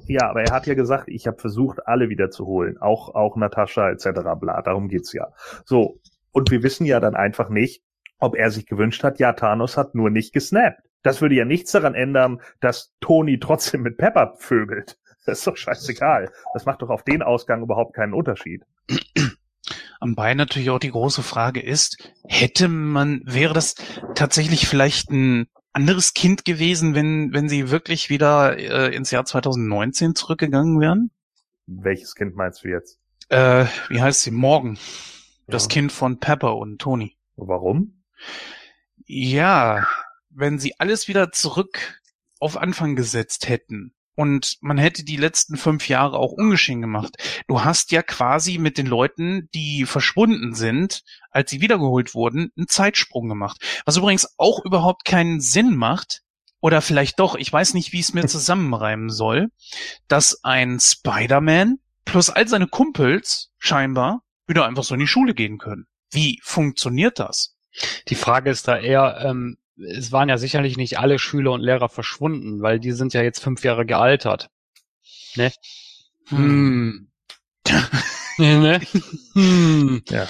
ja, aber er hat ja gesagt, ich habe versucht, alle wiederzuholen. Auch, auch Natascha etc. bla. Darum geht's ja. So. Und wir wissen ja dann einfach nicht, ob er sich gewünscht hat, ja, Thanos hat nur nicht gesnappt. Das würde ja nichts daran ändern, dass Tony trotzdem mit Pepper vögelt. Das ist doch scheißegal. Das macht doch auf den Ausgang überhaupt keinen Unterschied. Am Bein natürlich auch die große Frage ist, hätte man, wäre das tatsächlich vielleicht ein anderes Kind gewesen, wenn, wenn sie wirklich wieder äh, ins Jahr 2019 zurückgegangen wären? Welches Kind meinst du jetzt? Äh, wie heißt sie? Morgen. Das ja. Kind von Pepper und Tony. Warum? Ja, wenn sie alles wieder zurück auf Anfang gesetzt hätten, und man hätte die letzten fünf Jahre auch ungeschehen gemacht. Du hast ja quasi mit den Leuten, die verschwunden sind, als sie wiedergeholt wurden, einen Zeitsprung gemacht. Was übrigens auch überhaupt keinen Sinn macht, oder vielleicht doch, ich weiß nicht, wie es mir zusammenreimen soll, dass ein Spider-Man plus all seine Kumpels scheinbar wieder einfach so in die Schule gehen können. Wie funktioniert das? Die Frage ist da eher, ähm, es waren ja sicherlich nicht alle Schüler und Lehrer verschwunden, weil die sind ja jetzt fünf Jahre gealtert. Ne? Hm. ne? hm. Ja.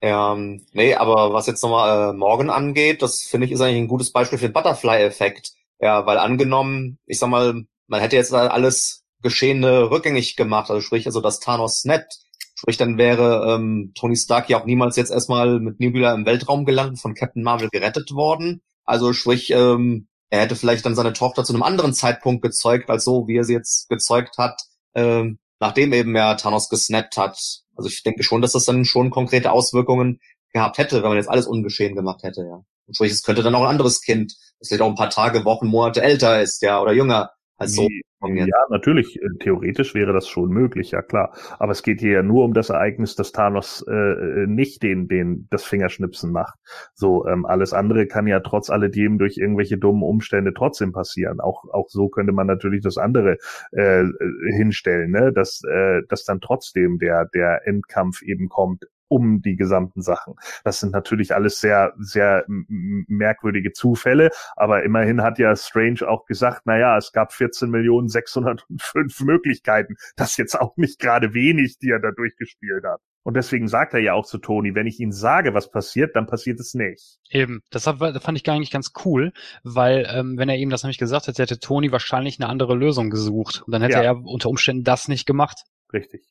Ähm, nee, aber was jetzt nochmal äh, morgen angeht, das finde ich ist eigentlich ein gutes Beispiel für den Butterfly-Effekt. Ja, weil angenommen, ich sag mal, man hätte jetzt alles Geschehene rückgängig gemacht, also sprich, also dass Thanos snappt, sprich, dann wäre ähm, Tony Stark ja auch niemals jetzt erstmal mit Nebula im Weltraum gelandet, von Captain Marvel gerettet worden. Also sprich, ähm, er hätte vielleicht dann seine Tochter zu einem anderen Zeitpunkt gezeugt, als so, wie er sie jetzt gezeugt hat, ähm, nachdem eben er Thanos gesnappt hat. Also ich denke schon, dass das dann schon konkrete Auswirkungen gehabt hätte, wenn man jetzt alles ungeschehen gemacht hätte, ja. Und sprich, es könnte dann auch ein anderes Kind, das vielleicht auch ein paar Tage, Wochen, Monate älter ist, ja, oder jünger, als so ja, natürlich, äh, theoretisch wäre das schon möglich, ja klar. Aber es geht hier ja nur um das Ereignis, dass Thanos äh, äh, nicht den, den, das Fingerschnipsen macht. So, ähm, alles andere kann ja trotz alledem durch irgendwelche dummen Umstände trotzdem passieren. Auch, auch so könnte man natürlich das andere äh, äh hinstellen, ne? dass, äh, dass dann trotzdem der, der Endkampf eben kommt um die gesamten Sachen. Das sind natürlich alles sehr, sehr merkwürdige Zufälle, aber immerhin hat ja Strange auch gesagt, na ja, es gab 14 Millionen 605 Möglichkeiten. Das ist jetzt auch nicht gerade wenig, die er da durchgespielt hat. Und deswegen sagt er ja auch zu Tony, wenn ich ihm sage, was passiert, dann passiert es nicht. Eben, das fand ich gar nicht ganz cool, weil ähm, wenn er ihm das nämlich gesagt hätte, hätte Tony wahrscheinlich eine andere Lösung gesucht. Und dann hätte ja. er unter Umständen das nicht gemacht. Richtig.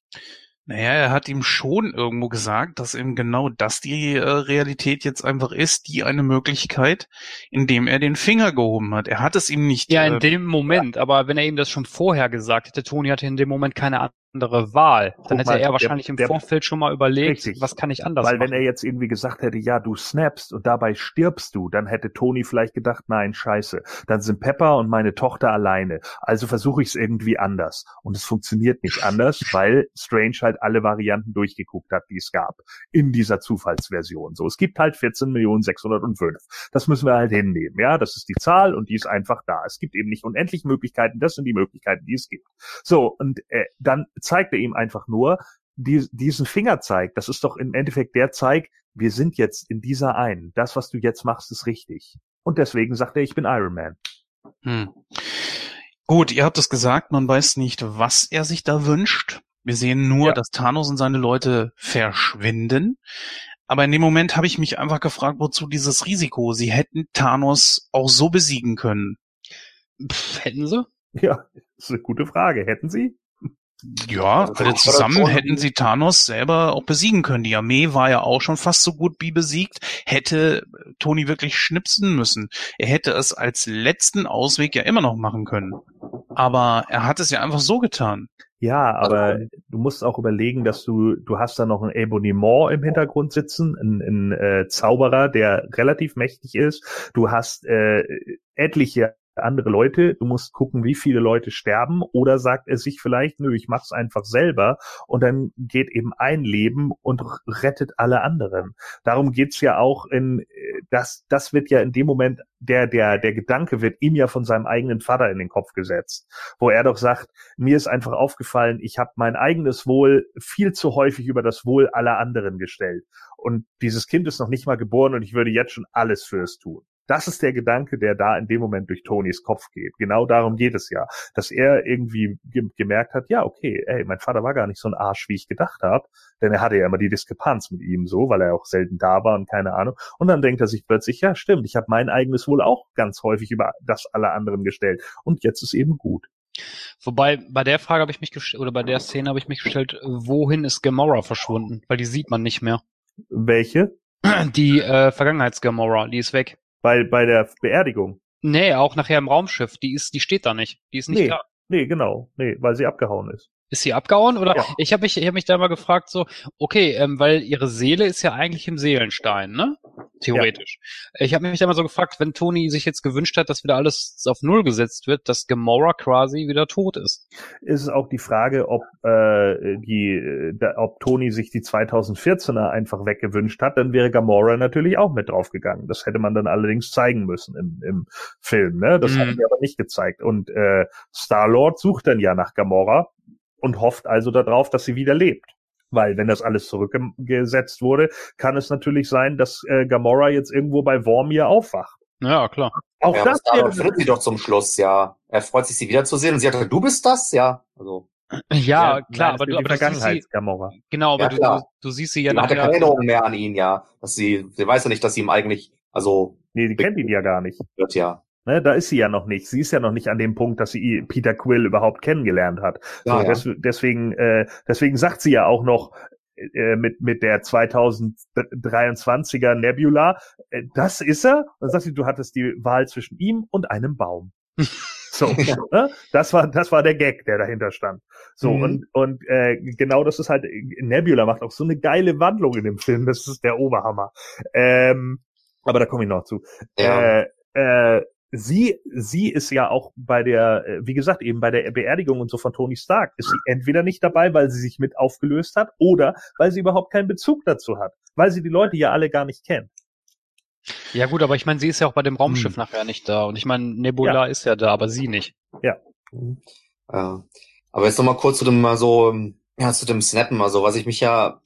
Naja, er hat ihm schon irgendwo gesagt, dass eben genau das die äh, Realität jetzt einfach ist, die eine Möglichkeit, indem er den Finger gehoben hat. Er hat es ihm nicht. Ja, in äh, dem Moment, aber wenn er ihm das schon vorher gesagt hätte, Toni hatte in dem Moment keine andere Wahl. Dann hätte mal, er wahrscheinlich der, im Vorfeld schon mal überlegt, richtig, was kann ich anders Weil machen. wenn er jetzt irgendwie gesagt hätte, ja, du snappst und dabei stirbst du, dann hätte Tony vielleicht gedacht, nein, scheiße, dann sind Pepper und meine Tochter alleine. Also versuche ich es irgendwie anders. Und es funktioniert nicht anders, weil Strange halt alle Varianten durchgeguckt hat, die es gab in dieser Zufallsversion. So, es gibt halt 14.605. Das müssen wir halt hinnehmen. Ja, das ist die Zahl und die ist einfach da. Es gibt eben nicht unendlich Möglichkeiten. Das sind die Möglichkeiten, die es gibt. So, und äh, dann zeigt er ihm einfach nur, die, diesen Fingerzeig, das ist doch im Endeffekt der Zeig, wir sind jetzt in dieser einen. Das, was du jetzt machst, ist richtig. Und deswegen sagt er, ich bin Iron Man. Hm. Gut, ihr habt es gesagt, man weiß nicht, was er sich da wünscht. Wir sehen nur, ja. dass Thanos und seine Leute verschwinden. Aber in dem Moment habe ich mich einfach gefragt, wozu dieses Risiko? Sie hätten Thanos auch so besiegen können. Pff, hätten sie? Ja, das ist eine gute Frage. Hätten sie? Ja, also alle zusammen hätten sie Thanos selber auch besiegen können. Die Armee war ja auch schon fast so gut wie besiegt. Hätte Tony wirklich schnipsen müssen. Er hätte es als letzten Ausweg ja immer noch machen können. Aber er hat es ja einfach so getan. Ja, aber also, du musst auch überlegen, dass du, du hast da noch ein Abonnement im Hintergrund sitzen, ein, ein äh, Zauberer, der relativ mächtig ist. Du hast äh, etliche andere Leute, du musst gucken, wie viele Leute sterben, oder sagt er sich vielleicht, nö, ich mach's einfach selber und dann geht eben ein Leben und rettet alle anderen. Darum geht's ja auch in, das, das wird ja in dem Moment, der, der, der Gedanke wird ihm ja von seinem eigenen Vater in den Kopf gesetzt, wo er doch sagt, mir ist einfach aufgefallen, ich habe mein eigenes Wohl viel zu häufig über das Wohl aller anderen gestellt. Und dieses Kind ist noch nicht mal geboren und ich würde jetzt schon alles für es tun. Das ist der Gedanke, der da in dem Moment durch Tonys Kopf geht. Genau darum geht es ja, dass er irgendwie ge gemerkt hat, ja, okay, ey, mein Vater war gar nicht so ein Arsch, wie ich gedacht habe, denn er hatte ja immer die Diskrepanz mit ihm so, weil er auch selten da war und keine Ahnung. Und dann denkt er sich plötzlich, ja, stimmt, ich habe mein eigenes Wohl auch ganz häufig über das aller anderen gestellt und jetzt ist eben gut. Wobei, bei der Frage habe ich mich gestellt, oder bei der Szene habe ich mich gestellt, wohin ist Gamora verschwunden? Weil die sieht man nicht mehr. Welche? Die äh, Vergangenheits-Gamora, die ist weg. Bei, bei der Beerdigung. Nee, auch nachher im Raumschiff. Die ist, die steht da nicht. Die ist nicht Nee. da. Nee, genau. Nee, weil sie abgehauen ist. Ist sie abgehauen? Oder Ja. ich habe mich, ich hab mich da mal gefragt, so, okay, ähm, weil ihre Seele ist ja eigentlich im Seelenstein, ne? Theoretisch. Ich habe mich da mal so gefragt, wenn Tony sich jetzt gewünscht hat, dass wieder alles auf Null gesetzt wird, dass Gamora quasi wieder tot ist. Ist auch die Frage, ob äh, die, äh, da, ob Tony sich die 2014er einfach weggewünscht hat, dann wäre Gamora natürlich auch mit draufgegangen. Das hätte man dann allerdings zeigen müssen im, im Film, ne? Das Mhm. haben wir aber nicht gezeigt. Und äh, Star Lord sucht dann ja nach Gamora und hofft also darauf, dass sie wieder lebt. Weil wenn das alles zurückgesetzt wurde, kann es natürlich sein, dass äh, Gamora jetzt irgendwo bei Vormir aufwacht. Ja, klar. Auch ja, aber das wäre findet sie doch zum Schluss, ja. Er freut sich, sie wiederzusehen und sie hat, du bist das? Ja, also. Ja, klar, nein, aber du, aber die du siehst sie, Vergangenheit, Gamora. genau, aber Ja, du, klar. du, du siehst sie ja sie hat ja keine nachher. Erinnerung mehr an ihn, ja. Dass sie, sie weiß ja nicht, dass sie ihm eigentlich, also, Nee, die kennt ihn ja gar nicht. wird ja. Ne, da ist sie ja noch nicht. Sie ist ja noch nicht an dem Punkt, dass sie Peter Quill überhaupt kennengelernt hat. Ja, so, ja. des, deswegen, äh, deswegen sagt sie ja auch noch äh, mit mit der 2023er Nebula, äh, das ist er. Und dann sagt sie, du hattest die Wahl zwischen ihm und einem Baum. So, ne? das war das war der Gag, der dahinter stand. So Mhm. und und äh, genau das ist halt Nebula macht auch so eine geile Wandlung in dem Film. Das ist der Oberhammer. Ähm, aber da komme ich noch zu. Ja. Äh, äh, sie, sie ist ja auch bei der, äh, wie gesagt, eben bei der Beerdigung und so von Tony Stark, ist sie entweder nicht dabei, weil sie sich mit aufgelöst hat, oder weil sie überhaupt keinen Bezug dazu hat, weil sie die Leute ja alle gar nicht kennt. Ja gut, aber ich meine, sie ist ja auch bei dem Raumschiff Hm. nachher nicht da. Und ich meine, Nebula ist ja da, aber sie nicht. Ja. Aber jetzt nochmal kurz zu dem mal so, ja, zu dem Snappen, also was ich mich ja,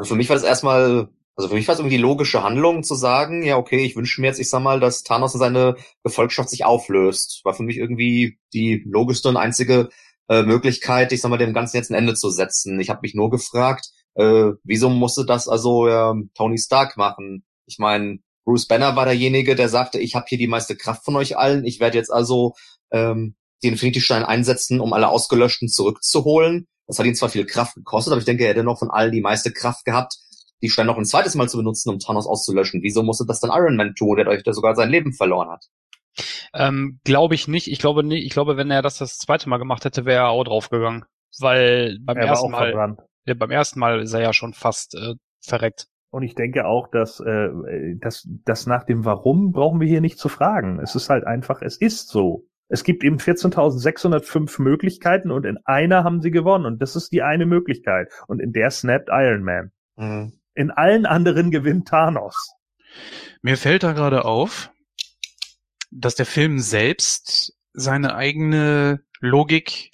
für mich war das erstmal, also für mich war es irgendwie logische Handlung zu sagen, ja, okay, ich wünsche mir jetzt, ich sag mal, dass Thanos und seine Gefolgschaft sich auflöst. War für mich irgendwie die logischste und einzige äh, Möglichkeit, ich sag mal, dem Ganzen jetzt ein Ende zu setzen. Ich habe mich nur gefragt, äh, wieso musste das also ähm, Tony Stark machen? Ich meine, Bruce Banner war derjenige, der sagte, ich habe hier die meiste Kraft von euch allen, ich werde jetzt also ähm, den Infinity-Stein einsetzen, um alle Ausgelöschten zurückzuholen. Das hat ihn zwar viel Kraft gekostet, aber ich denke, er hätte noch von allen die meiste Kraft gehabt, die Steine noch ein zweites Mal zu benutzen, um Thanos auszulöschen. Wieso musste das dann Iron Man tun, der, der sogar sein Leben verloren hat? Ähm, glaube ich nicht. Ich glaube nicht. Ich glaube, wenn er das das zweite Mal gemacht hätte, wäre er auch draufgegangen. Weil beim Er war ersten auch Mal, verbrannt. ja, beim ersten Mal ist er ja schon fast äh, verreckt. Und ich denke auch, dass äh, dass das nach dem Warum brauchen wir hier nicht zu fragen. Es ist halt einfach, es ist so. Es gibt eben 14.605 Möglichkeiten und in einer haben sie gewonnen und das ist die eine Möglichkeit und in der snappt Iron Man. Mhm. In allen anderen gewinnt Thanos. Mir fällt da gerade auf, dass der Film selbst seine eigene Logik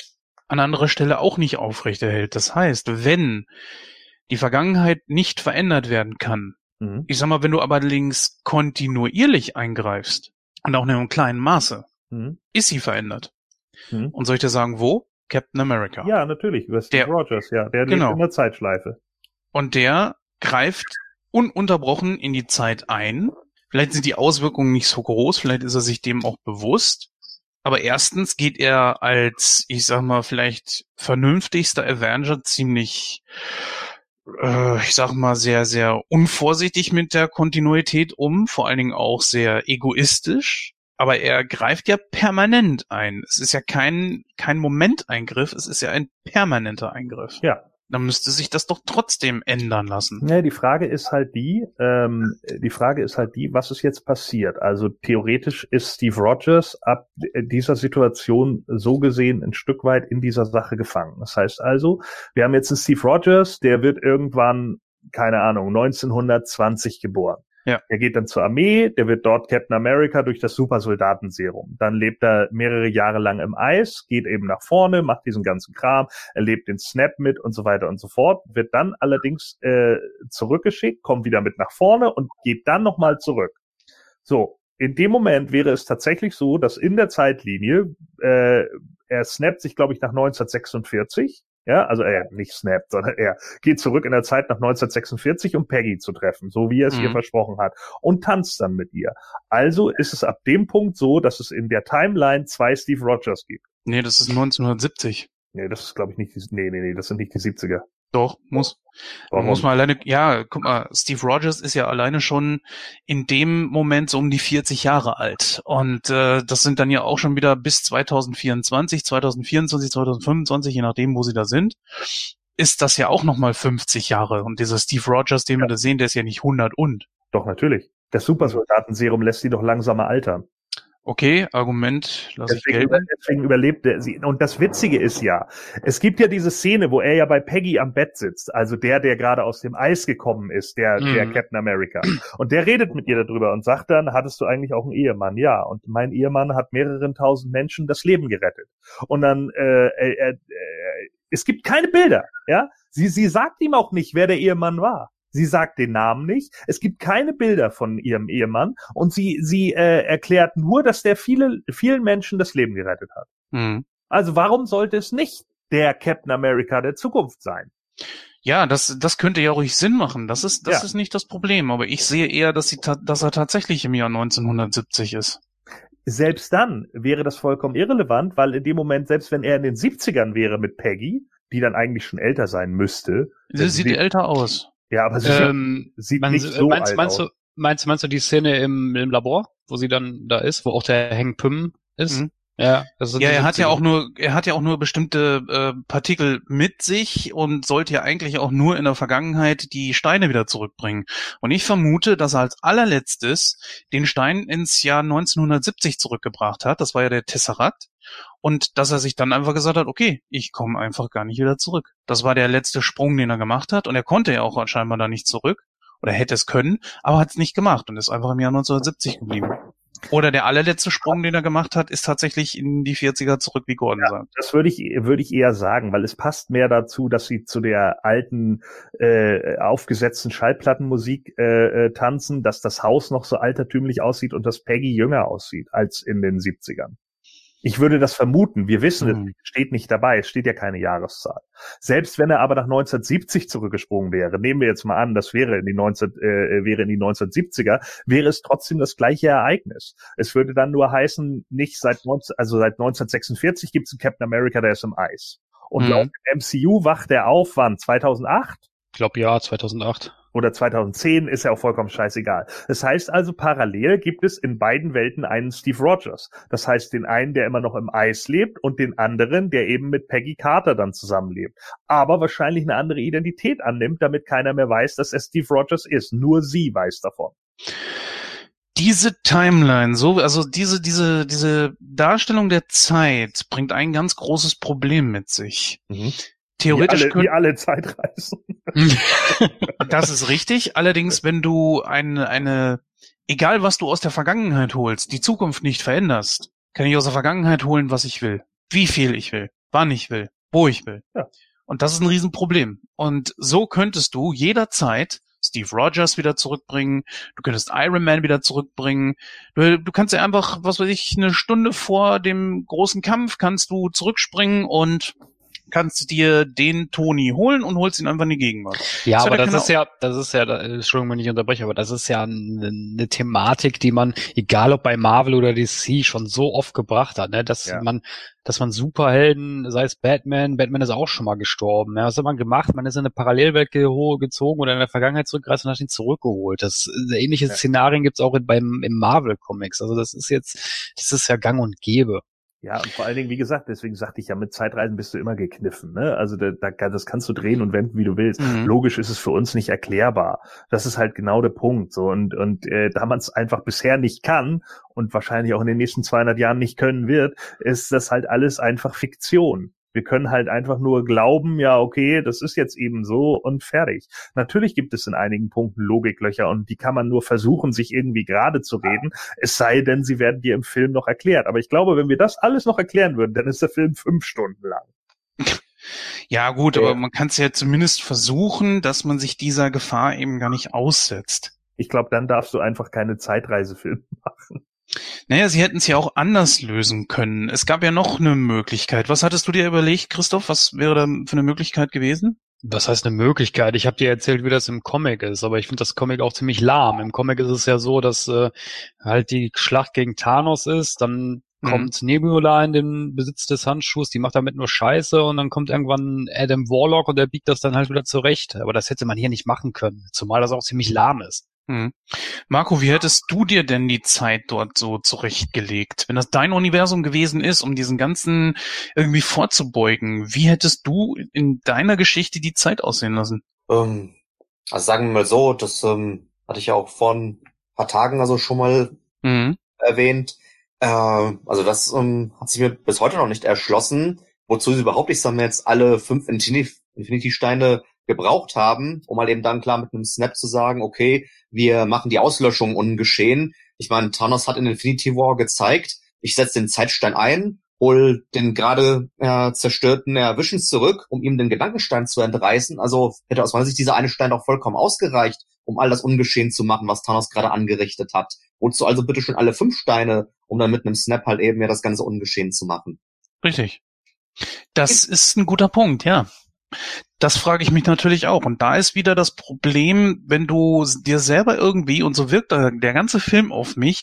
an anderer Stelle auch nicht aufrechterhält. Das heißt, wenn die Vergangenheit nicht verändert werden kann, Mhm. ich sag mal, wenn du aber links kontinuierlich eingreifst und auch in einem kleinen Maße, Mhm. ist sie verändert. Mhm. Und soll ich dir sagen, wo? Captain America. Ja, natürlich, über Steve Der- Rogers, ja, der Genau. lebt in der Zeitschleife. Und der greift ununterbrochen in die Zeit ein. Vielleicht sind die Auswirkungen nicht so groß, vielleicht ist er sich dem auch bewusst. Aber erstens geht er als, ich sag mal, vielleicht vernünftigster Avenger ziemlich, äh, ich sag mal, sehr, sehr unvorsichtig mit der Kontinuität um, vor allen Dingen auch sehr egoistisch. Aber er greift ja permanent ein. Es ist ja kein, kein Momenteingriff, es ist ja ein permanenter Eingriff. Ja, dann müsste sich das doch trotzdem ändern lassen. Ja, die Frage ist halt die, ähm, die Frage ist halt die, was ist jetzt passiert? Also theoretisch ist Steve Rogers ab dieser Situation so gesehen ein Stück weit in dieser Sache gefangen. Das heißt also, wir haben jetzt einen Steve Rogers, der wird irgendwann, keine Ahnung, 1920 geboren. Ja. Er geht dann zur Armee, der wird dort Captain America durch das Supersoldatenserum. Dann lebt er mehrere Jahre lang im Eis, geht eben nach vorne, macht diesen ganzen Kram, erlebt den Snap mit und so weiter und so fort, wird dann allerdings äh, zurückgeschickt, kommt wieder mit nach vorne und geht dann nochmal zurück. So, in dem Moment wäre es tatsächlich so, dass in der Zeitlinie, äh, er snappt sich, glaube ich, nach 1946, ja, also er nicht snappt, sondern er geht zurück in der Zeit nach 1946, um Peggy zu treffen, so wie er es Mhm. ihr versprochen hat, und tanzt dann mit ihr. Also ist es ab dem Punkt so, dass es in der Timeline zwei Steve Rogers gibt. Nee, das ist 1970. Nee, das ist, glaube ich, nicht die, nee, nee, nee, das sind nicht die 70er. Doch, muss. Warum? Muss man alleine, ja, guck mal, Steve Rogers ist ja alleine schon in dem Moment so um die 40 Jahre alt. Und äh, das sind dann ja auch schon wieder bis 2024, 2024, 2025, je nachdem, wo sie da sind, ist das ja auch nochmal 50 Jahre. Und dieser Steve Rogers, den wir da sehen, der ist ja nicht 100 und. Doch, natürlich. Das Supersoldatenserum lässt sie doch langsamer altern. Okay, Argument, lass ich gelten. deswegen überlebt er sie. Und das Witzige ist ja, es gibt ja diese Szene, wo er ja bei Peggy am Bett sitzt, also der, der gerade aus dem Eis gekommen ist, der, Mhm. der Captain America. Und der redet mit ihr darüber und sagt dann, hattest du eigentlich auch einen Ehemann? Ja. Und mein Ehemann hat mehreren tausend Menschen das Leben gerettet. Und dann, äh, äh, äh, es gibt keine Bilder, ja. Sie, sie sagt ihm auch nicht, wer der Ehemann war. Sie sagt den Namen nicht. Es gibt keine Bilder von ihrem Ehemann und sie, sie äh, erklärt nur, dass der viele, vielen Menschen das Leben gerettet hat. Hm. Also warum sollte es nicht der Captain America der Zukunft sein? Ja, das, das könnte ja ruhig Sinn machen. Das ist, das Ja. ist nicht das Problem. Aber ich sehe eher, dass, sie dass er tatsächlich im Jahr 1970 ist. Selbst dann wäre das vollkommen irrelevant, weil in dem Moment, selbst wenn er in den 70ern wäre mit Peggy, die dann eigentlich schon älter sein müsste, Sie sieht sie- älter aus. Ja, aber sie Ähm, sieht meinst, nicht so meinst, alt meinst, aus. du, meinst, meinst du die Szene im, im Labor, wo sie dann da ist, wo auch der Hank Pym ist? Mhm. Ja, Ja, er hat ja 70er. auch nur, er hat ja auch nur bestimmte äh, Partikel mit sich und sollte ja eigentlich auch nur in der Vergangenheit die Steine wieder zurückbringen. Und ich vermute, dass er als allerletztes den Stein ins Jahr 1970 zurückgebracht hat. Das war ja der Tesseract. Und dass er sich dann einfach gesagt hat, okay, ich komme einfach gar nicht wieder zurück. Das war der letzte Sprung, den er gemacht hat. Und er konnte ja auch scheinbar da nicht zurück. Oder hätte es können, aber hat es nicht gemacht und ist einfach im Jahr 1970 geblieben. Oder der allerletzte Sprung, den er gemacht hat, ist tatsächlich in die 40er zurück, wie Gordon sagt. Das würde ich, würde ich eher sagen, weil es passt mehr dazu, dass sie zu der alten, äh, aufgesetzten Schallplattenmusik äh, äh, tanzen, dass das Haus noch so altertümlich aussieht und dass Peggy jünger aussieht als in den 70ern. Ich würde das vermuten. Wir wissen, es steht nicht dabei. Es steht ja keine Jahreszahl. Selbst wenn er aber nach 1970 zurückgesprungen wäre, nehmen wir jetzt mal an, das wäre in die 19, äh, wäre in die 1970er, wäre es trotzdem das gleiche Ereignis. Es würde dann nur heißen, nicht seit 19, also seit 1946 gibt es einen Captain America, der ist im Eis. Und Mhm. laut dem MCU wacht er auf, wann? 2008? Ich glaube ja, 2008. oder 2010 ist ja auch vollkommen scheißegal. Das heißt also, parallel gibt es in beiden Welten einen Steve Rogers. Das heißt, den einen, der immer noch im Eis lebt und den anderen, der eben mit Peggy Carter dann zusammenlebt. Aber wahrscheinlich eine andere Identität annimmt, damit keiner mehr weiß, dass er Steve Rogers ist. Nur sie weiß davon. Diese Timeline, so, also diese, diese, diese Darstellung der Zeit bringt ein ganz großes Problem mit sich. Theoretisch wie alle, wie alle Zeitreisen. Das ist richtig. Allerdings, wenn du eine, eine, egal was du aus der Vergangenheit holst, die Zukunft nicht veränderst, kann ich aus der Vergangenheit holen, was ich will. Wie viel ich will. Wann ich will. Wo ich will. Ja. Und das ist ein Riesenproblem. Und so könntest du jederzeit Steve Rogers wieder zurückbringen. Du könntest Iron Man wieder zurückbringen. Du, du kannst ja einfach, was weiß ich, eine Stunde vor dem großen Kampf kannst du zurückspringen und kannst dir den Tony holen und holst ihn einfach in die Gegenwart. Ja, Das aber er das ist ja, das ist ja, Entschuldigung, wenn ich unterbreche, aber das ist ja eine, eine Thematik, die man, egal ob bei Marvel oder DC, schon so oft gebracht hat, ne, dass Ja. man, dass man Superhelden, sei es Batman, Batman ist auch schon mal gestorben, ja, was hat man gemacht? Man ist in eine Parallelwelt ge gezogen oder in der Vergangenheit zurückgereist und hat ihn zurückgeholt. Das äh, ähnliche Ja. Szenarien gibt's auch in, beim im Marvel Comics. Also das ist jetzt, das ist ja Gang und Gäbe. Ja, und vor allen Dingen, wie gesagt, deswegen sagte ich ja, mit Zeitreisen bist du immer gekniffen. Ne? Also da, da, das kannst du drehen und wenden, wie du willst. Mhm. Logisch ist es für uns nicht erklärbar. Das ist halt genau der Punkt. So und und äh, da man es einfach bisher nicht kann und wahrscheinlich auch in den nächsten 200 Jahren nicht können wird, ist das halt alles einfach Fiktion. Wir können halt einfach nur glauben, ja, okay, das ist jetzt eben so und fertig. Natürlich gibt es in einigen Punkten Logiklöcher und die kann man nur versuchen, sich irgendwie gerade zu reden, es sei denn, sie werden dir im Film noch erklärt. Aber ich glaube, wenn wir das alles noch erklären würden, dann ist der Film fünf Stunden lang. Ja, gut, ja. aber man kann es ja zumindest versuchen, dass man sich dieser Gefahr eben gar nicht aussetzt. Ich glaube, dann darfst du einfach keine Zeitreisefilme machen. Naja, sie hätten es ja auch anders lösen können. Es gab ja noch eine Möglichkeit. Was hattest du dir überlegt, Christoph? Was wäre da für eine Möglichkeit gewesen? Was heißt eine Möglichkeit? Ich habe dir erzählt, wie das im Comic ist, aber ich finde das Comic auch ziemlich lahm. Im Comic ist es ja so, dass äh, halt die Schlacht gegen Thanos ist, dann mhm. kommt Nebula in den Besitz des Handschuhs, die macht damit nur Scheiße und dann kommt irgendwann Adam Warlock und der biegt das dann halt wieder zurecht. Aber das hätte man hier nicht machen können, zumal das auch ziemlich lahm ist. Hm. Marco, wie hättest du dir denn die Zeit dort so zurechtgelegt? Wenn das dein Universum gewesen ist, um diesen ganzen irgendwie vorzubeugen, wie hättest du in deiner Geschichte die Zeit aussehen lassen? Ähm, also sagen wir mal so, das ähm, hatte ich ja auch vor ein paar Tagen also schon mal mhm. erwähnt. Äh, also das ähm, hat sich mir bis heute noch nicht erschlossen, wozu sie überhaupt, ich sag mal jetzt, alle fünf Infinity-Steine gebraucht haben, um mal eben dann klar mit einem Snap zu sagen, okay, wir machen die Auslöschung ungeschehen. Ich meine, Thanos hat in Infinity War gezeigt, ich setze den Zeitstein ein, hol den gerade äh, zerstörten äh, Visions zurück, um ihm den Gedankenstein zu entreißen. Also hätte aus meiner Sicht dieser eine Stein auch vollkommen ausgereicht, um all das ungeschehen zu machen, was Thanos gerade angerichtet hat. Wozu also bitte schon alle fünf Steine, um dann mit einem Snap halt eben ja das Ganze ungeschehen zu machen. Richtig. Das ist ein guter Punkt, ja. Das frage ich mich natürlich auch. Und da ist wieder das Problem, wenn du dir selber irgendwie, und so wirkt der, ganze Film auf mich,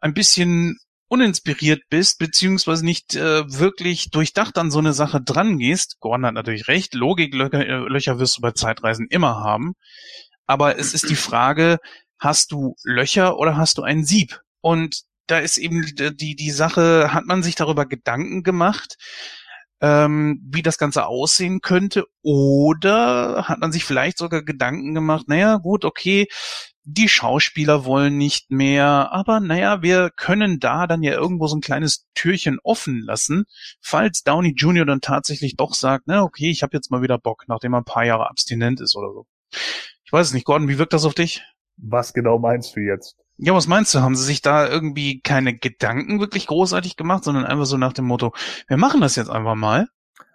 ein bisschen uninspiriert bist, beziehungsweise nicht äh, wirklich durchdacht an so eine Sache dran gehst. Gordon hat natürlich recht, Logiklöcher äh, wirst du bei Zeitreisen immer haben. Aber es ist die Frage, hast du Löcher oder hast du ein Sieb? Und da ist eben die, die, die Sache, hat man sich darüber Gedanken gemacht, ähm, wie das Ganze aussehen könnte? Oder hat man sich vielleicht sogar Gedanken gemacht, naja, gut, okay, die Schauspieler wollen nicht mehr, aber naja, wir können da dann ja irgendwo so ein kleines Türchen offen lassen, falls Downey Jr. dann tatsächlich doch sagt, na okay, ich habe jetzt mal wieder Bock, nachdem er ein paar Jahre abstinent ist oder so. Ich weiß es nicht, Gordon, wie wirkt das auf dich? Was genau meinst du jetzt? Ja, was meinst du? Haben sie sich da irgendwie keine Gedanken wirklich großartig gemacht, sondern einfach so nach dem Motto, wir machen das jetzt einfach mal?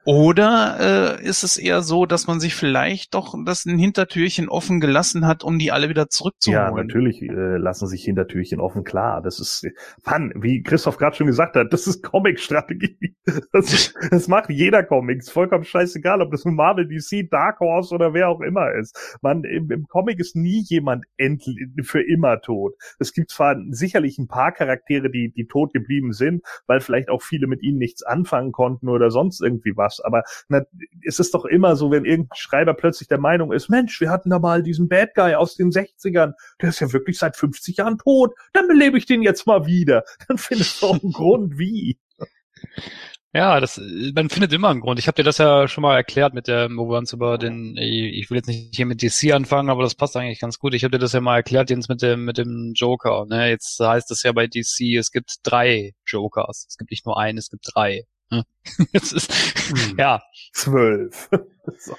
Oder äh, ist es eher so, dass man sich vielleicht doch das ein Hintertürchen offen gelassen hat, um die alle wieder zurückzuholen? Ja, natürlich äh, lassen sich Hintertürchen offen, klar. Das ist, Mann, wie Christoph gerade schon gesagt hat, das ist Comic-Strategie. Das, das macht jeder Comic. Ist vollkommen scheißegal, ob das nun Marvel, DC, Dark Horse oder wer auch immer ist. Man, im, im Comic ist nie jemand endlich für immer tot. Es gibt zwar sicherlich ein paar Charaktere, die, die tot geblieben sind, weil vielleicht auch viele mit ihnen nichts anfangen konnten oder sonst irgendwie was machst. Aber na, es ist doch immer so, wenn irgendein Schreiber plötzlich der Meinung ist, Mensch, wir hatten da mal diesen Bad Guy aus den 60ern, der ist ja wirklich seit 50 Jahren tot, dann belebe ich den jetzt mal wieder. Dann findest du auch einen Grund, wie. Ja, das, man findet immer einen Grund. Ich habe dir das ja schon mal erklärt mit der, wo wir uns über den, ich will jetzt nicht hier mit DC anfangen, aber das passt eigentlich ganz gut. Ich habe dir das ja mal erklärt, Jens, mit dem, mit dem Joker. Ne? Jetzt heißt es ja bei DC, es gibt drei Jokers. Es gibt nicht nur einen, es gibt drei. Es ist, hm. ja. Zwölf. so.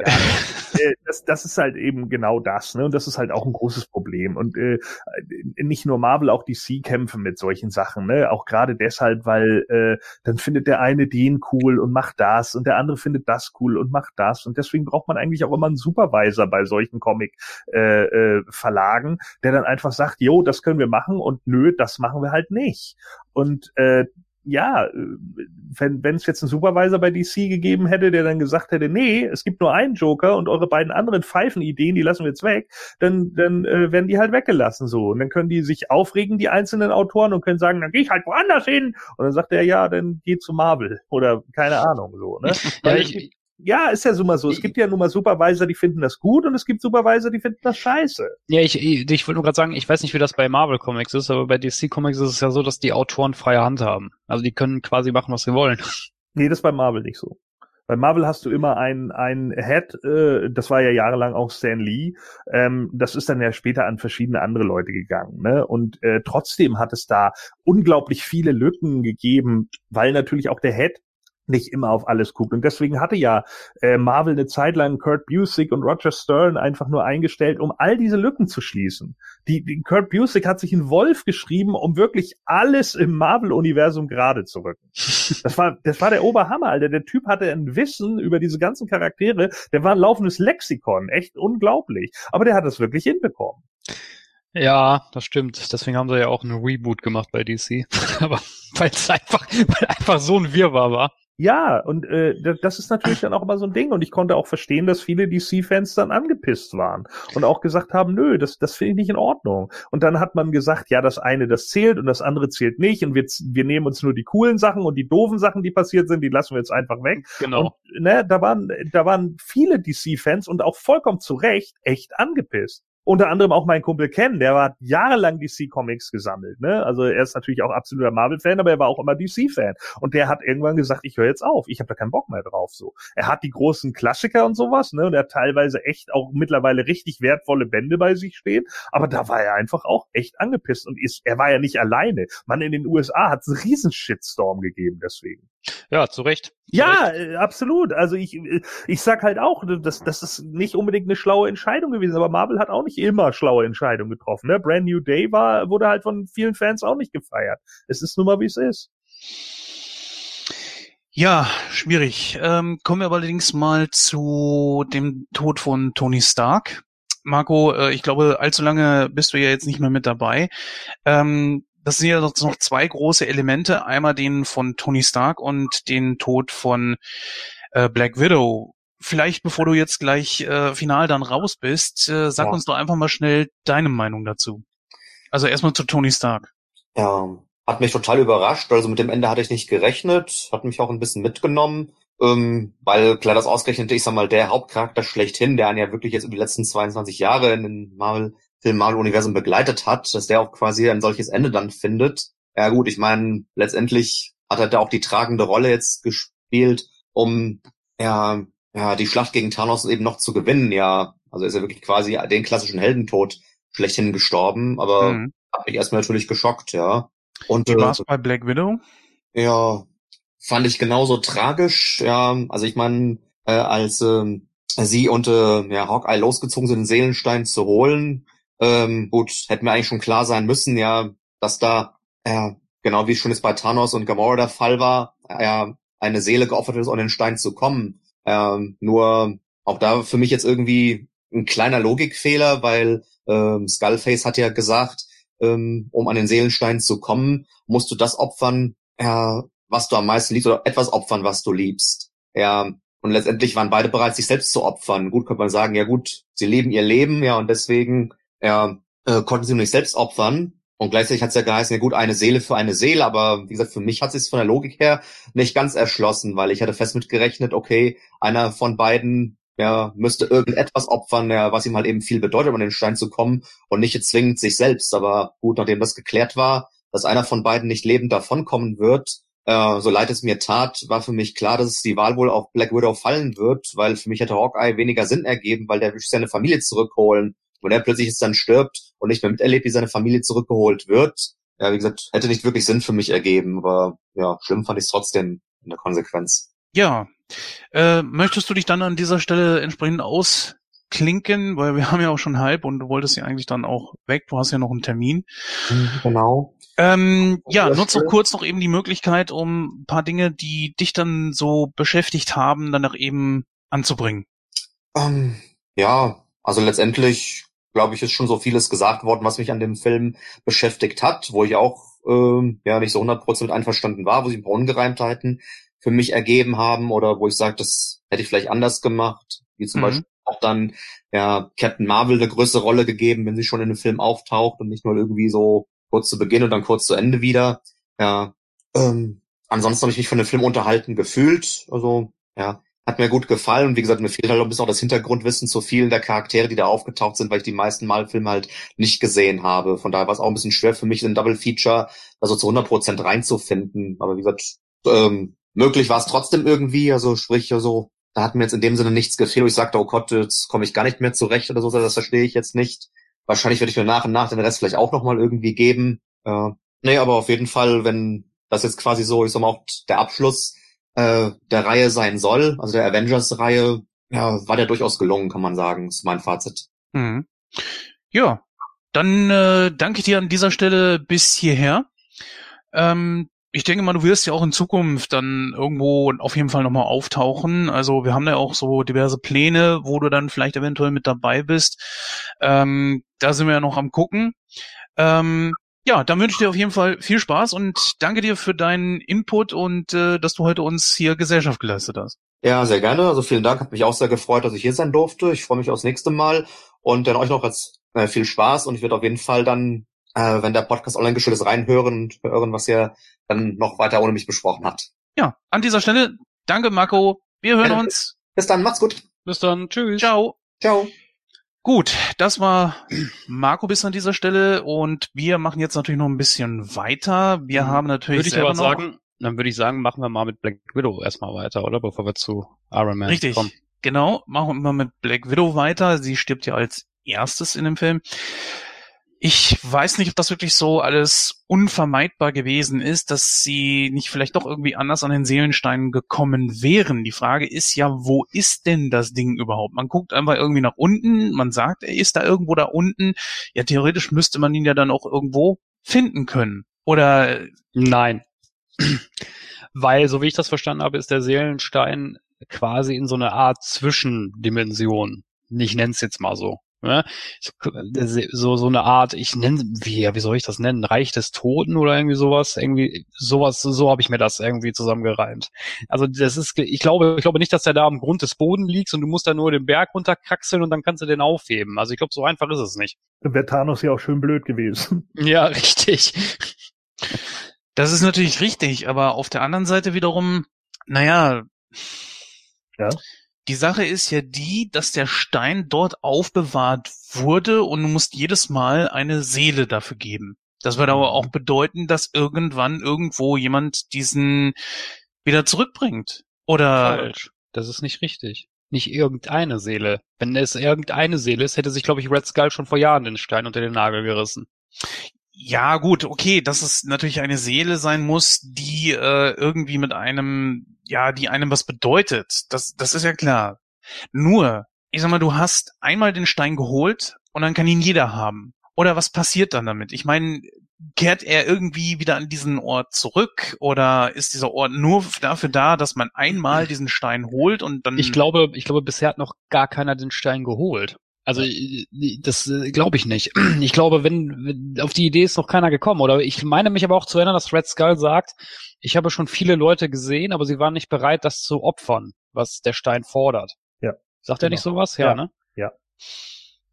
Ja, äh, das, das ist halt eben genau das, ne? Und das ist halt auch ein großes Problem. Und äh, nicht nur Marvel, auch DC kämpfen mit solchen Sachen, ne? Auch gerade deshalb, weil äh, dann findet der eine den cool und macht das und der andere findet das cool und macht das. Und deswegen braucht man eigentlich auch immer einen Supervisor bei solchen Comic-Verlagen, äh, äh, der dann einfach sagt, jo, das können wir machen und nö, das machen wir halt nicht. Und äh, ja, äh, wenn wenn es jetzt einen Supervisor bei DC gegeben hätte, der dann gesagt hätte, nee, es gibt nur einen Joker und eure beiden anderen Pfeifenideen, die lassen wir jetzt weg, dann dann äh, werden die halt weggelassen so und dann können die sich aufregen, die einzelnen Autoren und können sagen, dann gehe ich halt woanders hin und dann sagt er, ja, dann geh zu Marvel oder keine Ahnung so, ne? ja, ich, ja, ist ja so mal so. Es gibt ja nun mal Supervisor, die finden das gut und es gibt Supervisor, die finden das scheiße. Ja, ich, ich, ich wollte nur gerade sagen, ich weiß nicht, wie das bei Marvel Comics ist, aber bei DC Comics ist es ja so, dass die Autoren freie Hand haben. Also die können quasi machen, was sie wollen. Nee, das ist bei Marvel nicht so. Bei Marvel hast du immer ein, ein Head, äh, das war ja jahrelang auch Stan Lee. Ähm, das ist dann ja später an verschiedene andere Leute gegangen. Ne? Und äh, trotzdem hat es da unglaublich viele Lücken gegeben, weil natürlich auch der Head nicht immer auf alles guckt. Und deswegen hatte ja äh, Marvel eine Zeit lang Kurt Busiek und Roger Stern einfach nur eingestellt, um all diese Lücken zu schließen. Die, die Kurt Busiek hat sich in Wolf geschrieben, um wirklich alles im Marvel-Universum gerade zu rücken. Das war, das war der Oberhammer, Alter. Der Typ hatte ein Wissen über diese ganzen Charaktere, der war ein laufendes Lexikon, echt unglaublich. Aber der hat das wirklich hinbekommen. Ja, das stimmt. Deswegen haben sie ja auch einen Reboot gemacht bei DC. Aber weil es einfach, weil einfach so ein Wirrwarr war. Ja, und äh, das ist natürlich dann auch immer so ein Ding. Und ich konnte auch verstehen, dass viele DC-Fans dann angepisst waren und auch gesagt haben, nö, das, das finde ich nicht in Ordnung. Und dann hat man gesagt, ja, das eine, das zählt und das andere zählt nicht. Und wir, wir nehmen uns nur die coolen Sachen und die doofen Sachen, die passiert sind, die lassen wir jetzt einfach weg. Genau. Und ne, da waren, da waren viele DC-Fans und auch vollkommen zu Recht echt angepisst unter anderem auch mein Kumpel Ken, der war jahrelang DC Comics gesammelt, ne? Also er ist natürlich auch absoluter Marvel Fan, aber er war auch immer DC Fan und der hat irgendwann gesagt, ich höre jetzt auf, ich habe da keinen Bock mehr drauf so. Er hat die großen Klassiker und sowas, ne? Und er hat teilweise echt auch mittlerweile richtig wertvolle Bände bei sich stehen, aber da war er einfach auch echt angepisst und ist er war ja nicht alleine. Man in den USA hat einen riesen Shitstorm gegeben deswegen. Ja, zu Recht. Zu ja, Recht. äh, absolut. Also ich, äh, ich sag halt auch, das, das ist nicht unbedingt eine schlaue Entscheidung gewesen, aber Marvel hat auch nicht immer schlaue Entscheidungen getroffen. Ne? Brand New Day war, wurde halt von vielen Fans auch nicht gefeiert. Es ist nun mal, wie es ist. Ja, schwierig. Ähm, kommen wir aber allerdings mal zu dem Tod von Tony Stark. Marco, äh, ich glaube, allzu lange bist du ja jetzt nicht mehr mit dabei. Ähm, das sind ja noch zwei große Elemente. Einmal den von Tony Stark und den Tod von äh, Black Widow. Vielleicht, bevor du jetzt gleich äh, final dann raus bist, äh, sag Ja. uns doch einfach mal schnell deine Meinung dazu. Also erstmal zu Tony Stark. Ja, hat mich total überrascht. Also mit dem Ende hatte ich nicht gerechnet, hat mich auch ein bisschen mitgenommen, ähm, weil klar, das ausgerechnet, ich sag mal, der Hauptcharakter schlechthin, der einen ja wirklich jetzt über die letzten 22 Jahre in den Marvel, Film Marvel-Universum begleitet hat, dass der auch quasi ein solches Ende dann findet. Ja gut, ich meine, letztendlich hat er da auch die tragende Rolle jetzt gespielt, um ja, ja die Schlacht gegen Thanos eben noch zu gewinnen. Ja, also ist er wirklich quasi den klassischen Heldentod schlechthin gestorben, aber Mhm. hat mich erstmal natürlich geschockt, ja. Und Wie äh, war's bei Black Widow? ja, fand ich genauso tragisch. Ja, also ich meine, äh, als ähm, sie und äh, ja, Hawkeye losgezogen sind, den Seelenstein zu holen, ähm, gut, hätte mir eigentlich schon klar sein müssen, ja, dass da, ja, genau wie es schon jetzt bei Thanos und Gamora der Fall war, ja, eine Seele geopfert ist, um den Stein zu kommen. Ähm, nur auch da für mich jetzt irgendwie ein kleiner Logikfehler, weil ähm, Skullface hat ja gesagt, ähm, um an den Seelenstein zu kommen, musst du das opfern, ja, was du am meisten liebst, oder etwas opfern, was du liebst. Ja, und letztendlich waren beide bereit, sich selbst zu opfern. Gut, könnte man sagen, ja gut, sie leben ihr Leben, ja, und deswegen ja, äh, konnten sie nicht selbst opfern. Und gleichzeitig hat es ja geheißen, ja gut, eine Seele für eine Seele, aber wie gesagt, für mich hat es von der Logik her nicht ganz erschlossen, weil ich hatte fest mitgerechnet, okay, einer von beiden ja, müsste irgendetwas opfern, ja, was ihm halt eben viel bedeutet, um an den Stein zu kommen und nicht zwingend sich selbst. Aber gut, nachdem das geklärt war, dass einer von beiden nicht lebend davonkommen wird, äh, so leid es mir tat, war für mich klar, dass die Wahl wohl auf Black Widow fallen wird, weil für mich hätte Hawkeye weniger Sinn ergeben, weil der will seine Familie zurückholen. Und er plötzlich jetzt dann stirbt und nicht mehr miterlebt, wie seine Familie zurückgeholt wird. Ja, wie gesagt, hätte nicht wirklich Sinn für mich ergeben, aber ja, schlimm fand ich es trotzdem in der Konsequenz. Ja. Äh, möchtest du dich dann an dieser Stelle entsprechend ausklinken? Weil wir haben ja auch schon halb und du wolltest ja eigentlich dann auch weg. Du hast ja noch einen Termin. Genau. Ähm, ja, nutze kurz noch eben die Möglichkeit, um ein paar Dinge, die dich dann so beschäftigt haben, dann auch eben anzubringen. Ähm, ja, also letztendlich, glaube ich, ist schon so vieles gesagt worden, was mich an dem Film beschäftigt hat, wo ich auch ähm, ja nicht so 100% mit einverstanden war, wo sich ein paar Ungereimtheiten für mich ergeben haben oder wo ich sage, das hätte ich vielleicht anders gemacht, wie zum Mhm. Beispiel auch dann ja Captain Marvel eine größere Rolle gegeben, wenn sie schon in einem Film auftaucht und nicht nur irgendwie so kurz zu Beginn und dann kurz zu Ende wieder. Ja, ähm, ansonsten habe ich mich von dem Film unterhalten gefühlt. Also ja, hat mir gut gefallen und wie gesagt, mir fehlt halt ein bisschen auch das Hintergrundwissen zu vielen der Charaktere, die da aufgetaucht sind, weil ich die meisten Malfilme halt nicht gesehen habe. Von daher war es auch ein bisschen schwer für mich, in Double Feature also zu 100 Prozent reinzufinden. Aber wie gesagt, ähm, möglich war es trotzdem irgendwie, also sprich, also da hat mir jetzt in dem Sinne nichts gefehlt, ich sagte, oh Gott, jetzt komme ich gar nicht mehr zurecht oder so, das verstehe ich jetzt nicht. Wahrscheinlich werde ich mir nach und nach den Rest vielleicht auch nochmal irgendwie geben. Äh, nee, aber auf jeden Fall, wenn das jetzt quasi so, ich sag mal, auch der Abschluss äh, der Reihe sein soll, also der Avengers-Reihe, ja, war der durchaus gelungen, kann man sagen, ist mein Fazit. Mhm. Ja, dann äh, danke ich dir an dieser Stelle bis hierher. Ähm, ich denke mal, du wirst ja auch in Zukunft dann irgendwo auf jeden Fall nochmal auftauchen. Also wir haben da auch so diverse Pläne, wo du dann vielleicht eventuell mit dabei bist. Ähm, da sind wir ja noch am gucken. Ähm, ja, dann wünsche ich dir auf jeden Fall viel Spaß und danke dir für deinen Input und äh, dass du heute uns hier Gesellschaft geleistet hast. Ja, sehr gerne. Also vielen Dank. Hat mich auch sehr gefreut, dass ich hier sein durfte. Ich freue mich aufs nächste Mal und dann euch noch jetzt äh, viel Spaß und ich werde auf jeden Fall dann, äh, wenn der Podcast online gestellt ist, reinhören und hören, was ihr dann noch weiter ohne mich besprochen habt. Ja, an dieser Stelle, danke Marco. Wir hören Gerne. uns. Bis dann, macht's gut. Bis dann. Tschüss. Ciao. Ciao. Gut, das war Marco bis an dieser Stelle und wir machen jetzt natürlich noch ein bisschen weiter. Wir haben natürlich Würde ich selber aber noch, sagen, dann würde ich sagen, machen wir mal mit Black Widow erstmal weiter, oder? Bevor wir zu Iron Man Richtig, kommen. genau, machen wir mit Black Widow weiter. Sie stirbt ja als erstes in dem Film. Ich weiß nicht, ob das wirklich so alles unvermeidbar gewesen ist, dass sie nicht vielleicht doch irgendwie anders an den Seelenstein gekommen wären. Die Frage ist ja, wo ist denn das Ding überhaupt? Man guckt einfach irgendwie nach unten, man sagt, er ist da irgendwo da unten. Ja, theoretisch müsste man ihn ja dann auch irgendwo finden können. Oder Nein. Weil, so wie ich das verstanden habe, ist der Seelenstein quasi in so eine Art Zwischendimension. Ich nenne es jetzt mal so. Ne? So, so eine Art, ich nenne, wie, wie soll ich das nennen? Reich des Toten oder irgendwie sowas? Irgendwie, sowas, so habe ich mir das irgendwie zusammengereimt. Also das ist, ich glaube, ich glaube nicht, dass der da am Grund des Bodens liegt und du musst da nur den Berg runterkraxeln und dann kannst du den aufheben. Also ich glaube, so einfach ist es nicht. Dann wäre Thanos ja auch schön blöd gewesen. Ja, richtig. das ist natürlich richtig, aber auf der anderen Seite wiederum, naja, Ja. Die Sache ist ja die, dass der Stein dort aufbewahrt wurde und du musst jedes Mal eine Seele dafür geben. Das würde aber auch bedeuten, dass irgendwann irgendwo jemand diesen wieder zurückbringt. Oder Falsch. Das ist nicht richtig. Nicht irgendeine Seele. Wenn es irgendeine Seele ist, hätte sich, glaube ich, Red Skull schon vor Jahren den Stein unter den Nagel gerissen. Ja, gut, okay, dass es natürlich eine Seele sein muss, die äh, irgendwie mit einem, ja, die einem was bedeutet. Das, das ist ja klar. Nur, ich sag mal, du hast einmal den Stein geholt und dann kann ihn jeder haben. Oder was passiert dann damit? Ich meine, kehrt er irgendwie wieder an diesen Ort zurück oder ist dieser Ort nur dafür da, dass man einmal diesen Stein holt und dann Ich glaube, ich glaube, bisher hat noch gar keiner den Stein geholt. Also äh, das äh, glaube ich nicht. Ich glaube, wenn, auf die Idee ist noch keiner gekommen. Oder ich meine mich aber auch zu erinnern, dass Red Skull sagt, ich habe schon viele Leute gesehen, aber sie waren nicht bereit, das zu opfern, was der Stein fordert. Ja, Sagt er genau. nicht sowas? Ja. Ja, ne?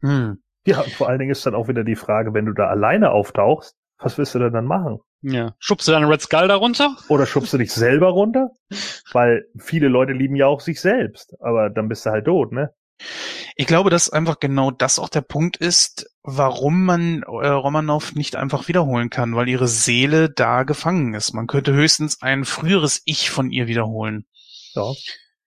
hm. Ja, vor allen Dingen ist dann auch wieder die Frage, wenn du da alleine auftauchst, was willst du denn dann machen? Ja. Schubst du dann Red Skull da runter? Oder schubst du dich selber runter? Weil viele Leute lieben ja auch sich selbst, aber dann bist du halt tot, ne? Ich glaube, dass einfach genau das auch der Punkt ist, warum man äh, Romanov nicht einfach wiederholen kann, weil ihre Seele da gefangen ist. Man könnte höchstens ein früheres Ich von ihr wiederholen. Ja.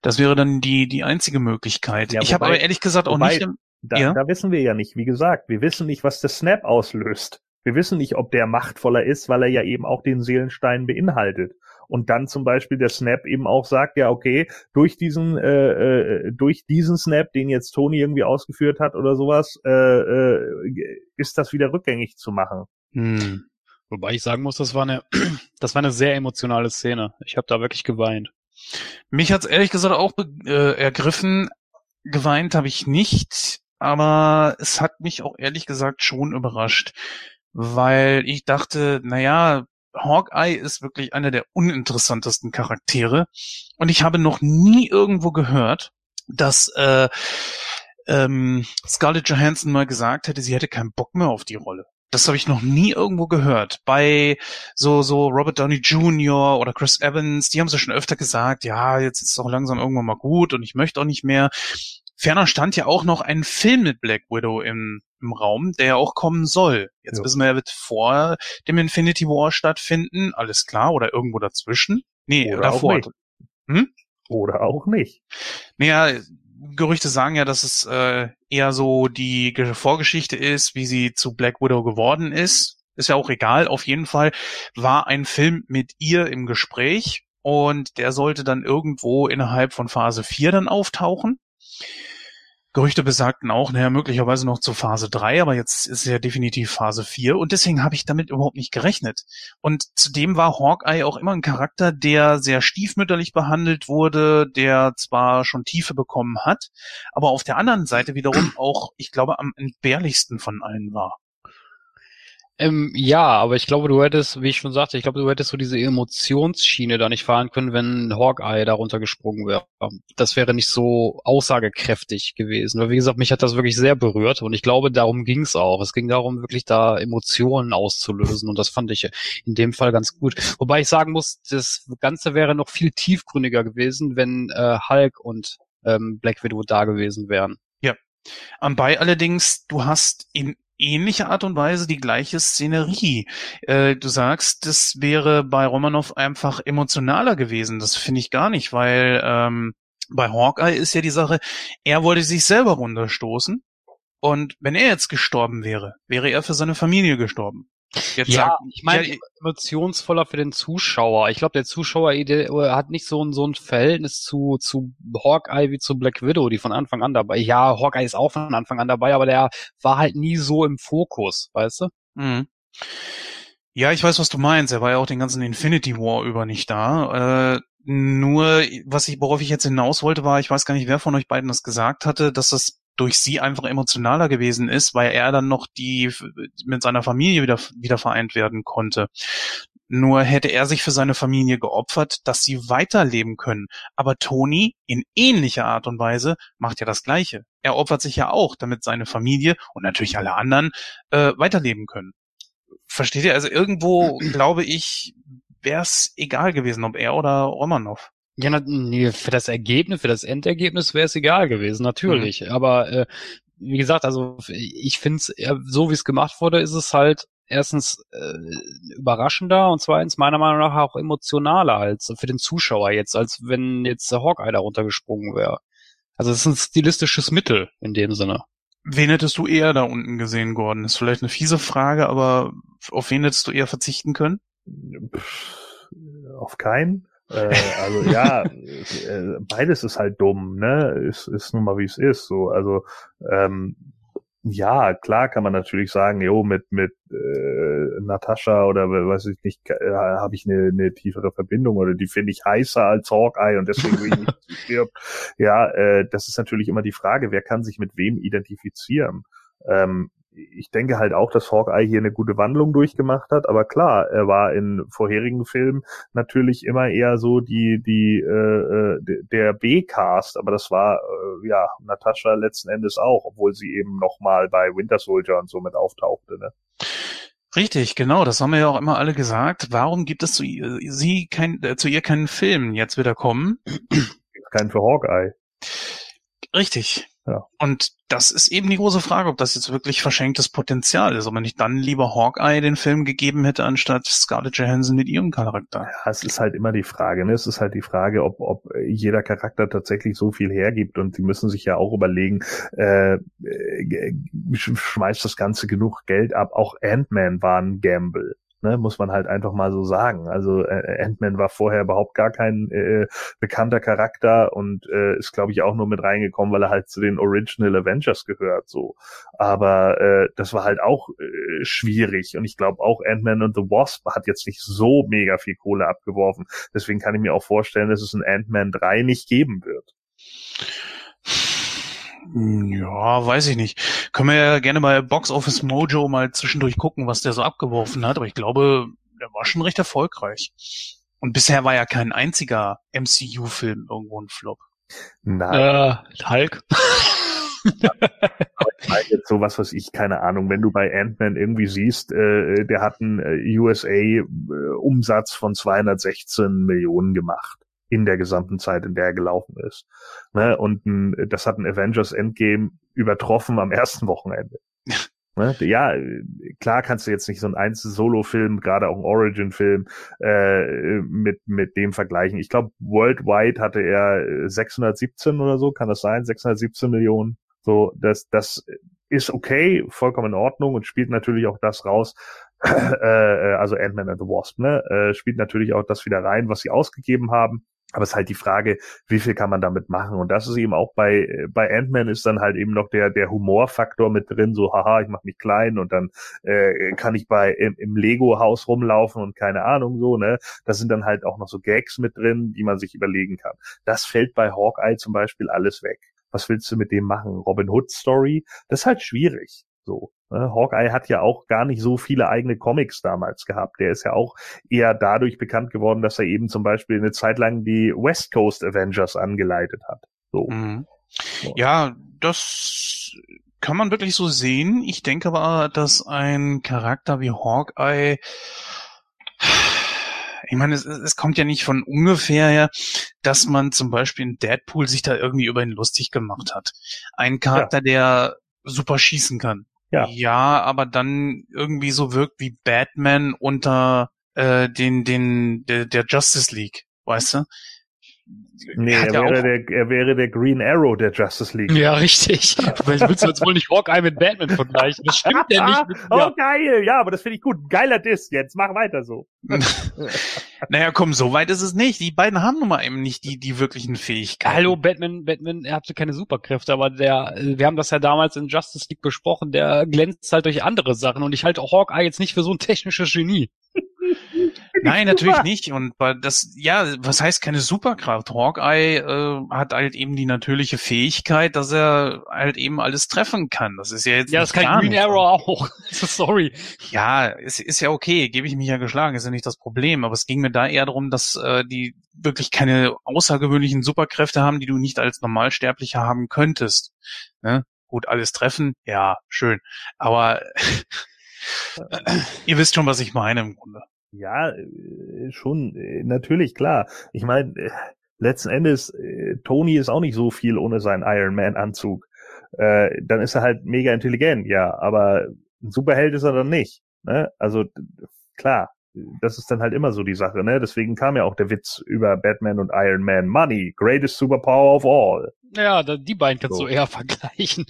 Das wäre dann die die einzige Möglichkeit. Ja, ich habe aber ehrlich gesagt auch wobei- nicht. Da, Ja. da wissen wir ja nicht, wie gesagt, wir wissen nicht, was der Snap auslöst. Wir wissen nicht, ob der machtvoller ist, weil er ja eben auch den Seelenstein beinhaltet. Und dann zum Beispiel der Snap eben auch sagt, ja, okay, durch diesen, äh, äh, durch diesen Snap, den jetzt Tony irgendwie ausgeführt hat oder sowas, äh, äh, ist das wieder rückgängig zu machen. Hm. Wobei ich sagen muss, das war eine, das war eine sehr emotionale Szene. Ich habe da wirklich geweint. Mich hat's ehrlich gesagt auch äh, ergriffen. Geweint habe ich nicht, aber es hat mich auch ehrlich gesagt schon überrascht, weil ich dachte, naja, Hawkeye ist wirklich einer der uninteressantesten Charaktere und ich habe noch nie irgendwo gehört, dass äh, ähm, Scarlett Johansson mal gesagt hätte, sie hätte keinen Bock mehr auf die Rolle. Das habe ich noch nie irgendwo gehört. Bei so, so Robert Downey Jr. oder Chris Evans, die haben es ja schon öfter gesagt, ja, jetzt ist es auch langsam irgendwann mal gut und ich möchte auch nicht mehr. Ferner stand ja auch noch ein Film mit Black Widow im, im Raum, der ja auch kommen soll. Jetzt ja. wissen wir, er wird vor dem Infinity War stattfinden, alles klar, oder irgendwo dazwischen. Nee, oder davor. Auch hm? Oder auch nicht. Naja, Gerüchte sagen ja, dass es äh, eher so die Vorgeschichte ist, wie sie zu Black Widow geworden ist. Ist ja auch egal. Auf jeden Fall war ein Film mit ihr im Gespräch und der sollte dann irgendwo innerhalb von Phase 4 dann auftauchen. Gerüchte besagten auch, naja, möglicherweise noch zu Phase 3, aber jetzt ist ja definitiv Phase 4 und deswegen habe ich damit überhaupt nicht gerechnet. Und zudem war Hawkeye auch immer ein Charakter, der sehr stiefmütterlich behandelt wurde, der zwar schon Tiefe bekommen hat, aber auf der anderen Seite wiederum auch, ich glaube, am entbehrlichsten von allen war. Ähm, ja, aber ich glaube, du hättest, wie ich schon sagte, ich glaube, du hättest so diese Emotionsschiene da nicht fahren können, wenn Hawkeye darunter gesprungen wäre. Das wäre nicht so aussagekräftig gewesen. Weil wie gesagt, mich hat das wirklich sehr berührt und ich glaube, darum ging es auch. Es ging darum, wirklich da Emotionen auszulösen und das fand ich in dem Fall ganz gut. Wobei ich sagen muss, das Ganze wäre noch viel tiefgründiger gewesen, wenn äh, Hulk und ähm, Black Widow da gewesen wären. Ja. Anbei allerdings, du hast in ähnliche Art und Weise die gleiche Szenerie. Äh, du sagst, das wäre bei Romanov einfach emotionaler gewesen. Das finde ich gar nicht, weil ähm, bei Hawkeye ist ja die Sache, er wollte sich selber runterstoßen. Und wenn er jetzt gestorben wäre, wäre er für seine Familie gestorben. Jetzt ja, sagt, ich meine, ja, emotionsvoller für den Zuschauer. Ich glaube, der Zuschauer hat nicht so ein, so ein Verhältnis zu, zu Hawkeye wie zu Black Widow, die von Anfang an dabei. Ja, Hawkeye ist auch von Anfang an dabei, aber der war halt nie so im Fokus, weißt du? Mhm. Ja, ich weiß, was du meinst. Er war ja auch den ganzen Infinity War über nicht da. Äh, nur, was ich, worauf ich jetzt hinaus wollte, war, ich weiß gar nicht, wer von euch beiden das gesagt hatte, dass das durch sie einfach emotionaler gewesen ist, weil er dann noch die mit seiner Familie wieder, wieder vereint werden konnte. Nur hätte er sich für seine Familie geopfert, dass sie weiterleben können. Aber Tony in ähnlicher Art und Weise macht ja das Gleiche. Er opfert sich ja auch, damit seine Familie und natürlich alle anderen äh, weiterleben können. Versteht ihr? Also irgendwo, glaube ich, wäre es egal gewesen, ob er oder Romanov. Ja, na, nee, für das Ergebnis, für das Endergebnis wäre es egal gewesen, natürlich. Mhm. Aber äh, wie gesagt, also ich finde es, so wie es gemacht wurde, ist es halt erstens äh, überraschender und zweitens meiner Meinung nach auch emotionaler als für den Zuschauer jetzt, als wenn jetzt der Hawkeye da runtergesprungen wäre. Also es ist ein stilistisches Mittel in dem Sinne. Wen hättest du eher da unten gesehen, Gordon? Ist vielleicht eine fiese Frage, aber auf wen hättest du eher verzichten können? Auf keinen. Äh, also ja, äh, beides ist halt dumm, ne? Ist, ist nun mal wie es ist. So, also ähm, ja, klar kann man natürlich sagen, jo, mit mit äh, Natascha oder weiß ich nicht, äh, habe ich eine, eine tiefere Verbindung oder die finde ich heißer als Hawkeye und deswegen will ich nicht stirb. Ja, äh, das ist natürlich immer die Frage, wer kann sich mit wem identifizieren. Ähm, ich denke halt auch, dass Hawkeye hier eine gute Wandlung durchgemacht hat, aber klar, er war in vorherigen Filmen natürlich immer eher so die die äh, äh der B-Cast, aber das war äh, ja Natascha letzten Endes auch, obwohl sie eben noch mal bei Winter Soldier und so mit auftauchte. Ne? Richtig, genau, das haben wir ja auch immer alle gesagt. Warum gibt es zu ihr, sie kein, äh, zu ihr keinen Film jetzt wieder kommen? Keinen für Hawkeye. Richtig, ja. Und das ist eben die große Frage, ob das jetzt wirklich verschenktes Potenzial ist, ob man nicht dann lieber Hawkeye den Film gegeben hätte, anstatt Scarlett Johansson mit ihrem Charakter. Ja, es ist halt immer die Frage, ne? Es ist halt die Frage, ob, ob jeder Charakter tatsächlich so viel hergibt und die müssen sich ja auch überlegen, äh, äh schmeißt das Ganze genug Geld ab. Auch Ant-Man war ein Gamble ne, muss man halt einfach mal so sagen. Also äh, Ant-Man war vorher überhaupt gar kein äh, bekannter Charakter und äh, ist, glaube ich, auch nur mit reingekommen, weil er halt zu den Original Avengers gehört. So, aber äh, das war halt auch äh, schwierig und ich glaube auch Ant-Man und the Wasp hat jetzt nicht so mega viel Kohle abgeworfen. Deswegen kann ich mir auch vorstellen, dass es ein Ant-Man 3 nicht geben wird. Hm, ja, weiß ich nicht. Können wir ja gerne bei Box Office Mojo mal zwischendurch gucken, was der so abgeworfen hat, aber ich glaube, der war schon recht erfolgreich. Und bisher war ja kein einziger MCU-Film irgendwo ein Flop. Nein. Äh, Hulk. Aber ich meine jetzt so was, was ich, keine Ahnung, wenn du bei Ant-Man irgendwie siehst, äh, der hat einen äh, USA-Umsatz von 216 Millionen gemacht in der gesamten Zeit, in der er gelaufen ist. Ne? Und ein, das hat ein Avengers Endgame übertroffen am ersten Wochenende. Ne? Ja, klar kannst du jetzt nicht so einen einzelnen Solo-Film, gerade auch einen Origin-Film, äh, mit, mit dem vergleichen. Ich glaube, worldwide hatte er 617 oder so, kann das sein? 617 Millionen. So, das, das ist okay, vollkommen in Ordnung und spielt natürlich auch das raus, äh, also Ant-Man and the Wasp, ne, äh, spielt natürlich auch das wieder rein, was sie ausgegeben haben. Aber es ist halt die Frage, wie viel kann man damit machen? Und das ist eben auch bei, bei Ant-Man ist dann halt eben noch der, der Humorfaktor mit drin, so, haha, ich mach mich klein und dann äh, kann ich bei im, im Lego-Haus rumlaufen und keine Ahnung so, ne? Da sind dann halt auch noch so Gags mit drin, die man sich überlegen kann. Das fällt bei Hawkeye zum Beispiel alles weg. Was willst du mit dem machen? Robin Hood Story? Das ist halt schwierig. So. Ne? Hawkeye hat ja auch gar nicht so viele eigene Comics damals gehabt. Der ist ja auch eher dadurch bekannt geworden, dass er eben zum Beispiel eine Zeit lang die West Coast Avengers angeleitet hat. So. Mhm. Ja, das kann man wirklich so sehen. Ich denke aber, dass ein Charakter wie Hawkeye ich meine, es, es kommt ja nicht von ungefähr her, dass man zum Beispiel in Deadpool sich da irgendwie über ihn lustig gemacht hat. Ein Charakter, ja. der super schießen kann. Ja. ja, aber dann irgendwie so wirkt wie Batman unter äh, den, den, der, der Justice League, weißt du? Nee, er, er wäre, der, er wäre der Green Arrow der Justice League. Ja, richtig. willst du jetzt wohl nicht Hawkeye mit Batman vergleichen? Das stimmt ja nicht. Mit, ja. Oh, geil. Ja, aber das finde ich gut. Geiler Diss jetzt. Mach weiter so. naja, komm, so weit ist es nicht. Die beiden haben nun mal eben nicht die, die wirklichen Fähigkeiten. Hallo, Batman, Batman, er hatte keine Superkräfte, aber der, wir haben das ja damals in Justice League besprochen, der glänzt halt durch andere Sachen und ich halte auch Hawkeye jetzt nicht für so ein technisches Genie. Nein, natürlich nicht. Und das, ja, was heißt keine Superkraft? Hawkeye äh, hat halt eben die natürliche Fähigkeit, dass er halt eben alles treffen kann. Das ist ja jetzt. Ja, das kann Green Arrow auch. Sorry. Ja, ist, ist ja okay, gebe ich mich ja geschlagen, ist ja nicht das Problem. Aber es ging mir da eher darum, dass äh, die wirklich keine außergewöhnlichen Superkräfte haben, die du nicht als Normalsterblicher haben könntest. Ne? Gut, alles treffen, ja, schön. Aber ihr wisst schon, was ich meine im Grunde. Ja, äh, schon, äh, natürlich, klar. Ich meine, äh, letzten Endes, Tony ist auch nicht so viel ohne seinen Iron Man-Anzug. Dann ist er halt mega intelligent, ja, aber ein Superheld ist er dann nicht. Ne? Also klar, das ist dann halt immer so die Sache, ne? Deswegen kam ja auch der Witz über Batman und Iron Man. Money, greatest superpower of all. Ja, die beiden kannst so. du eher vergleichen.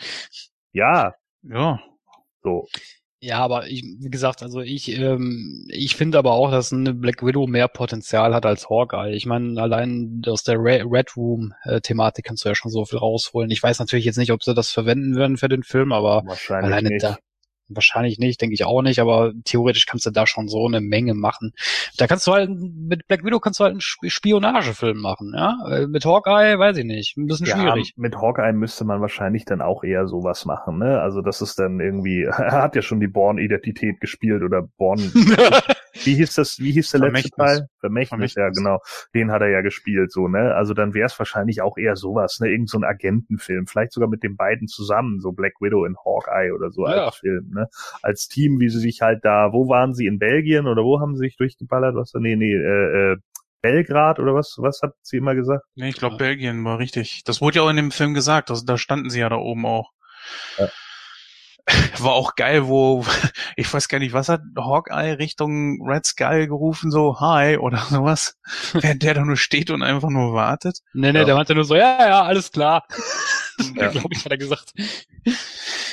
Ja. Ja. So. Ja, aber ich, wie gesagt, also ich, ähm, ich finde aber auch, dass eine Black Widow mehr Potenzial hat als Hawkeye. Ich meine, allein aus der Red Room-Thematik kannst du ja schon so viel rausholen. Ich weiß natürlich jetzt nicht, ob sie das verwenden werden für den Film, aber alleine nicht. da, Wahrscheinlich nicht, denke ich auch nicht, aber theoretisch kannst du da schon so eine Menge machen. Da kannst du halt, mit Black Widow kannst du halt einen Spionagefilm machen, ja. Äh, mit Hawkeye, weiß ich nicht, ein bisschen ja, schwierig. Mit Hawkeye müsste man wahrscheinlich dann auch eher sowas machen, ne? Also das ist dann irgendwie, er hat ja schon die Born-Identität gespielt oder Born, wie hieß das, wie hieß der letzte Teil? Vermächtnis, Vermächtnis, ja genau. Den hat er ja gespielt, so, ne? Also dann wäre es wahrscheinlich auch eher sowas, ne? Irgend so ein Agentenfilm, vielleicht sogar mit den beiden zusammen, so Black Widow in Hawkeye oder so ja. als Film, ne? Als Team, wie sie sich halt da, wo waren sie in Belgien oder wo haben sie sich durchgeballert? Was? Nee, nee, äh, äh, Belgrad oder was? Was hat sie immer gesagt? Nee, ich glaube Belgien war richtig. Das wurde ja auch in dem Film gesagt. Also, da standen sie ja da oben auch. Ja. war auch geil, wo, ich weiß gar nicht, was hat Hawkeye Richtung Red Skull gerufen, so, hi, oder sowas, während der da nur steht und einfach nur wartet. Nee, nee, ja. der meinte nur so, ja, ja, alles klar. ja. glaube ich, hat er gesagt.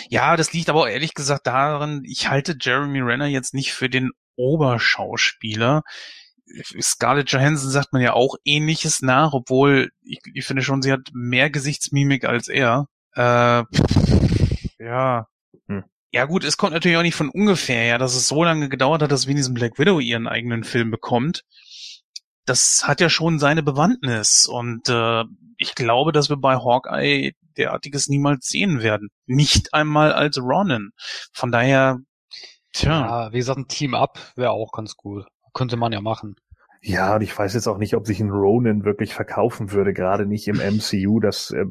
Ja, das liegt aber auch ehrlich gesagt daran, ich halte Jeremy Renner jetzt nicht für den Oberschauspieler. Scarlett Johansson sagt man ja auch ähnliches nach, obwohl ich, ich finde schon, sie hat mehr Gesichtsmimik als er. Äh, ja, ja gut, es kommt natürlich auch nicht von ungefähr, ja, dass es so lange gedauert hat, dass wenigstens Black Widow ihren eigenen Film bekommt. Das hat ja schon seine Bewandtnis und äh, ich glaube, dass wir bei Hawkeye derartiges niemals sehen werden. Nicht einmal als Ronin. Von daher, tja. Ja, wie gesagt, ein Team-Up wäre auch ganz gut. Könnte man ja machen. Ja, und ich weiß jetzt auch nicht, ob sich ein Ronin wirklich verkaufen würde, gerade nicht im MCU, das äh,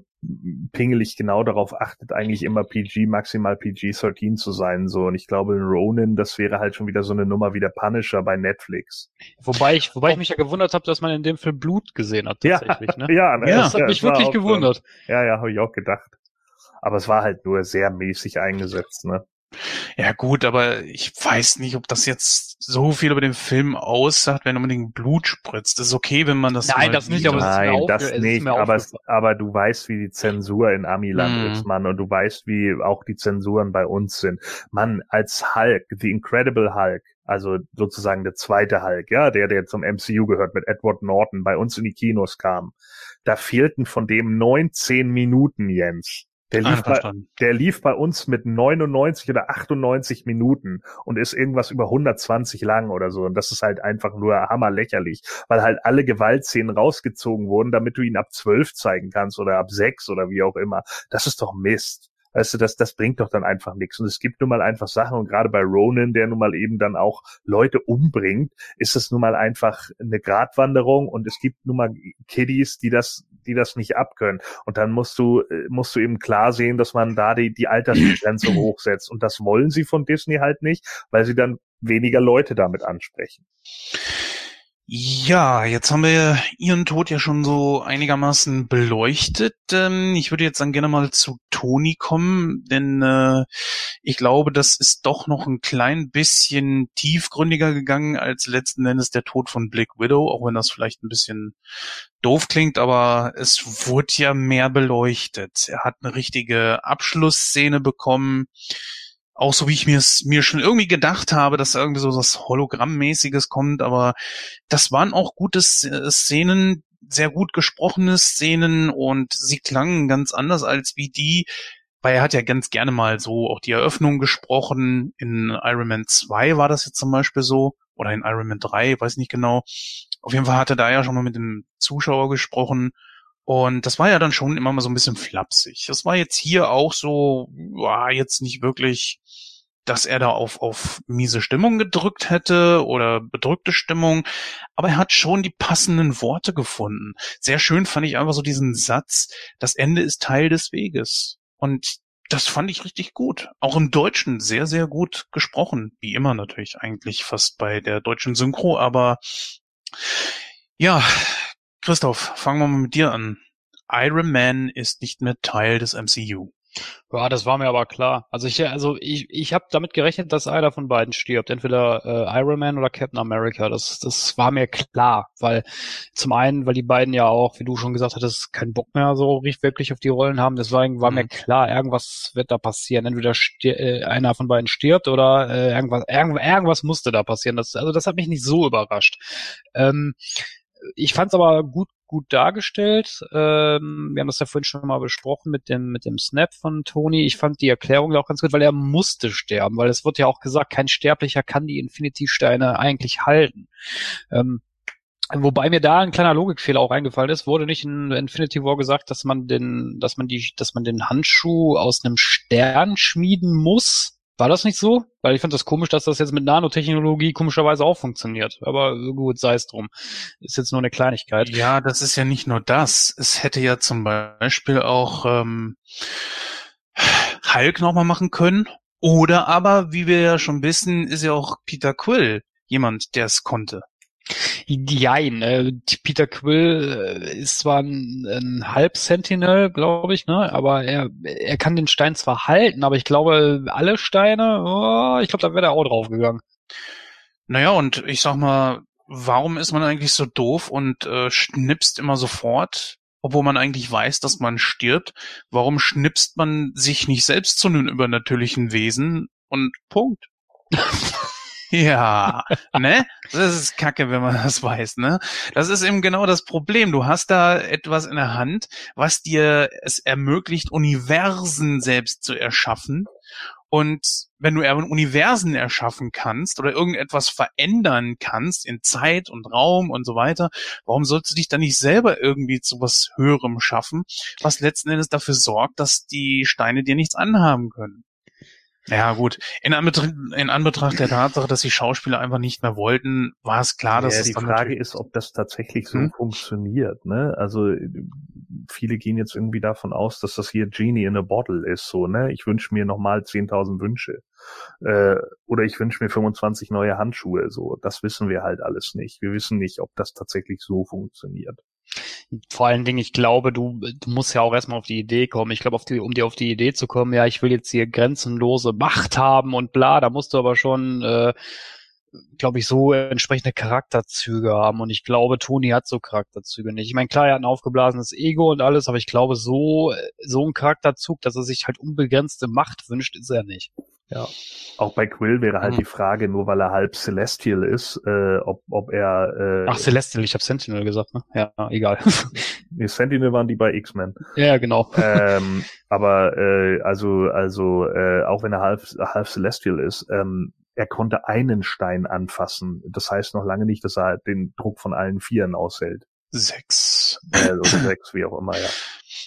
pingelig genau darauf achtet, eigentlich immer PG, maximal PG-13 zu sein, so. Und ich glaube, ein Ronin, das wäre halt schon wieder so eine Nummer wie der Punisher bei Netflix. Wobei ich, wobei ich mich ja gewundert habe, dass man in dem Film Blut gesehen hat, tatsächlich, ja, ne? Ja, ne? ja, das hat mich wirklich gewundert. So. Ja, ja, habe ich auch gedacht. Aber es war halt nur sehr mäßig eingesetzt, ne? Ja gut, aber ich weiß nicht, ob das jetzt so viel über den Film aussagt, wenn unbedingt Blut spritzt. Das ist okay, wenn man das Nein, das nicht, aber Nein, das nicht, aber, es, aber du weißt, wie die Zensur in Amiland mm. ist, Mann, und du weißt, wie auch die Zensuren bei uns sind. Mann, als Hulk, The Incredible Hulk, also sozusagen der zweite Hulk, ja, der, der zum MCU gehört, mit Edward Norton, bei uns in die Kinos kam, da fehlten von dem 19 Minuten, Jens. Der lief, bei, der lief bei uns mit 99 oder 98 Minuten und ist irgendwas über 120 lang oder so. Und das ist halt einfach nur hammerlächerlich, weil halt alle Gewaltszenen rausgezogen wurden, damit du ihn ab 12 zeigen kannst oder ab 6 oder wie auch immer. Das ist doch Mist. Weißt du, das, das bringt doch dann einfach nichts. Und es gibt nun mal einfach Sachen, und gerade bei Ronan, der nun mal eben dann auch Leute umbringt, ist es nun mal einfach eine Gratwanderung und es gibt nun mal Kiddies, die das, die das nicht abkönnen. Und dann musst du, äh, musst du eben klar sehen, dass man da die, die Altersgrenze hochsetzt. Und das wollen sie von Disney halt nicht, weil sie dann weniger Leute damit ansprechen. Ja, jetzt haben wir Ihren Tod ja schon so einigermaßen beleuchtet. Ähm, ich würde jetzt dann gerne mal zu Toni kommen, denn äh, ich glaube, das ist doch noch ein klein bisschen tiefgründiger gegangen als letzten Endes der Tod von Black Widow, auch wenn das vielleicht ein bisschen doof klingt, aber es wurde ja mehr beleuchtet. Er hat eine richtige Abschlussszene bekommen auch so wie ich mir es mir schon irgendwie gedacht habe, dass da irgendwie so was Hologrammmäßiges kommt, aber das waren auch gute Szenen, sehr gut gesprochene Szenen und sie klangen ganz anders als wie die, weil er hat ja ganz gerne mal so auch die Eröffnung gesprochen. In Iron Man 2 war das jetzt zum Beispiel so, oder in Iron Man 3, weiß nicht genau. Auf jeden Fall hat er da ja schon mal mit dem Zuschauer gesprochen und das war ja dann schon immer mal so ein bisschen flapsig. Das war jetzt hier auch so, war jetzt nicht wirklich, dass er da auf, auf miese Stimmung gedrückt hätte oder bedrückte Stimmung, aber er hat schon die passenden Worte gefunden. Sehr schön fand ich einfach so diesen Satz, das Ende ist Teil des Weges. Und das fand ich richtig gut. Auch im Deutschen sehr, sehr gut gesprochen. Wie immer natürlich eigentlich fast bei der deutschen Synchro, aber ja, Christoph, fangen wir mal mit dir an. Iron Man ist nicht mehr Teil des MCU. Ja, das war mir aber klar. Also ich, also ich, ich habe damit gerechnet, dass einer von beiden stirbt, entweder äh, Iron Man oder Captain America. Das, das war mir klar, weil zum einen, weil die beiden ja auch, wie du schon gesagt hattest, keinen Bock mehr so wirklich auf die Rollen haben. Deswegen war mhm. mir klar, irgendwas wird da passieren. Entweder äh, einer von beiden stirbt oder äh, irgendwas, irgend, irgendwas musste da passieren. Das, also das hat mich nicht so überrascht. Ähm, ich fand es aber gut gut dargestellt. Ähm, wir haben das ja vorhin schon mal besprochen mit dem mit dem Snap von Tony. Ich fand die Erklärung auch ganz gut, weil er musste sterben, weil es wird ja auch gesagt, kein Sterblicher kann die Infinity-Steine eigentlich halten. Ähm, Wobei mir da ein kleiner Logikfehler auch eingefallen ist, wurde nicht in Infinity War gesagt, dass man den, dass man die, dass man den Handschuh aus einem Stern schmieden muss, war das nicht so? Weil ich finde das komisch, dass das jetzt mit Nanotechnologie komischerweise auch funktioniert. Aber gut, sei es drum. Ist jetzt nur eine Kleinigkeit. Ja, das ist ja nicht nur das. Es hätte ja zum Beispiel auch ähm, Hulk nochmal machen können. Oder aber, wie wir ja schon wissen, ist ja auch Peter Quill jemand, der es konnte. Jein, äh, Peter Quill äh, ist zwar ein, ein Halb-Sentinel, glaube ich, ne, aber er, er kann den Stein zwar halten, aber ich glaube, alle Steine, oh, ich glaube, da wäre er auch draufgegangen. Naja, und ich sag mal, warum ist man eigentlich so doof und äh, schnipst immer sofort, obwohl man eigentlich weiß, dass man stirbt? Warum schnipst man sich nicht selbst zu einem übernatürlichen Wesen und Punkt? Ja, ne? Das ist kacke, wenn man das weiß, ne? Das ist eben genau das Problem. Du hast da etwas in der Hand, was dir es ermöglicht, Universen selbst zu erschaffen. Und wenn du Universen erschaffen kannst oder irgendetwas verändern kannst in Zeit und Raum und so weiter, warum sollst du dich dann nicht selber irgendwie zu was Höherem schaffen, was letzten Endes dafür sorgt, dass die Steine dir nichts anhaben können? Ja, gut. In Anbetracht, in Anbetracht der Tatsache, dass die Schauspieler einfach nicht mehr wollten, war es klar, dass ja, die Frage ist, ob das tatsächlich so Hm? funktioniert. Ne? Also äh, viele gehen jetzt irgendwie davon aus, dass das hier Genie in a Bottle ist. So, ne? Ich wünsche mir nochmal 10.000 Wünsche. Äh, oder ich wünsche mir 25 neue Handschuhe. So, das wissen wir halt alles nicht. Wir wissen nicht, ob das tatsächlich so funktioniert. Vor allen Dingen, ich glaube, du, du musst ja auch erstmal auf die Idee kommen. Ich glaube, auf die, um dir auf die Idee zu kommen, ja, ich will jetzt hier grenzenlose Macht haben und bla, da musst du aber schon, äh, glaube ich, so entsprechende Charakterzüge haben. Und ich glaube, Tony hat so Charakterzüge nicht. Ich meine, klar, er hat ein aufgeblasenes Ego und alles, aber ich glaube, so, so ein Charakterzug, dass er sich halt unbegrenzte Macht wünscht, ist er nicht. Ja. Auch bei Quill wäre halt Mhm. die Frage, nur weil er halb Celestial ist, äh, ob, ob er äh, Ach, Celestial, ich habe Sentinel gesagt, ne? Ja, egal. nee, Sentinel waren die bei X-Men. ja, genau. ähm, aber äh, also also äh, auch wenn er halb halb Celestial ist, ähm, er konnte einen Stein anfassen. Das heißt noch lange nicht, dass er halt den Druck von allen Vieren aushält. Sechs. Äh, oder sechs, wie auch immer, ja.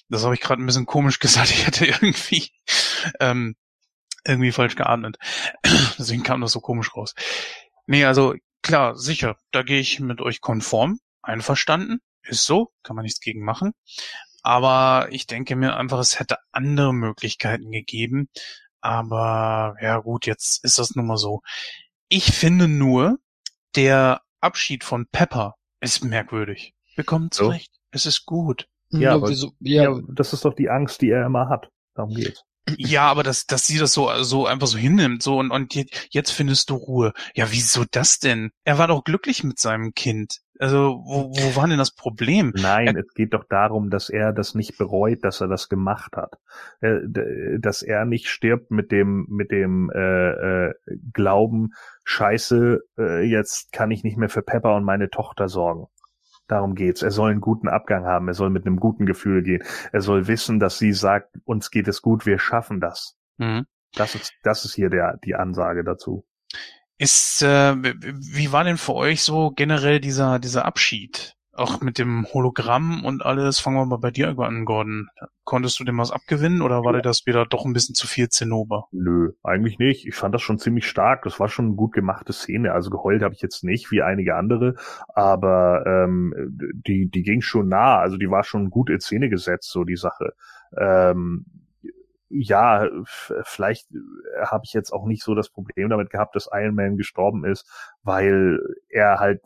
Das habe ich gerade ein bisschen komisch gesagt. Ich hätte irgendwie ähm, irgendwie falsch geatmet. Deswegen kam das so komisch raus. Nee, also klar, sicher, da gehe ich mit euch konform, einverstanden. Ist so, kann man nichts gegen machen. Aber ich denke mir einfach, es hätte andere Möglichkeiten gegeben. Aber ja gut, jetzt ist das nun mal so. Ich finde nur, der Abschied von Pepper ist merkwürdig. Wir kommen So? zurecht. Es ist gut. Ja, aber- wieso- ja, ja. Das ist doch die Angst, die er immer hat. Darum geht's. Ja, aber dass, dass sie das so, so einfach so hinnimmt, so und, und je- jetzt findest du Ruhe. Ja, wieso das denn? Er war doch glücklich mit seinem Kind. Also, wo, wo war denn das Problem? Nein, es geht doch darum, dass er das nicht bereut, dass er das gemacht hat. Äh, Dass er nicht stirbt mit dem, mit dem äh, äh, Glauben, scheiße, äh, jetzt kann ich nicht mehr für Pepper und meine Tochter sorgen. Darum geht's. Er soll einen guten Abgang haben. Er soll mit einem guten Gefühl gehen. Er soll wissen, dass sie sagt, uns geht es gut, wir schaffen das. Mhm. Das ist, das ist hier der, die Ansage dazu. Ist, äh, wie war denn für euch so generell dieser, dieser Abschied? Auch mit dem Hologramm und alles. Fangen wir mal bei dir an, Gordon. Konntest du dem was abgewinnen oder war dir das wieder doch ein bisschen zu viel Zinnober? Nö, eigentlich nicht. Ich fand das schon ziemlich stark. Das war schon eine gut gemachte Szene. Also geheult habe ich jetzt nicht, wie einige andere, aber ähm, die, die ging schon nah. Also die war schon gut in Szene gesetzt, so die Sache. Ähm, ja, vielleicht habe ich jetzt auch nicht so das Problem damit gehabt, dass Iron Man gestorben ist, weil er halt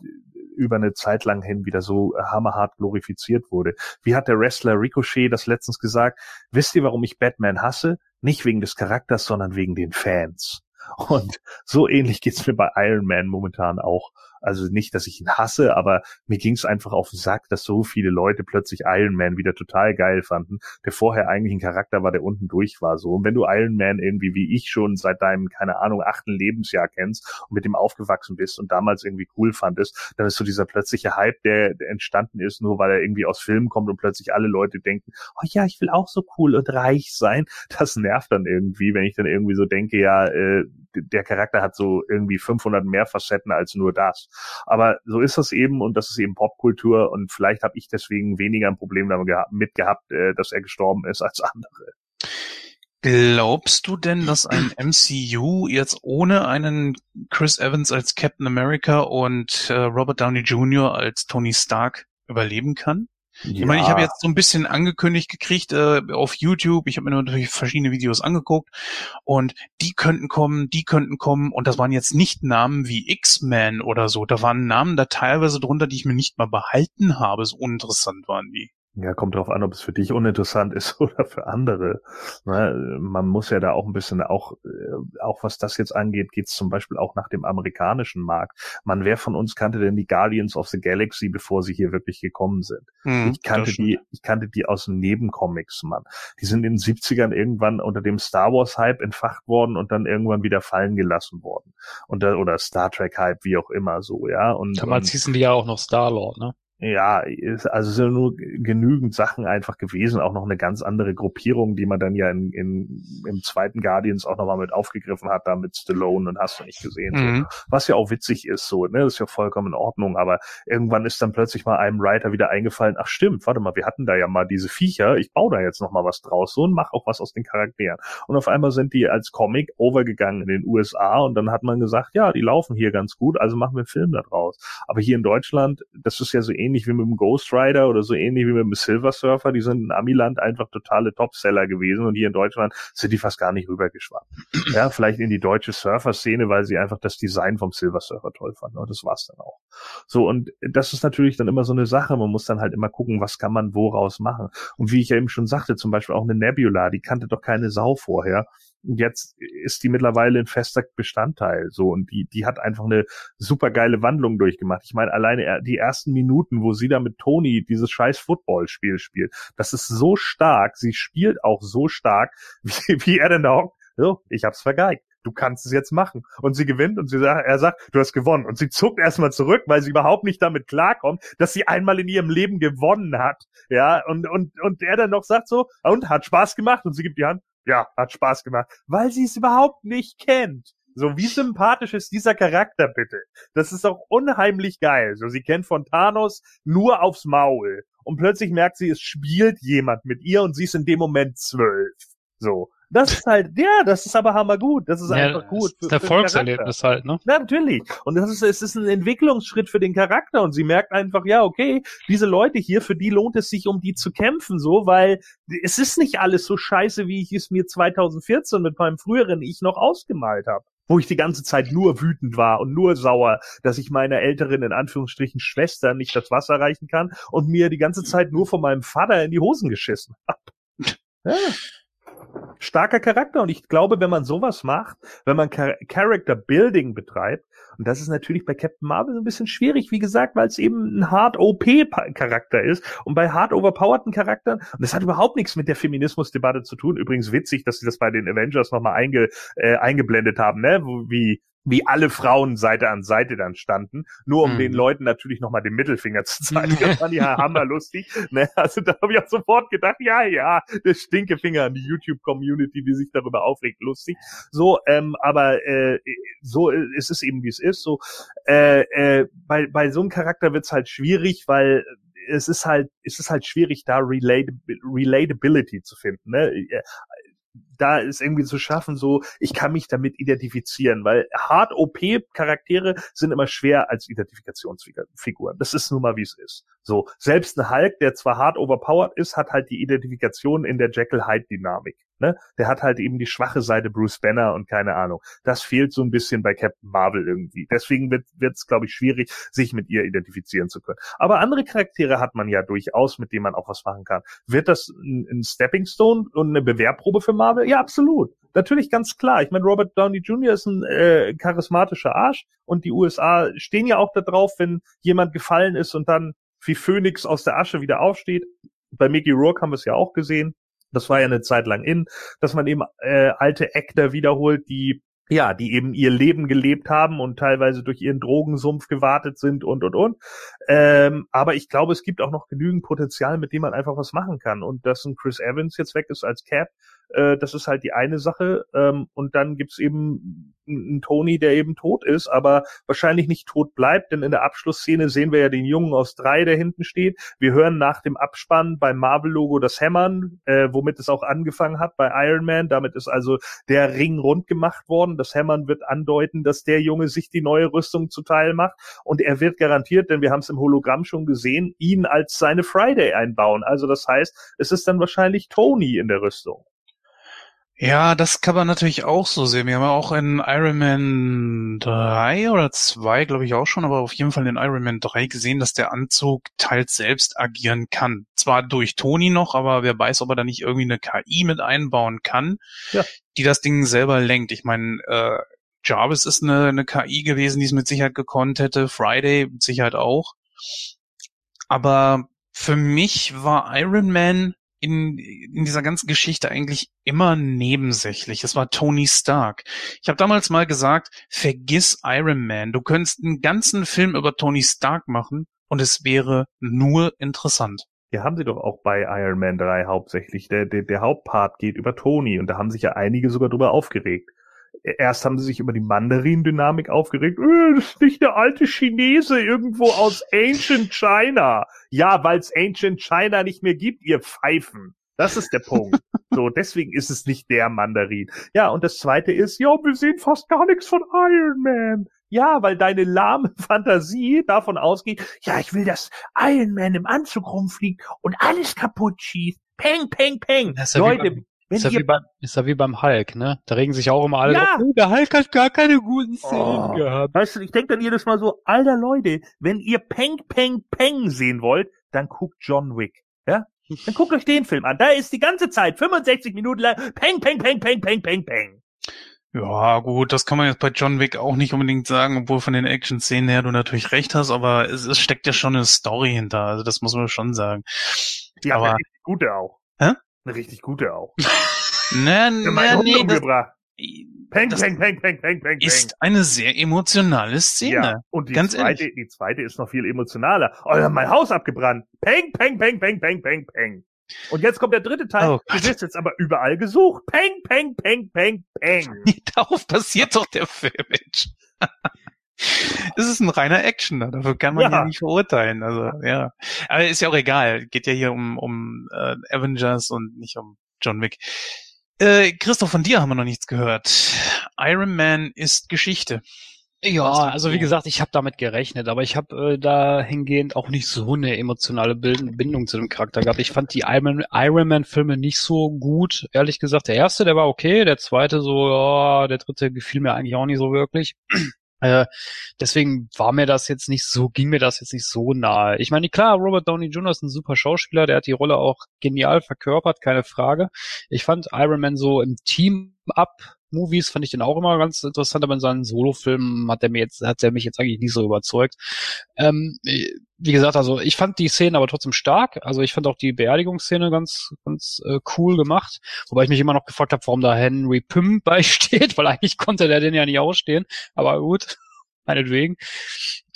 über eine Zeit lang hin wieder so hammerhart glorifiziert wurde. Wie hat der Wrestler Ricochet das letztens gesagt? Wisst ihr, warum ich Batman hasse? Nicht wegen des Charakters, sondern wegen den Fans. Und so ähnlich geht's mir bei Iron Man momentan auch. Also nicht, dass ich ihn hasse, aber mir ging's einfach auf den Sack, dass so viele Leute plötzlich Iron Man wieder total geil fanden, der vorher eigentlich ein Charakter war, der unten durch war. So. Und wenn du Iron Man irgendwie wie ich schon seit deinem, keine Ahnung, achten Lebensjahr kennst und mit dem aufgewachsen bist und damals irgendwie cool fandest, dann ist so dieser plötzliche Hype, der, der entstanden ist, nur weil er irgendwie aus Filmen kommt und plötzlich alle Leute denken, oh ja, ich will auch so cool und reich sein. Das nervt dann irgendwie, wenn ich dann irgendwie so denke, ja, äh, der Charakter hat so irgendwie 500 mehr Facetten als nur das. Aber so ist das eben und das ist eben Popkultur und vielleicht habe ich deswegen weniger ein Problem damit gehabt, äh, dass er gestorben ist als andere. Glaubst du denn, dass ein MCU jetzt ohne einen Chris Evans als Captain America und äh, Robert Downey Jr. als Tony Stark überleben kann? Ich meine, ich habe jetzt so ein bisschen angekündigt gekriegt äh, auf YouTube. Ich habe mir natürlich verschiedene Videos angeguckt und die könnten kommen, die könnten kommen und das waren jetzt nicht Namen wie X-Men oder so. Da waren Namen da teilweise drunter, die ich mir nicht mal behalten habe. So uninteressant waren die. Ja, kommt drauf an, ob es für dich uninteressant ist oder für andere. Ne, man muss ja da auch ein bisschen, auch, äh, auch was das jetzt angeht, geht es zum Beispiel auch nach dem amerikanischen Markt. Man, wer von uns kannte denn die Guardians of the Galaxy, bevor sie hier wirklich gekommen sind? Hm, Ich kannte die, ich kannte die aus den Nebencomics, Mann. Die sind in den 70ern irgendwann unter dem Star Wars Hype entfacht worden und dann irgendwann wieder fallen gelassen worden. Und da, oder Star Trek Hype, wie auch immer so, ja. Und, Damals und hießen die ja auch noch Star-Lord, ne? Ja, also sind nur genügend Sachen einfach gewesen, auch noch eine ganz andere Gruppierung, die man dann ja in, in, im zweiten Guardians auch nochmal mit aufgegriffen hat, da mit Stallone und hast du nicht gesehen. Mhm. So. Was ja auch witzig ist, so, ne, das ist ja vollkommen in Ordnung, aber irgendwann ist dann plötzlich mal einem Writer wieder eingefallen, ach stimmt, warte mal, wir hatten da ja mal diese Viecher, ich baue da jetzt nochmal was draus, so und mach auch was aus den Charakteren. Und auf einmal sind die als Comic overgegangen in den USA und dann hat man gesagt, ja, die laufen hier ganz gut, also machen wir einen Film da draus. Aber hier in Deutschland, das ist ja so ähnlich wie mit dem Ghost Rider oder so ähnlich wie mit dem Silver Surfer, die sind in Amiland einfach totale Topseller gewesen und hier in Deutschland sind die fast gar nicht rübergeschwappt. Ja, vielleicht in die deutsche Surfer-Szene, weil sie einfach das Design vom Silver Surfer toll fanden. Und das war's dann auch. So, und das ist natürlich dann immer so eine Sache. Man muss dann halt immer gucken, was kann man woraus machen. Und wie ich ja eben schon sagte, zum Beispiel auch eine Nebula, die kannte doch keine Sau vorher jetzt ist die mittlerweile ein fester Bestandteil. So und die die hat einfach eine super geile Wandlung durchgemacht. Ich meine alleine die ersten Minuten, wo sie da mit Tony dieses scheiß Footballspiel spielt, das ist so stark. Sie spielt auch so stark, wie, wie er denn hockt. So, ich hab's vergeigt du kannst es jetzt machen. Und sie gewinnt und sie sagt, er sagt, du hast gewonnen. Und sie zuckt erstmal zurück, weil sie überhaupt nicht damit klarkommt, dass sie einmal in ihrem Leben gewonnen hat. Ja, und, und, und er dann noch sagt so, und hat Spaß gemacht und sie gibt die Hand, ja, hat Spaß gemacht, weil sie es überhaupt nicht kennt. So, wie sympathisch ist dieser Charakter bitte? Das ist auch unheimlich geil. So, sie kennt von Thanos nur aufs Maul. Und plötzlich merkt sie, es spielt jemand mit ihr und sie ist in dem Moment zwölf. So. Das ist halt, ja, das ist aber hammergut. Das ist ja, einfach gut. Für, der Volkserlebnis halt, ne? Ja, natürlich. Und das ist, es ist ein Entwicklungsschritt für den Charakter und sie merkt einfach, ja, okay, diese Leute hier, für die lohnt es sich, um die zu kämpfen, so, weil es ist nicht alles so scheiße, wie ich es mir 2014 mit meinem früheren Ich noch ausgemalt habe wo ich die ganze Zeit nur wütend war und nur sauer, dass ich meiner älteren, in Anführungsstrichen, Schwester nicht das Wasser reichen kann und mir die ganze Zeit nur von meinem Vater in die Hosen geschissen habe. Ja starker Charakter. Und ich glaube, wenn man sowas macht, wenn man Char Character Building betreibt, und das ist natürlich bei Captain Marvel so ein bisschen schwierig, wie gesagt, weil es eben ein hard OP Charakter ist. Und bei hard overpowerten Charakteren, und das hat überhaupt nichts mit der Feminismusdebatte zu tun, übrigens witzig, dass sie das bei den Avengers nochmal einge, äh, eingeblendet haben, ne, wie wie alle Frauen Seite an Seite dann standen, nur um mhm. den Leuten natürlich nochmal den Mittelfinger zu zeigen. Das fand ich ja hammerlustig. Ne? Also da habe ich auch sofort gedacht, ja, ja, der Stinkefinger an die YouTube-Community, die sich darüber aufregt, lustig. So, ähm, aber äh, so ist es eben, wie es ist. So, äh, äh, bei, bei so einem Charakter wird's halt schwierig, weil es ist halt, es ist halt schwierig, da Relatability zu finden. Ne? Da ist irgendwie zu schaffen, so, ich kann mich damit identifizieren, weil hart OP-Charaktere sind immer schwer als Identifikationsfiguren. Das ist nun mal, wie es ist. So, selbst ein Hulk, der zwar hart overpowered ist, hat halt die Identifikation in der Jekyll-Hyde-Dynamik. Ne? Der hat halt eben die schwache Seite Bruce Banner und keine Ahnung. Das fehlt so ein bisschen bei Captain Marvel irgendwie. Deswegen wird es, glaube ich, schwierig, sich mit ihr identifizieren zu können. Aber andere Charaktere hat man ja durchaus, mit denen man auch was machen kann. Wird das ein, ein Stepping Stone und eine Bewehrprobe für Marvel? Ja, absolut. Natürlich ganz klar. Ich meine, Robert Downey Jr. ist ein äh, charismatischer Arsch und die USA stehen ja auch darauf, wenn jemand gefallen ist und dann wie Phoenix aus der Asche wieder aufsteht. Bei Mickey Rourke haben wir es ja auch gesehen. Das war ja eine Zeit lang in, dass man eben äh, alte Actor wiederholt, die ja, die eben ihr Leben gelebt haben und teilweise durch ihren Drogensumpf gewartet sind und und und. Ähm, aber ich glaube, es gibt auch noch genügend Potenzial, mit dem man einfach was machen kann. Und dass ein Chris Evans jetzt weg ist als Cap, äh, das ist halt die eine Sache. Ähm, und dann gibt's eben einen Tony, der eben tot ist, aber wahrscheinlich nicht tot bleibt, denn in der Abschlussszene sehen wir ja den Jungen aus drei, der hinten steht. Wir hören nach dem Abspann beim Marvel-Logo das Hämmern, äh, womit es auch angefangen hat bei Iron Man. Damit ist also der Ring rund gemacht worden. Das Hämmern wird andeuten, dass der Junge sich die neue Rüstung zuteil macht. Und er wird garantiert, denn wir haben es im Hologramm schon gesehen, ihn als seine Friday einbauen. Also das heißt, es ist dann wahrscheinlich Tony in der Rüstung. Ja, das kann man natürlich auch so sehen. Wir haben ja auch in Iron Man 3 oder 2, glaube ich auch schon, aber auf jeden Fall in Iron Man 3 gesehen, dass der Anzug teils selbst agieren kann. Zwar durch Tony noch, aber wer weiß, ob er da nicht irgendwie eine KI mit einbauen kann, ja. die das Ding selber lenkt. Ich meine, äh, Jarvis ist eine, eine KI gewesen, die es mit Sicherheit gekonnt hätte. Friday mit Sicherheit auch. Aber für mich war Iron Man in, in dieser ganzen Geschichte eigentlich immer nebensächlich. Es war Tony Stark. Ich habe damals mal gesagt, vergiss Iron Man. Du könntest einen ganzen Film über Tony Stark machen und es wäre nur interessant. Ja, haben sie doch auch bei Iron Man 3 hauptsächlich. Der, der, der Hauptpart geht über Tony und da haben sich ja einige sogar drüber aufgeregt. Erst haben sie sich über die Mandarin-Dynamik aufgeregt. Äh, das ist nicht der alte Chinese irgendwo aus Ancient China. Ja, weil es Ancient China nicht mehr gibt, ihr Pfeifen. Das ist der Punkt. So, deswegen ist es nicht der Mandarin. Ja, und das zweite ist, ja, wir sehen fast gar nichts von Iron Man. Ja, weil deine lahme Fantasie davon ausgeht, ja, ich will, dass Iron Man im Anzug rumfliegt und alles kaputt schießt. Peng, peng, peng. Das ist ja Leute, wenn Ist ja, ihr wie beim, ist ja wie beim Hulk, ne? Da regen sich auch immer alle Ja. drauf, "Oh, der Hulk hat gar keine guten Szenen Oh. gehabt. Weißt du, ich denke dann jedes Mal so, alter Leute, wenn ihr Peng, Peng, Peng sehen wollt, dann guckt John Wick. Ja? Dann guckt euch den Film an. Da ist die ganze Zeit, 65 Minuten lang, Peng, Peng, Peng, Peng, Peng, Peng, Peng. Ja, gut, das kann man jetzt bei John Wick auch nicht unbedingt sagen, obwohl von den Action-Szenen her du natürlich recht hast, aber es, es steckt ja schon eine Story hinter, also das muss man schon sagen. Ja, aber, gute auch. Hä? Eine richtig gute auch. ne, ne, nee, umgebracht. Peng, das Peng, Peng, Peng, Peng, Peng, Peng. ist eine sehr emotionale Szene. Ja, und die Ganz zweite, ehrlich. die zweite ist noch viel emotionaler. Oh, haben mein Haus abgebrannt. Peng, peng, peng, peng, peng, peng, peng. Und jetzt kommt der dritte Teil. Oh du wirst jetzt aber überall gesucht. Peng, peng, peng, peng, peng. Darauf basiert doch der Film, Mensch. Es ist ein reiner Actioner, dafür kann man ja. Ja. nicht verurteilen. Also ja, aber ist ja auch egal. Geht ja hier um um äh, Avengers und nicht um John Wick. Äh, Christoph, von dir haben wir noch nichts gehört. Iron Man ist Geschichte. Ja, also wie gesagt, ich habe damit gerechnet, aber ich habe äh, dahingehend auch nicht so eine emotionale Bindung zu dem Charakter gehabt. Ich fand die Iron, Iron Man Filme nicht so gut, ehrlich gesagt. Der erste, der war okay, der zweite so, ja, der dritte gefiel mir eigentlich auch nicht so wirklich. Äh, deswegen war mir das jetzt nicht so, ging mir das jetzt nicht so nahe. Ich meine, klar, Robert Downey Jr. ist ein super Schauspieler, der hat die Rolle auch genial verkörpert, keine Frage. Ich fand Iron Man so im Team-Up Movies fand ich den auch immer ganz interessant, aber in seinen Solo-Filmen hat er mir jetzt, hat er mich jetzt eigentlich nicht so überzeugt. Ähm, wie gesagt, also ich fand die Szene aber trotzdem stark. Also ich fand auch die Beerdigungsszene ganz, ganz äh, cool gemacht. Wobei ich mich immer noch gefragt habe, warum da Henry Pym beisteht, weil eigentlich konnte der den ja nicht ausstehen. Aber gut, meinetwegen.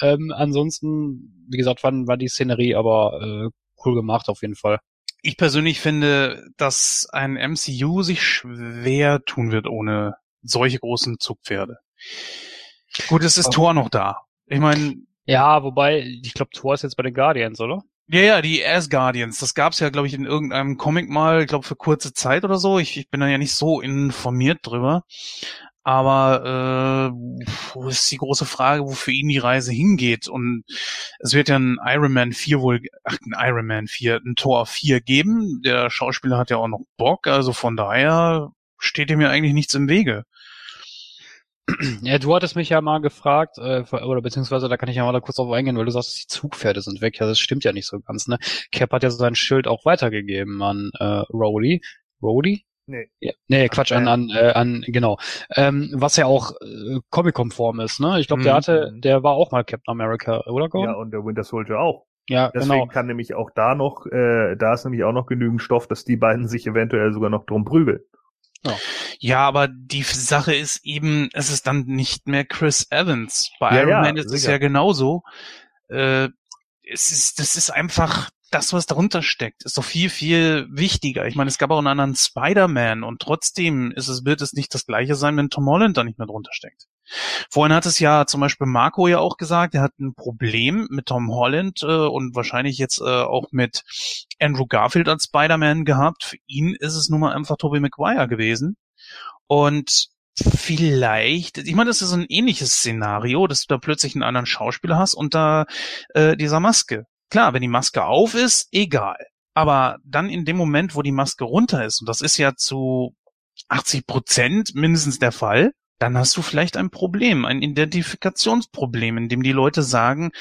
Ähm, ansonsten, wie gesagt, war, war die Szenerie aber äh, cool gemacht auf jeden Fall. Ich persönlich finde, dass ein MCU sich schwer tun wird ohne solche großen Zugpferde. Gut, es ist Thor noch da. Ich meine, Ja, wobei, ich glaube, Thor ist jetzt bei den Guardians, oder? Ja, ja, die Asgardians, das gab's ja, glaube ich, in irgendeinem Comic mal, ich glaube für kurze Zeit oder so. Ich, ich bin da ja nicht so informiert drüber. Aber äh, wo ist die große Frage, wo für ihn die Reise hingeht? Und es wird ja ein Iron Man 4 wohl, ach, ein Iron Man 4, ein Tor 4 geben. Der Schauspieler hat ja auch noch Bock, also von daher steht ihm ja eigentlich nichts im Wege. Ja, du hattest mich ja mal gefragt, äh, oder beziehungsweise da kann ich ja mal da kurz drauf eingehen, weil du sagst, die Zugpferde sind weg. Ja, das stimmt ja nicht so ganz, ne? Cap hat ja sein Schild auch weitergegeben an äh, Rhodey. Rhodey? Nee. Ja, nee, Quatsch, an, an, äh, an, genau. Ähm, was ja auch äh, Comic-konform ist, ne? Ich glaube, der Mhm. hatte, der war auch mal Captain America, oder Ja, Gordon? und der Winter Soldier auch. Ja, Deswegen genau. kann nämlich auch da noch, äh, da ist nämlich auch noch genügend Stoff, dass die beiden sich eventuell sogar noch drum prügeln. Ja, aber die Sache ist eben, es ist dann nicht mehr Chris Evans. Bei Ja, Iron ja, Man ist es ja genauso. Äh, es ist, das ist einfach das, was darunter steckt, ist doch viel, viel wichtiger. Ich meine, es gab auch einen anderen Spider-Man und trotzdem ist es, wird es nicht das gleiche sein, wenn Tom Holland da nicht mehr drunter steckt. Vorhin hat es ja zum Beispiel Marco ja auch gesagt, er hat ein Problem mit Tom Holland äh, und wahrscheinlich jetzt äh, auch mit Andrew Garfield als Spider-Man gehabt. Für ihn ist es nun mal einfach Tobey Maguire gewesen. Und vielleicht, ich meine, das ist ein ähnliches Szenario, dass du da plötzlich einen anderen Schauspieler hast unter äh, dieser Maske. Klar, wenn die Maske auf ist, egal. Aber dann in dem Moment, wo die Maske runter ist, und das ist ja zu 80 Prozent mindestens der Fall, dann hast du vielleicht ein Problem, ein Identifikationsproblem, in dem die Leute sagen,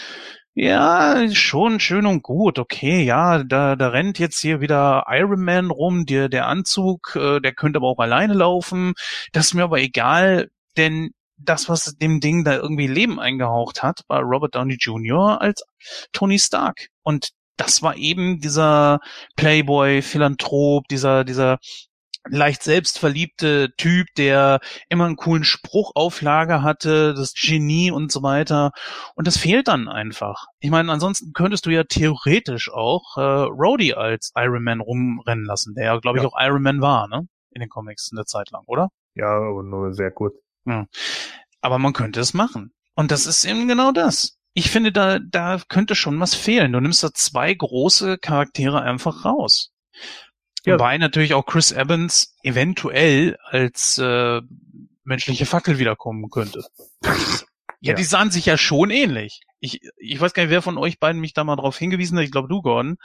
ja, schon schön und gut, okay, ja, da, da rennt jetzt hier wieder Iron Man rum, der, der Anzug, äh, der könnte aber auch alleine laufen, das ist mir aber egal, denn das, was dem Ding da irgendwie Leben eingehaucht hat, war Robert Downey Jr. als Tony Stark. Und das war eben dieser Playboy, Philanthrop, dieser, dieser leicht selbstverliebte Typ, der immer einen coolen Spruch auf Lager hatte, das Genie und so weiter. Und das fehlt dann einfach. Ich meine, ansonsten könntest du ja theoretisch auch äh, Rhodey als Iron Man rumrennen lassen, der ja, glaube ich, Ja. auch Iron Man war, ne? In den Comics eine Zeit lang, oder? Ja, aber nur sehr kurz. Ja. Aber man könnte es machen. Und das ist eben genau das. Ich finde, da, da könnte schon was fehlen. Du nimmst da zwei große Charaktere einfach raus. Ja. Wobei natürlich auch Chris Evans eventuell als äh, menschliche Fackel wiederkommen könnte. Ja, Ja. die sahen sich ja schon ähnlich. Ich, ich weiß gar nicht, wer von euch beiden mich da mal drauf hingewiesen hat. Ich glaube, du, Gordon.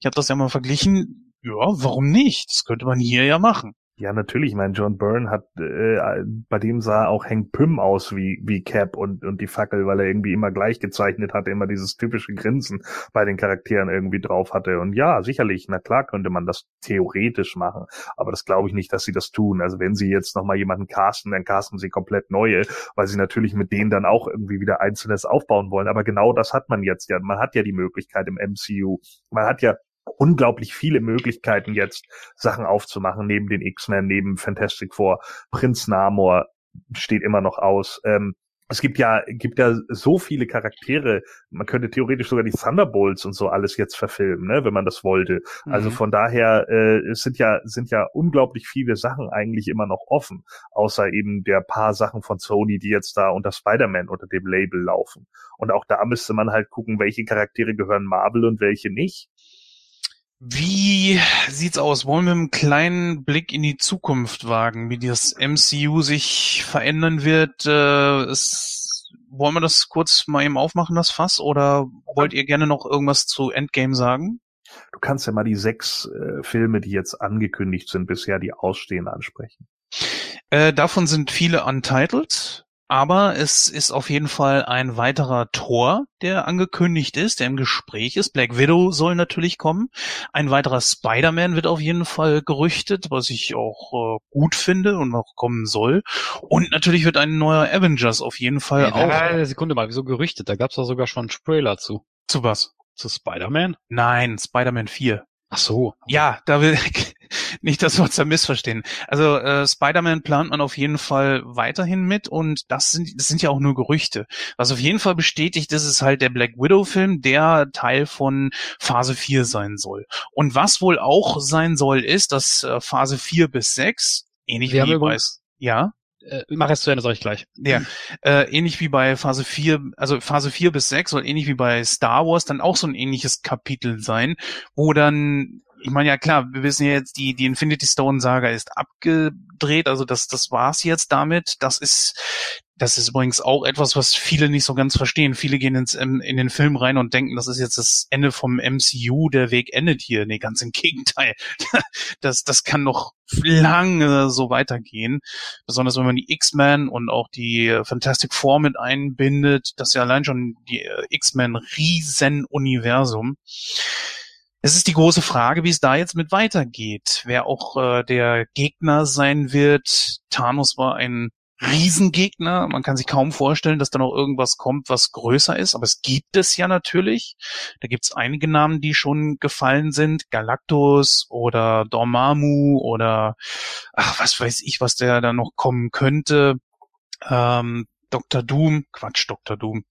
Ich habe das ja mal verglichen. Ja, warum nicht? Das könnte man hier ja machen. Ja, natürlich. Ich meine, John Byrne hat, äh, bei dem sah auch Hank Pym aus wie, wie Cap und, und die Fackel, weil er irgendwie immer gleich gezeichnet hatte, immer dieses typische Grinsen bei den Charakteren irgendwie drauf hatte. Und ja, sicherlich, na klar könnte man das theoretisch machen. Aber das glaube ich nicht, dass sie das tun. Also wenn sie jetzt nochmal jemanden casten, dann casten sie komplett neue, weil sie natürlich mit denen dann auch irgendwie wieder Einzelnes aufbauen wollen. Aber genau das hat man jetzt ja. Man hat ja die Möglichkeit im MCU. Man hat ja unglaublich viele Möglichkeiten jetzt, Sachen aufzumachen, neben den X-Men, neben Fantastic Four. Prinz Namor steht immer noch aus. Ähm, es gibt ja, gibt ja so viele Charaktere. Man könnte theoretisch sogar die Thunderbolts und so alles jetzt verfilmen, ne, wenn man das wollte. Also Mhm. von daher, äh, es sind ja, sind ja unglaublich viele Sachen eigentlich immer noch offen. Außer eben der paar Sachen von Sony, die jetzt da unter Spider-Man unter dem Label laufen. Und auch da müsste man halt gucken, welche Charaktere gehören Marvel und welche nicht. Wie sieht's aus? Wollen wir einen kleinen Blick in die Zukunft wagen, wie das MCU sich verändern wird? Äh, es, wollen wir das kurz mal eben aufmachen, das Fass? Oder wollt ihr gerne noch irgendwas zu Endgame sagen? Du kannst ja mal die sechs äh, Filme, die jetzt angekündigt sind, bisher die ausstehen, ansprechen. Äh, davon sind viele untitled, aber es ist auf jeden Fall ein weiterer Tor, der angekündigt ist, der im Gespräch ist. Black Widow soll natürlich kommen. Ein weiterer Spider-Man wird auf jeden Fall gerüchtet, was ich auch äh, gut finde und auch kommen soll. Und natürlich wird ein neuer Avengers auf jeden Fall Äh, auch. äh, Sekunde mal, wieso gerüchtet? Da gab's doch sogar schon einen Trailer zu. Zu was? Zu Spider-Man? Nein, Spider-Man 4. Ach so. Ja, da will nicht, dass wir uns da missverstehen. Also äh, Spider-Man plant man auf jeden Fall weiterhin mit und das sind das sind ja auch nur Gerüchte. Was auf jeden Fall bestätigt ist, ist halt der Black Widow-Film, der Teil von Phase 4 sein soll. Und was wohl auch sein soll, ist, dass äh, Phase 4 bis 6, ähnlich Wir wie bei ja, Äh, mach es zu Ende, sag ich gleich. ja, äh, ähnlich wie bei Phase 4, also Phase 4 bis 6 soll ähnlich wie bei Star Wars dann auch so ein ähnliches Kapitel sein, wo dann, ich meine, ja klar, wir wissen ja jetzt, die, die Infinity Stone Saga ist abgedreht, also das, das war's jetzt damit. Das ist, das ist übrigens auch etwas, was viele nicht so ganz verstehen. Viele gehen ins, ähm, in den Film rein und denken, das ist jetzt das Ende vom MCU, der Weg endet hier. Nee, ganz im Gegenteil. Das, das kann noch lange so weitergehen. Besonders wenn man die X-Men und auch die äh, Fantastic Four mit einbindet. Das ist ja allein schon die äh, X-Men Riesen-Universum. Es ist die große Frage, wie es da jetzt mit weitergeht. Wer auch äh, der Gegner sein wird. Thanos war ein Riesengegner. Man kann sich kaum vorstellen, dass da noch irgendwas kommt, was größer ist. Aber es gibt es ja natürlich. Da gibt es einige Namen, die schon gefallen sind. Galactus oder Dormammu oder ach, was weiß ich, was der da noch kommen könnte. Ähm, Dr. Doom. Quatsch, Dr. Doom.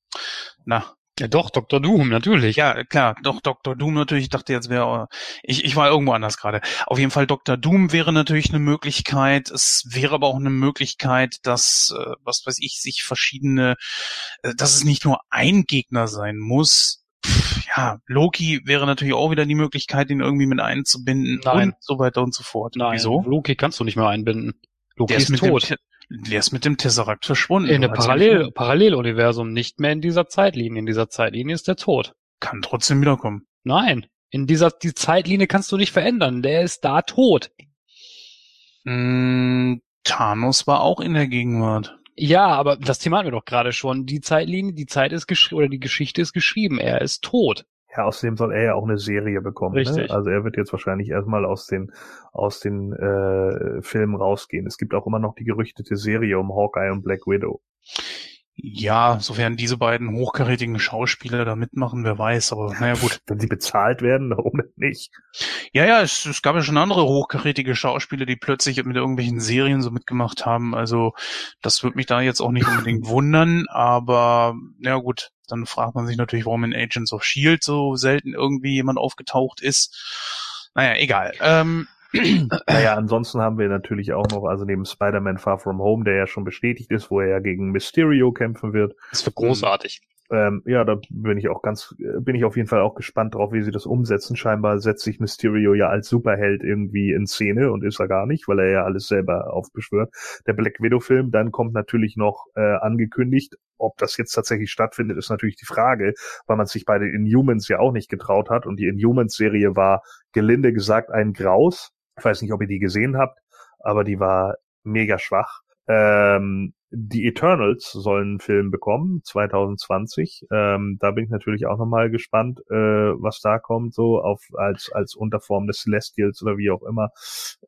Na, Ja doch, Dr. Doom, natürlich. ja, klar, doch Dr. Doom natürlich. Ich dachte jetzt wäre, ich, ich war irgendwo anders gerade. Auf jeden Fall Dr. Doom wäre natürlich eine Möglichkeit. Es wäre aber auch eine Möglichkeit, dass, äh, was weiß ich, sich verschiedene, äh, dass es nicht nur ein Gegner sein muss. Pff, ja, Loki wäre natürlich auch wieder die Möglichkeit, ihn irgendwie mit einzubinden Nein. und so weiter und so fort. Nein, Wieso? Loki kannst du nicht mehr einbinden. Loki Der ist, mit tot. Dem, der ist mit dem Tesseract verschwunden. In ich Parallel. Paralleluniversum, nicht mehr in dieser Zeitlinie. In dieser Zeitlinie ist der tot. Kann trotzdem wiederkommen. Nein. In dieser die Zeitlinie kannst du nicht verändern. Der ist da tot. Mm, Thanos war auch in der Gegenwart. Ja, aber das Thema hatten wir doch gerade schon. Die Zeitlinie, die Zeit ist geschrieben oder die Geschichte ist geschrieben. Er ist tot. Ja, außerdem soll er ja auch eine Serie bekommen. Ne? Richtig. Also er wird jetzt wahrscheinlich erstmal aus den aus den äh, Filmen rausgehen. Es gibt auch immer noch die gerüchtete Serie um Hawkeye und Black Widow. Ja, sofern diese beiden hochkarätigen Schauspieler da mitmachen, wer weiß, aber naja gut. Wenn sie bezahlt werden, warum nicht? Ja, ja, es, es gab ja schon andere hochkarätige Schauspieler, die plötzlich mit irgendwelchen Serien so mitgemacht haben. Also das würde mich da jetzt auch nicht unbedingt wundern, aber ja gut, dann fragt man sich natürlich, warum in Agents of Shield so selten irgendwie jemand aufgetaucht ist. Naja, egal. Ähm, naja, ansonsten haben wir natürlich auch noch, also neben Spider-Man Far From Home, der ja schon bestätigt ist, wo er ja gegen Mysterio kämpfen wird. Das wird großartig. Ähm, ja, da bin ich auch ganz, bin ich auf jeden Fall auch gespannt drauf, wie sie das umsetzen. Scheinbar setzt sich Mysterio ja als Superheld irgendwie in Szene und ist er gar nicht, weil er ja alles selber aufbeschwört. Der Black Widow Film, dann kommt natürlich noch äh, angekündigt, ob das jetzt tatsächlich stattfindet, ist natürlich die Frage, weil man sich bei den Inhumans ja auch nicht getraut hat und die Inhumans Serie war gelinde gesagt ein Graus. Ich weiß nicht, ob ihr die gesehen habt, aber die war mega schwach. Ähm, die Eternals sollen einen Film bekommen, 2020. Ähm, da bin ich natürlich auch nochmal gespannt, äh, was da kommt, so auf als als Unterform des Celestials oder wie auch immer.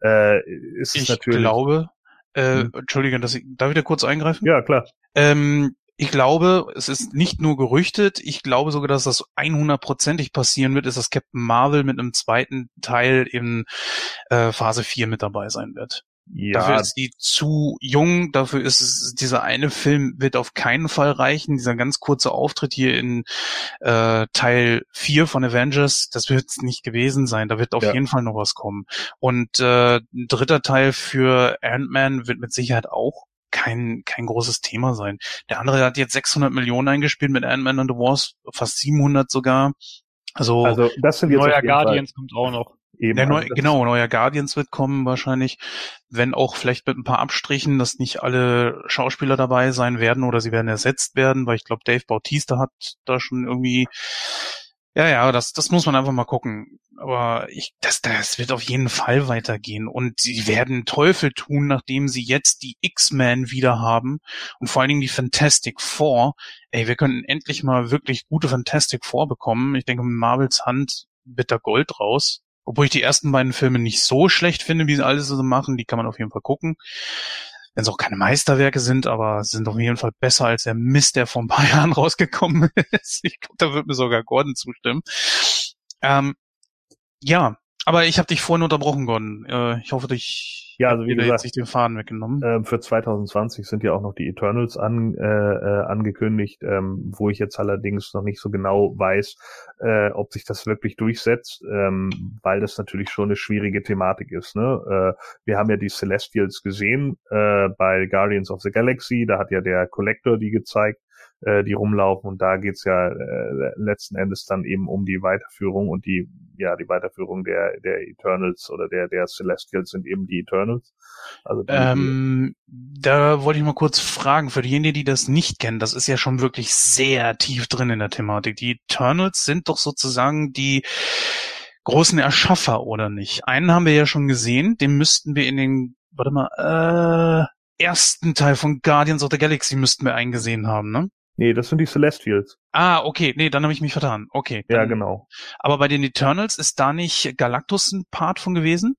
Äh, ist ich natürlich, glaube, äh, Hm. Entschuldigung, dass ich, darf ich da kurz eingreifen? Ja, klar. Ähm, ich glaube, es ist nicht nur gerüchtet, ich glaube sogar, dass das 100%ig passieren wird, ist, dass Captain Marvel mit einem zweiten Teil in äh, Phase 4 mit dabei sein wird. Dafür Ja, ist die zu jung, dafür ist es, dieser eine Film wird auf keinen Fall reichen. Dieser ganz kurze Auftritt hier in äh, Teil 4 von Avengers, das wird es nicht gewesen sein. Da wird auf Ja. jeden Fall noch was kommen. Und äh, ein dritter Teil für Ant-Man wird mit Sicherheit auch kein, kein großes Thema sein. Der andere hat jetzt 600 Millionen eingespielt mit Ant-Man and the Wasp, fast 700 sogar. Also, also das sind jetzt Neuer Guardians kommt auch noch. Eben der neu, also genau, neuer Guardians wird kommen wahrscheinlich, wenn auch vielleicht mit ein paar Abstrichen, dass nicht alle Schauspieler dabei sein werden oder sie werden ersetzt werden, weil ich glaube, Dave Bautista hat da schon irgendwie, ja, ja, das, das muss man einfach mal gucken. Aber ich, das, das wird auf jeden Fall weitergehen und sie werden Teufel tun, nachdem sie jetzt die X-Men wieder haben und vor allen Dingen die Fantastic Four. Ey, wir könnten endlich mal wirklich gute Fantastic Four bekommen. Ich denke, mit Marvels Hand wird da Gold raus. Obwohl ich die ersten beiden Filme nicht so schlecht finde, wie sie alles so machen. Die kann man auf jeden Fall gucken. Wenn es auch keine Meisterwerke sind, aber sind auf jeden Fall besser als der Mist, der vor ein paar Jahren rausgekommen ist. Ich glaube, da wird mir sogar Gordon zustimmen. Ähm, ja, aber ich habe dich vorhin unterbrochen, Gordon. Äh, ich hoffe, dich Ja, also wie gesagt, nicht den Faden weggenommen. Ähm, für 2020 sind ja auch noch die Eternals an, äh, äh, angekündigt, ähm, wo ich jetzt allerdings noch nicht so genau weiß, äh, ob sich das wirklich durchsetzt, ähm, weil das natürlich schon eine schwierige Thematik ist. Ne? Äh, wir haben ja die Celestials gesehen äh, bei Guardians of the Galaxy, da hat ja der Collector die gezeigt, äh, die rumlaufen und da geht's ja äh, letzten Endes dann eben um die Weiterführung und die ja die Weiterführung der der Eternals oder der der Celestials sind eben die Eternals. Also die, Ähm, da wollte ich mal kurz fragen, für diejenigen, die das nicht kennen, das ist ja schon wirklich sehr tief drin in der Thematik. Die Eternals sind doch sozusagen die großen Erschaffer, oder nicht? Einen haben wir ja schon gesehen, den müssten wir in den, warte mal, äh, ersten Teil von Guardians of the Galaxy müssten wir eingesehen haben, ne? Nee, das sind die Celestials. Ah, okay, nee, dann habe ich mich vertan. Okay. Ja, dann- genau. Aber bei den Eternals ist da nicht Galactus ein Part von gewesen?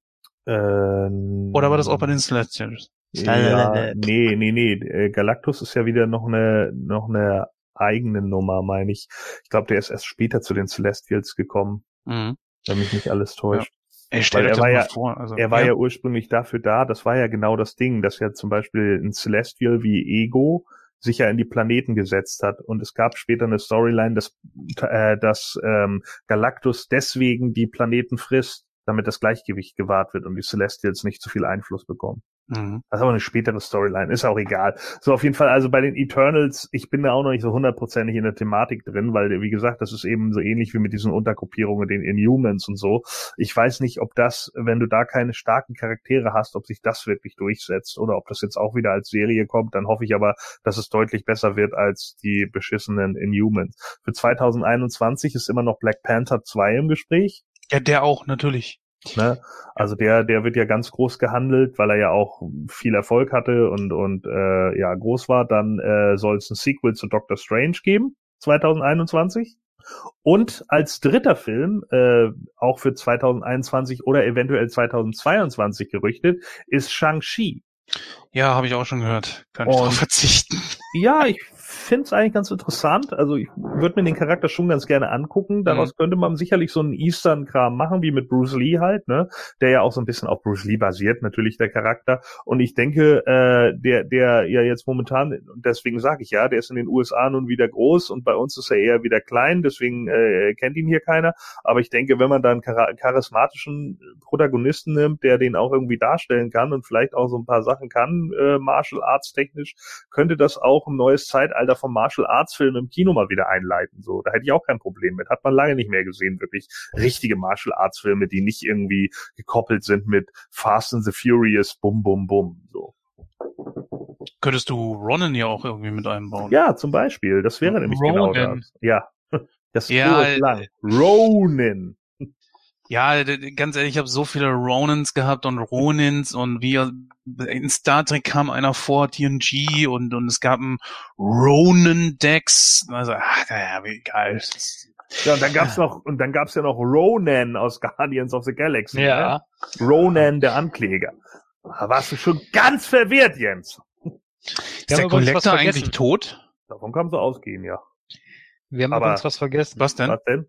Ähm, Oder war das auch bei den Celestials? Ja, nee, nee, nee. Äh, Galactus ist ja wieder noch eine, noch eine eigene Nummer, meine ich. Ich glaube, der ist erst später zu den Celestials gekommen, Mhm. wenn mich nicht alles täuscht. Ey, stell er das war ja- vor. Also, Er war ja. ursprünglich dafür da, das war ja genau das Ding, dass ja zum Beispiel ein Celestial wie Ego sich ja in die Planeten gesetzt hat. Und es gab später eine Storyline, dass, äh, dass ähm, Galactus deswegen die Planeten frisst, damit das Gleichgewicht gewahrt wird und die Celestials nicht zu viel Einfluss bekommen. Mhm. Das ist aber eine spätere Storyline, ist auch egal. So, auf jeden Fall, also bei den Eternals, ich bin da auch noch nicht so hundertprozentig in der Thematik drin, weil, wie gesagt, das ist eben so ähnlich wie mit diesen Untergruppierungen, den Inhumans und so. Ich weiß nicht, ob das, wenn du da keine starken Charaktere hast, ob sich das wirklich durchsetzt oder ob das jetzt auch wieder als Serie kommt. Dann hoffe ich aber, dass es deutlich besser wird als die beschissenen Inhumans. Für 2021 ist immer noch Black Panther 2 im Gespräch. Ja, der auch, natürlich. Ne? Also der, der wird ja ganz groß gehandelt, weil er ja auch viel Erfolg hatte und und äh, ja groß war. Dann äh, soll es ein Sequel zu Doctor Strange geben, 2021. Und als dritter Film, äh, auch für 2021 oder eventuell 2022 gerüchtet, ist Shang-Chi. Ja, habe ich auch schon gehört. Kann ich drauf verzichten. Ja, ich finde es eigentlich ganz interessant. Also ich würde mir den Charakter schon ganz gerne angucken. Daraus könnte man sicherlich so einen Eastern-Kram machen, wie mit Bruce Lee halt, ne? Der ja auch so ein bisschen auf Bruce Lee basiert, natürlich der Charakter. Und ich denke, äh, der, der ja jetzt momentan, und deswegen sage ich ja, der ist in den USA nun wieder groß und bei uns ist er eher wieder klein, deswegen äh, kennt ihn hier keiner. Aber ich denke, wenn man dann char charismatischen Protagonisten nimmt, der den auch irgendwie darstellen kann und vielleicht auch so ein paar Sachen kann, äh, Martial Arts technisch, könnte das auch ein neues Zeitalter vom Martial Arts Film im Kino mal wieder einleiten. So, da hätte ich auch kein Problem mit. Hat man lange nicht mehr gesehen, wirklich richtige Martial Arts Filme, die nicht irgendwie gekoppelt sind mit Fast and the Furious, bum, bum, bum, so. Könntest du Ronan ja auch irgendwie mit einbauen? Ja, zum Beispiel. Das wäre nämlich genau Ronan. das. Ja. Das Ja, ja, lang. Ronin. Ja, ganz ehrlich, ich habe so viele Ronins gehabt und Ronins und wie in Star Trek kam einer vor, TNG und und es gab einen Ronin Dex. Also, ach, naja, wie geil. Ja, und dann gab's noch, und dann gab's ja noch Ronan aus Guardians of the Galaxy. Ja. Ne? Ronan, der Ankläger. Da warst du schon ganz verwirrt, Jens. Ist der Collector eigentlich tot? Davon kannst du ausgehen, ja. Wir haben Aber- übrigens was vergessen. Was denn? Was denn?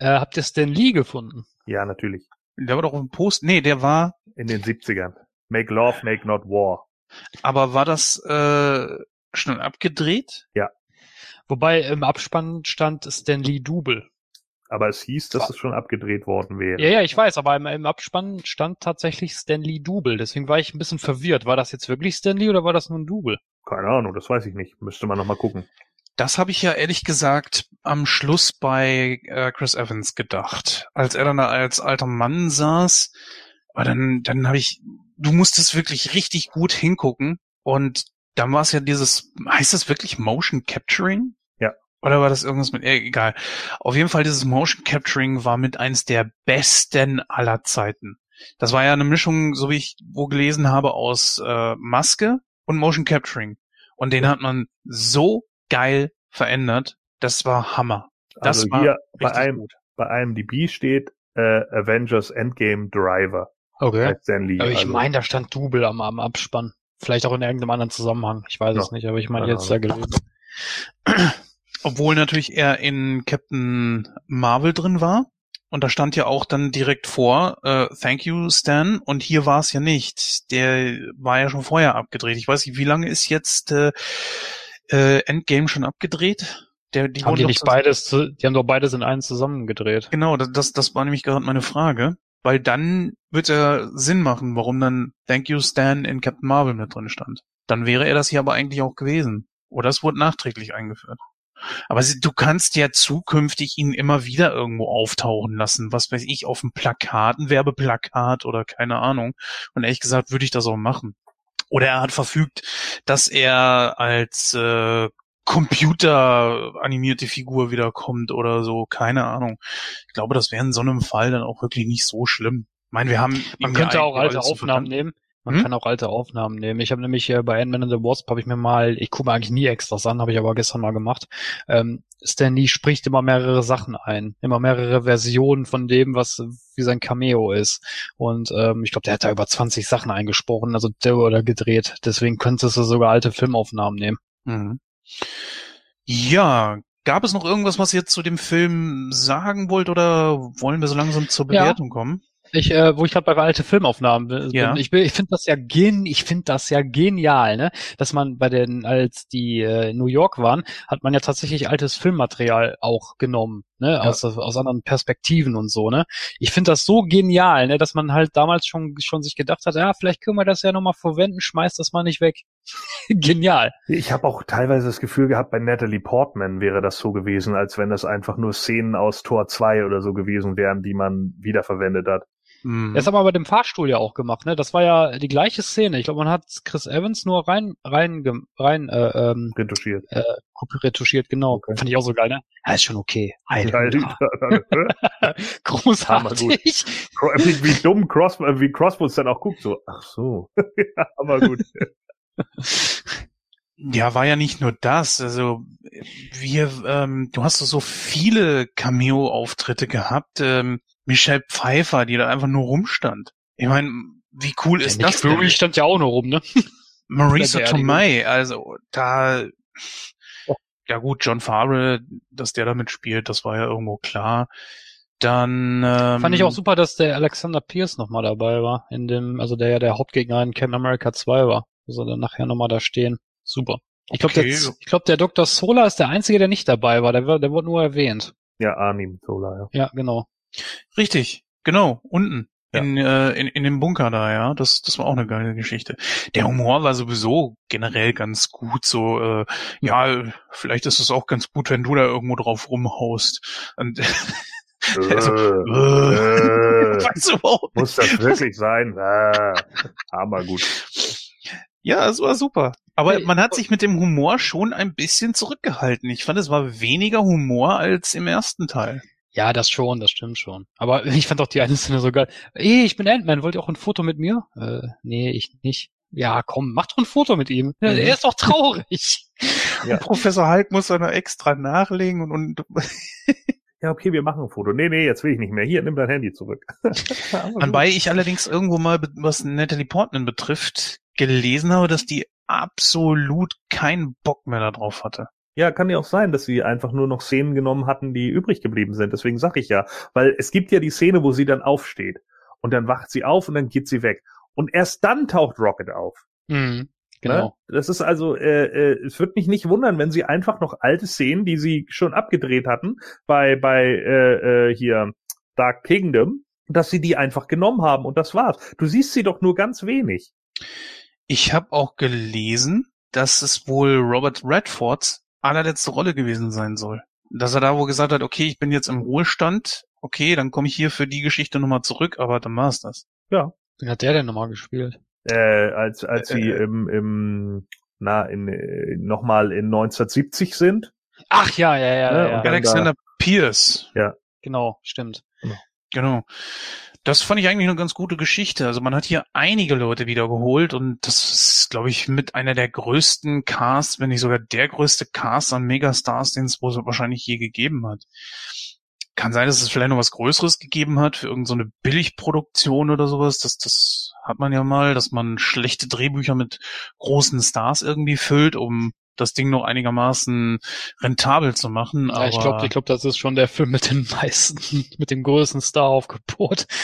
Äh, habt ihr Stan Lee gefunden? Ja, natürlich. Der war doch im Post. Nee, der war. In den 70ern. Make love, make not war. Aber war das äh, schon abgedreht? Wobei im Abspann stand Stan Lee Double. Aber es hieß, dass es schon abgedreht worden wäre. Ja, ja, ich weiß, aber im, im Abspann stand tatsächlich Stan Lee Double. Deswegen war ich ein bisschen verwirrt. War das jetzt wirklich Stan Lee oder war das nur ein Double? Keine Ahnung, das weiß ich nicht. Müsste man noch mal gucken. Das habe ich ja ehrlich gesagt am Schluss bei äh, Chris Evans gedacht. Als er dann da als alter Mann saß, aber dann, dann habe ich, du musstest wirklich richtig gut hingucken und dann war es ja dieses, heißt das wirklich Motion Capturing? Ja. Oder war das irgendwas mit, äh, egal. Auf jeden Fall dieses Motion Capturing war mit eins der besten aller Zeiten. Das war ja eine Mischung, so wie ich wo gelesen habe, aus äh, Maske und Motion Capturing. Und den hat man so geil verändert. Das war Hammer. Das also war hier bei einem, gut. bei IMDb steht äh, Avengers Endgame Driver. Okay. Als Stan Lee. Aber ich also, meine, da stand Double am, am Abspann. Vielleicht auch in irgendeinem anderen Zusammenhang. Ich weiß Ja. es nicht, aber ich meine jetzt da gelesen. Obwohl natürlich er in Captain Marvel drin war. Und da stand ja auch dann direkt vor, äh, thank you, Stan. Und hier war es ja nicht. Der war ja schon vorher abgedreht. Ich weiß nicht, wie lange ist jetzt äh, äh, Endgame schon abgedreht? Der, die Haben die doch nicht beides, zu- die haben doch beides in einen zusammengedreht. Genau, das, das, war nämlich gerade meine Frage. Weil dann wird er Sinn machen, warum dann Thank You Stan in Captain Marvel mit drin stand. Dann wäre er das hier aber eigentlich auch gewesen. Oder es wurde nachträglich eingeführt. Aber du kannst ja zukünftig ihn immer wieder irgendwo auftauchen lassen. Was weiß ich, auf einem Plakat, ein Werbeplakat oder keine Ahnung. Und ehrlich gesagt würde ich das auch machen. Oder er hat verfügt, dass er als äh, computeranimierte Figur wiederkommt oder so. Keine Ahnung. Ich glaube, das wäre in so einem Fall dann auch wirklich nicht so schlimm. Ich meine, wir haben Man könnte auch alte Aufnahmen nehmen. Man Hm? kann auch alte Aufnahmen nehmen. Ich habe nämlich äh, bei Ant-Man and the Wasp habe ich mir mal, ich gucke mir eigentlich nie Extras an, habe ich aber gestern mal gemacht. Ähm, Stan Lee spricht immer mehrere Sachen ein, immer mehrere Versionen von dem, was wie sein Cameo ist. Und ähm, ich glaube, der hat da über 20 Sachen eingesprochen, also der oder gedreht. Deswegen könntest du sogar alte Filmaufnahmen nehmen. Mhm. Ja, gab es noch irgendwas, was ihr zu dem Film sagen wollt oder wollen wir so langsam zur Ja. Bewertung kommen? Ich, äh, wo ich gerade bei alte Filmaufnahmen bin, Ja. ich, bin- ich finde das ja gen, ich finde das ja genial, ne, dass man bei den, als die äh, in New York waren, hat man ja tatsächlich altes Filmmaterial auch genommen, ne, aus aus anderen Perspektiven und so, ne. Ich finde das so genial, ne, dass man halt damals schon schon sich gedacht hat, ja, vielleicht können wir das ja nochmal verwenden, schmeißt das mal nicht weg. genial. Ich habe auch teilweise das Gefühl gehabt, bei Natalie Portman wäre das so gewesen, als wenn das einfach nur Szenen aus Tor 2 oder so gewesen wären, die man wiederverwendet hat. Mhm. Das haben wir bei dem Fahrstuhl ja auch gemacht, ne? Das war ja die gleiche Szene. Ich glaube, man hat Chris Evans nur rein rein rein äh, ähm, Retuschiert. retuschiert, genau. Okay. Fand ich auch so geil, ne? Ja, ist schon okay. Geil. Großartig. wie, wie dumm Cross, äh, wie Crossbones dann auch guckt, so, ach so. ja, aber gut. Ja, war ja nicht nur das. Also wir, ähm, du hast so viele Cameo-Auftritte gehabt. Ähm, Michelle Pfeiffer, die da einfach nur rumstand. Ich meine, wie cool ist Nick das denn? Fury stand ja auch nur rum, ne? Marisa. Tomei, also da ja gut, John Farrell, dass der damit spielt, das war ja irgendwo klar. Dann ähm, Fand ich auch super, dass der Alexander Pierce nochmal dabei war, in dem, also der ja der Hauptgegner in Captain America 2 war. Also dann nachher nochmal da stehen. Super. Ich glaube, Okay. der, ich glaub, der Dr. Solar ist der Einzige, der nicht dabei war. Der, der wurde nur erwähnt. Ja, Arnim Solar, ja. Ja, genau. Richtig, genau, unten. Ja. In, äh, in, in dem Bunker da, ja. Das, das war auch eine geile Geschichte. Der Humor war sowieso generell ganz gut. So, äh, ja, vielleicht ist es auch ganz gut, wenn du da irgendwo drauf rumhaust. Und Also, äh, äh, weißt muss das wirklich sein? Äh, aber gut. Ja, es war super. Aber Hey, man hat sich mit dem Humor schon ein bisschen zurückgehalten. Ich fand, es war weniger Humor als im ersten Teil. Ja, das schon, das stimmt schon. Aber ich fand auch die eine Szene so geil. Ey, ich bin Ant-Man, wollt ihr auch ein Foto mit mir? Äh, nee, ich nicht. Ja, komm, macht doch ein Foto mit ihm. Ja, Mhm. Er ist doch traurig. Ja. Professor Hulk muss da noch extra nachlegen und, und Ja, okay, wir machen ein Foto. Nee, nee, jetzt will ich nicht mehr. Hier, nimm dein Handy zurück. Anbei ich allerdings irgendwo mal, was Natalie Portman betrifft, gelesen habe, dass die absolut keinen Bock mehr darauf hatte. Ja, kann ja auch sein, dass sie einfach nur noch Szenen genommen hatten, die übrig geblieben sind. Deswegen sag ich ja, weil es gibt ja die Szene, wo sie dann aufsteht und dann wacht sie auf und dann geht sie weg und erst dann taucht Rocket auf. Mhm, genau. Ne? Das ist also, äh, äh, es wird mich nicht wundern, wenn sie einfach noch alte Szenen, die sie schon abgedreht hatten, bei bei äh, äh, hier Dark Kingdom, dass sie die einfach genommen haben und das war's. Du siehst sie doch nur ganz wenig. Ich habe auch gelesen, dass es wohl Robert Redfords allerletzte Rolle gewesen sein soll. Dass er da wohl gesagt hat, okay, ich bin jetzt im Ruhestand, okay, dann komme ich hier für die Geschichte nochmal zurück, aber dann war's das. Wen hat der denn nochmal gespielt? Äh, als als sie Äh, im im na in äh, nochmal in 1970 sind. Ach ja, ja, ja, Ja, ja, ja. Alexander Pierce. genau, stimmt. Genau. Das fand ich eigentlich eine ganz gute Geschichte. Also man hat hier einige Leute wiedergeholt und das ist, glaube ich, mit einer der größten Casts, wenn nicht sogar der größte Cast an Megastars, den es wohl wahrscheinlich je gegeben hat. Kann sein, dass es vielleicht noch was Größeres gegeben hat für irgendeine so Billigproduktion oder sowas. Das, das hat man ja mal, dass man schlechte Drehbücher mit großen Stars irgendwie füllt, um das Ding noch einigermaßen rentabel zu machen. Ja, aber ich glaube, ich glaub, das ist schon der Film mit den meisten, mit dem größten Star aufgebohrt.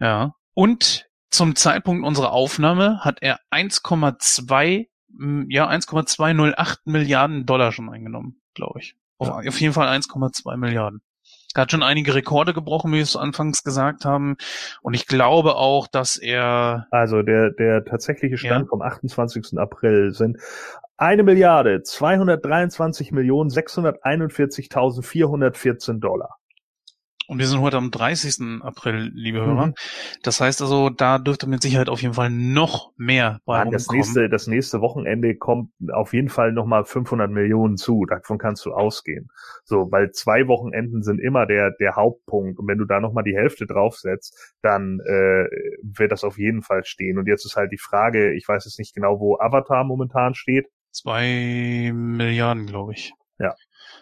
Ja. Und zum Zeitpunkt unserer Aufnahme hat er 1,2, m, ja, 1,208 Milliarden Dollar schon eingenommen, glaube ich. Auf, Ja. auf jeden Fall 1,2 Milliarden. Er hat schon einige Rekorde gebrochen, wie wir es anfangs gesagt haben. Und ich glaube auch, dass er, Also der der tatsächliche Stand Ja. vom 28. April sind eine Milliarde 223 Millionen 641.414 Dollar. Und wir sind heute am 30. April, liebe Mhm. Hörer. Das heißt also, da dürfte mit Sicherheit auf jeden Fall noch mehr bei Mann, das rumkommen. nächste das nächste Wochenende kommt auf jeden Fall noch mal 500 Millionen zu. Davon kannst du ausgehen. So, weil zwei Wochenenden sind immer der der Hauptpunkt und wenn du da noch mal die Hälfte draufsetzt, dann äh, wird das auf jeden Fall stehen. Und jetzt ist halt die Frage, ich weiß jetzt nicht genau, wo Avatar momentan steht. Zwei Milliarden, glaube ich.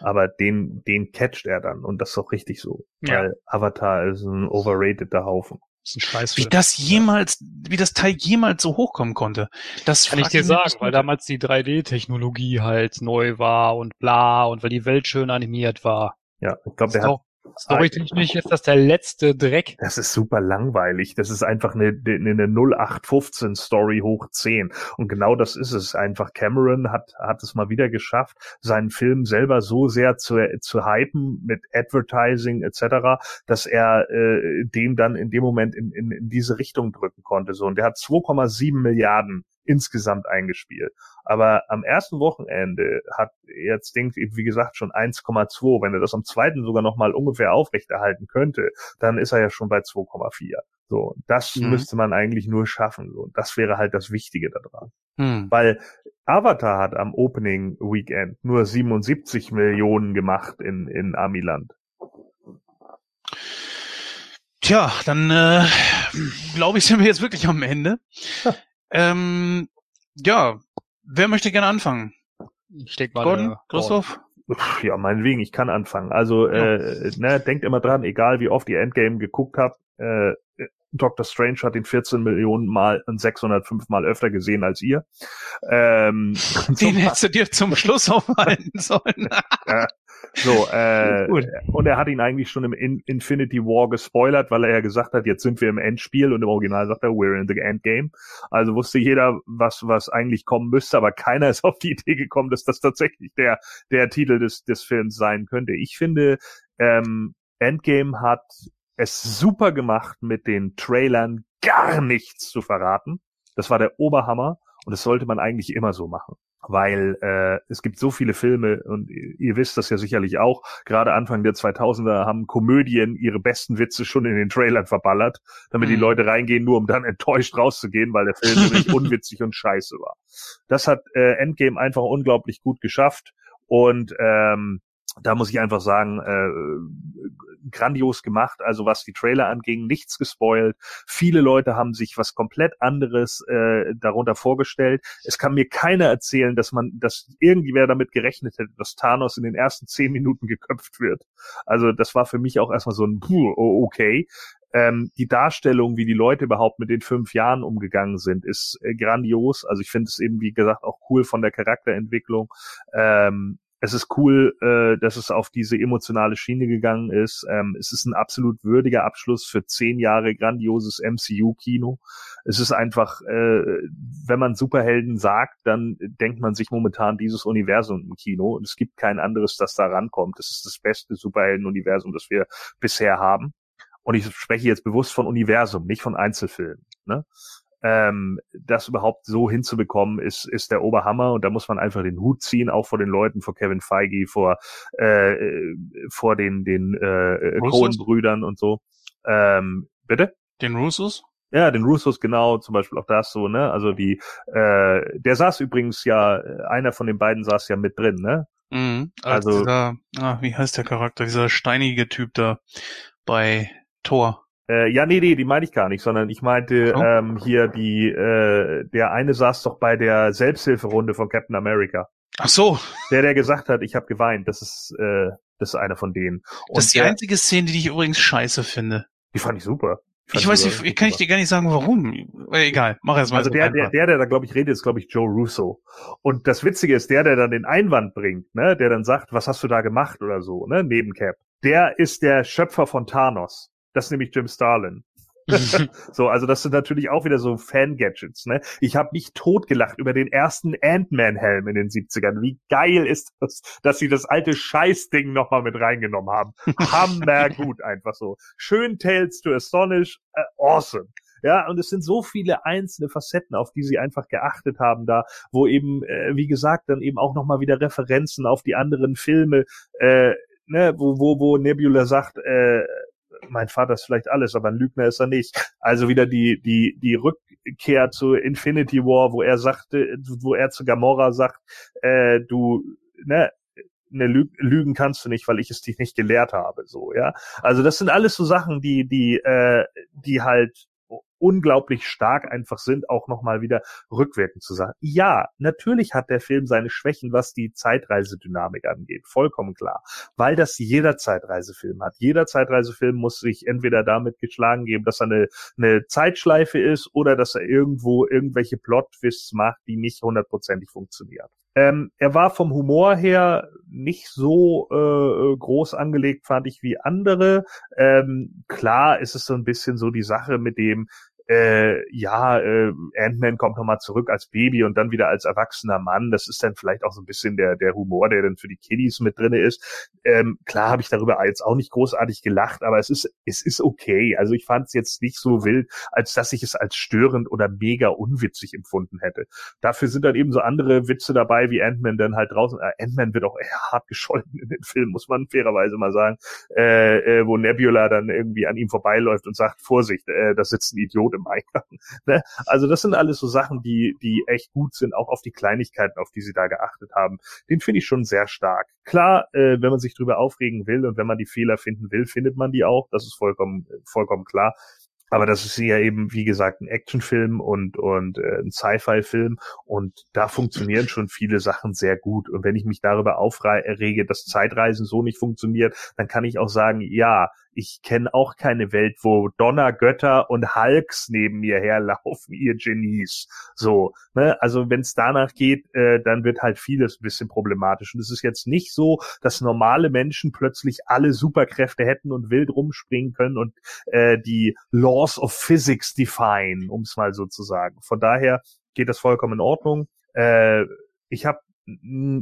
Aber den, den catcht er dann und das ist doch richtig so. Ja. Weil Avatar ist ein overrateder Haufen. Das ist ein. Wie das jemals, wie das Teil jemals so hochkommen konnte. Das Kann ich dir sagen, weil damals die 3D-Technologie halt neu war und bla und weil die Welt schön animiert war. Ja, ich glaube, der hat, Storytechnisch ist das der letzte Dreck. das ist super langweilig. Das ist einfach eine, eine 0815 Story hoch 10. Und genau das ist es einfach. Cameron hat, hat es mal wieder geschafft, seinen Film selber so sehr zu, zu hypen mit Advertising etc., dass er äh, den dann in dem Moment in, in, in diese Richtung drücken konnte. So, und der hat 2,7 Milliarden insgesamt eingespielt. Aber am ersten Wochenende hat jetzt Ding, wie gesagt, schon 1,2. Wenn er das am zweiten sogar noch mal ungefähr aufrechterhalten könnte, dann ist er ja schon bei 2,4. So, das Mhm. müsste man eigentlich nur schaffen. So, das wäre halt das Wichtige daran. Hm. Weil Avatar hat am Opening Weekend nur 77 Millionen gemacht in, in Amiland. Tja, dann äh, glaube ich, sind wir jetzt wirklich am Ende. Ja. ähm, ja, wer möchte gerne anfangen? Ich denke mal, Gordon, Christoph? Ja, meinetwegen, ich kann anfangen. Also, äh, ne, denkt immer dran, egal wie oft ihr Endgame geguckt habt, äh, Doctor Strange hat ihn 14 Millionen Mal und 605 Mal öfter gesehen als ihr. Ähm, Den hättest du dir zum Schluss aufhalten sollen. ja, so, äh, und er hat ihn eigentlich schon im In Infinity War gespoilert, weil er ja gesagt hat, jetzt sind wir im Endspiel und im Original sagt er, we're in the Endgame. Also wusste jeder, was, was eigentlich kommen müsste, aber keiner ist auf die Idee gekommen, dass das tatsächlich der, der Titel des, des Films sein könnte. Ich finde, ähm, Endgame hat es super gemacht, mit den Trailern gar nichts zu verraten. Das war der Oberhammer und das sollte man eigentlich immer so machen weil äh, es gibt so viele Filme und ihr wisst das ja sicherlich auch, gerade Anfang der 2000er haben Komödien ihre besten Witze schon in den Trailern verballert, damit mhm. die Leute reingehen, nur um dann enttäuscht rauszugehen, weil der Film wirklich unwitzig und scheiße war. Das hat äh, Endgame einfach unglaublich gut geschafft und ähm, da muss ich einfach sagen, äh, grandios gemacht. Also was die Trailer anging, nichts gespoilt. Viele Leute haben sich was komplett anderes äh, darunter vorgestellt. Es kann mir keiner erzählen, dass man, dass irgendwer damit gerechnet hätte, dass Thanos in den ersten zehn Minuten geköpft wird. Also das war für mich auch erstmal so ein puh, okay. Ähm, die Darstellung, wie die Leute überhaupt mit den fünf Jahren umgegangen sind, ist äh, grandios. Also ich finde es eben, wie gesagt, auch cool von der Charakterentwicklung. Ähm, es ist cool, äh, dass es auf diese emotionale Schiene gegangen ist. Ähm, es ist ein absolut würdiger Abschluss für zehn Jahre grandioses MCU-Kino. Es ist einfach, äh, wenn man Superhelden sagt, dann denkt man sich momentan dieses Universum im Kino und es gibt kein anderes, das da rankommt. Es ist das beste Superhelden-Universum, das wir bisher haben. Und ich spreche jetzt bewusst von Universum, nicht von Einzelfilmen. Ne? Ähm, das überhaupt so hinzubekommen, ist, ist der Oberhammer und da muss man einfach den Hut ziehen, auch vor den Leuten, vor Kevin Feige, vor, äh, vor den, den äh, Cohen-Brüdern und so. Ähm, bitte? Den Russos? Ja, den Russos genau, zum Beispiel auch das so, ne? Also die, äh, der saß übrigens ja, einer von den beiden saß ja mit drin, ne? Mhm, also, also dieser, ah, wie heißt der Charakter, dieser steinige Typ da bei Thor. Äh, ja, nee, nee, die meine ich gar nicht, sondern ich meinte oh. ähm, hier die, äh, der eine saß doch bei der Selbsthilferunde von Captain America. Ach so. Der, der gesagt hat, ich habe geweint, das ist, äh, das ist einer von denen. Und das ist die der, einzige Szene, die ich übrigens scheiße finde. Die fand ich super. Ich, weiß nicht, ich kann ich dir gar nicht sagen, warum. Egal, mach erst mal. Also der, der, der, der da glaube ich redet, ist glaube ich Joe Russo. Und das Witzige ist, der, der dann den Einwand bringt, ne, der dann sagt, was hast du da gemacht oder so, ne, neben Cap. Der ist der Schöpfer von Thanos. Das ist nämlich Jim Starlin. so, also das sind natürlich auch wieder so Fan-Gadgets, ne? Ich habe mich totgelacht über den ersten Ant-Man-Helm in den 70ern. Wie geil ist das, dass sie das alte Scheißding nochmal mit reingenommen haben. Hammer gut einfach so. Schön Tales to Astonish, äh, awesome. Ja, und es sind so viele einzelne Facetten, auf die sie einfach geachtet haben da, wo eben, äh, wie gesagt, dann eben auch nochmal wieder Referenzen auf die anderen Filme, äh, ne, wo, wo, wo Nebula sagt, äh, mein Vater ist vielleicht alles, aber ein Lügner ist er nicht. Also wieder die, die, die Rückkehr zu Infinity War, wo er sagte, wo er zu Gamora sagt, äh, du, ne, ne Lügen kannst du nicht, weil ich es dich nicht gelehrt habe, so, ja. Also das sind alles so Sachen, die, die, äh, die halt unglaublich stark einfach sind, auch nochmal wieder rückwirkend zu sagen. Ja, natürlich hat der Film seine Schwächen, was die Zeitreisedynamik angeht. Vollkommen klar. Weil das jeder Zeitreisefilm hat. Jeder Zeitreisefilm muss sich entweder damit geschlagen geben, dass er eine, eine Zeitschleife ist oder dass er irgendwo irgendwelche Plot-Twists macht, die nicht hundertprozentig funktionieren. Ähm, er war vom Humor her nicht so äh, groß angelegt, fand ich, wie andere. Ähm, klar ist es so ein bisschen so die Sache mit dem, äh, ja, äh, Ant-Man kommt nochmal zurück als Baby und dann wieder als erwachsener Mann. Das ist dann vielleicht auch so ein bisschen der, der Humor, der dann für die Kiddies mit drinne ist. Ähm, klar habe ich darüber jetzt auch nicht großartig gelacht, aber es ist, es ist okay. Also ich fand es jetzt nicht so wild, als dass ich es als störend oder mega unwitzig empfunden hätte. Dafür sind dann eben so andere Witze dabei, wie Ant-Man dann halt draußen. Äh, Ant-Man wird auch hart gescholten in den Film, muss man fairerweise mal sagen, äh, äh, wo Nebula dann irgendwie an ihm vorbeiläuft und sagt, Vorsicht, äh, da sitzt ein Idiot im Eingang. Ne? Also das sind alles so Sachen, die, die echt gut sind, auch auf die Kleinigkeiten, auf die sie da geachtet haben. Den finde ich schon sehr stark. Klar, äh, wenn man sich drüber aufregen will und wenn man die Fehler finden will, findet man die auch. Das ist vollkommen, vollkommen klar. Aber das ist ja eben, wie gesagt, ein Actionfilm und, und äh, ein Sci-Fi-Film und da funktionieren schon viele Sachen sehr gut. Und wenn ich mich darüber aufrege, dass Zeitreisen so nicht funktioniert, dann kann ich auch sagen, ja, ich kenne auch keine Welt, wo Donnergötter und Hulks neben mir herlaufen, ihr Genies. So, ne? Also wenn es danach geht, äh, dann wird halt vieles ein bisschen problematisch. Und es ist jetzt nicht so, dass normale Menschen plötzlich alle Superkräfte hätten und wild rumspringen können und äh, die Laws of Physics define, um es mal so zu sagen. Von daher geht das vollkommen in Ordnung. Äh, ich habe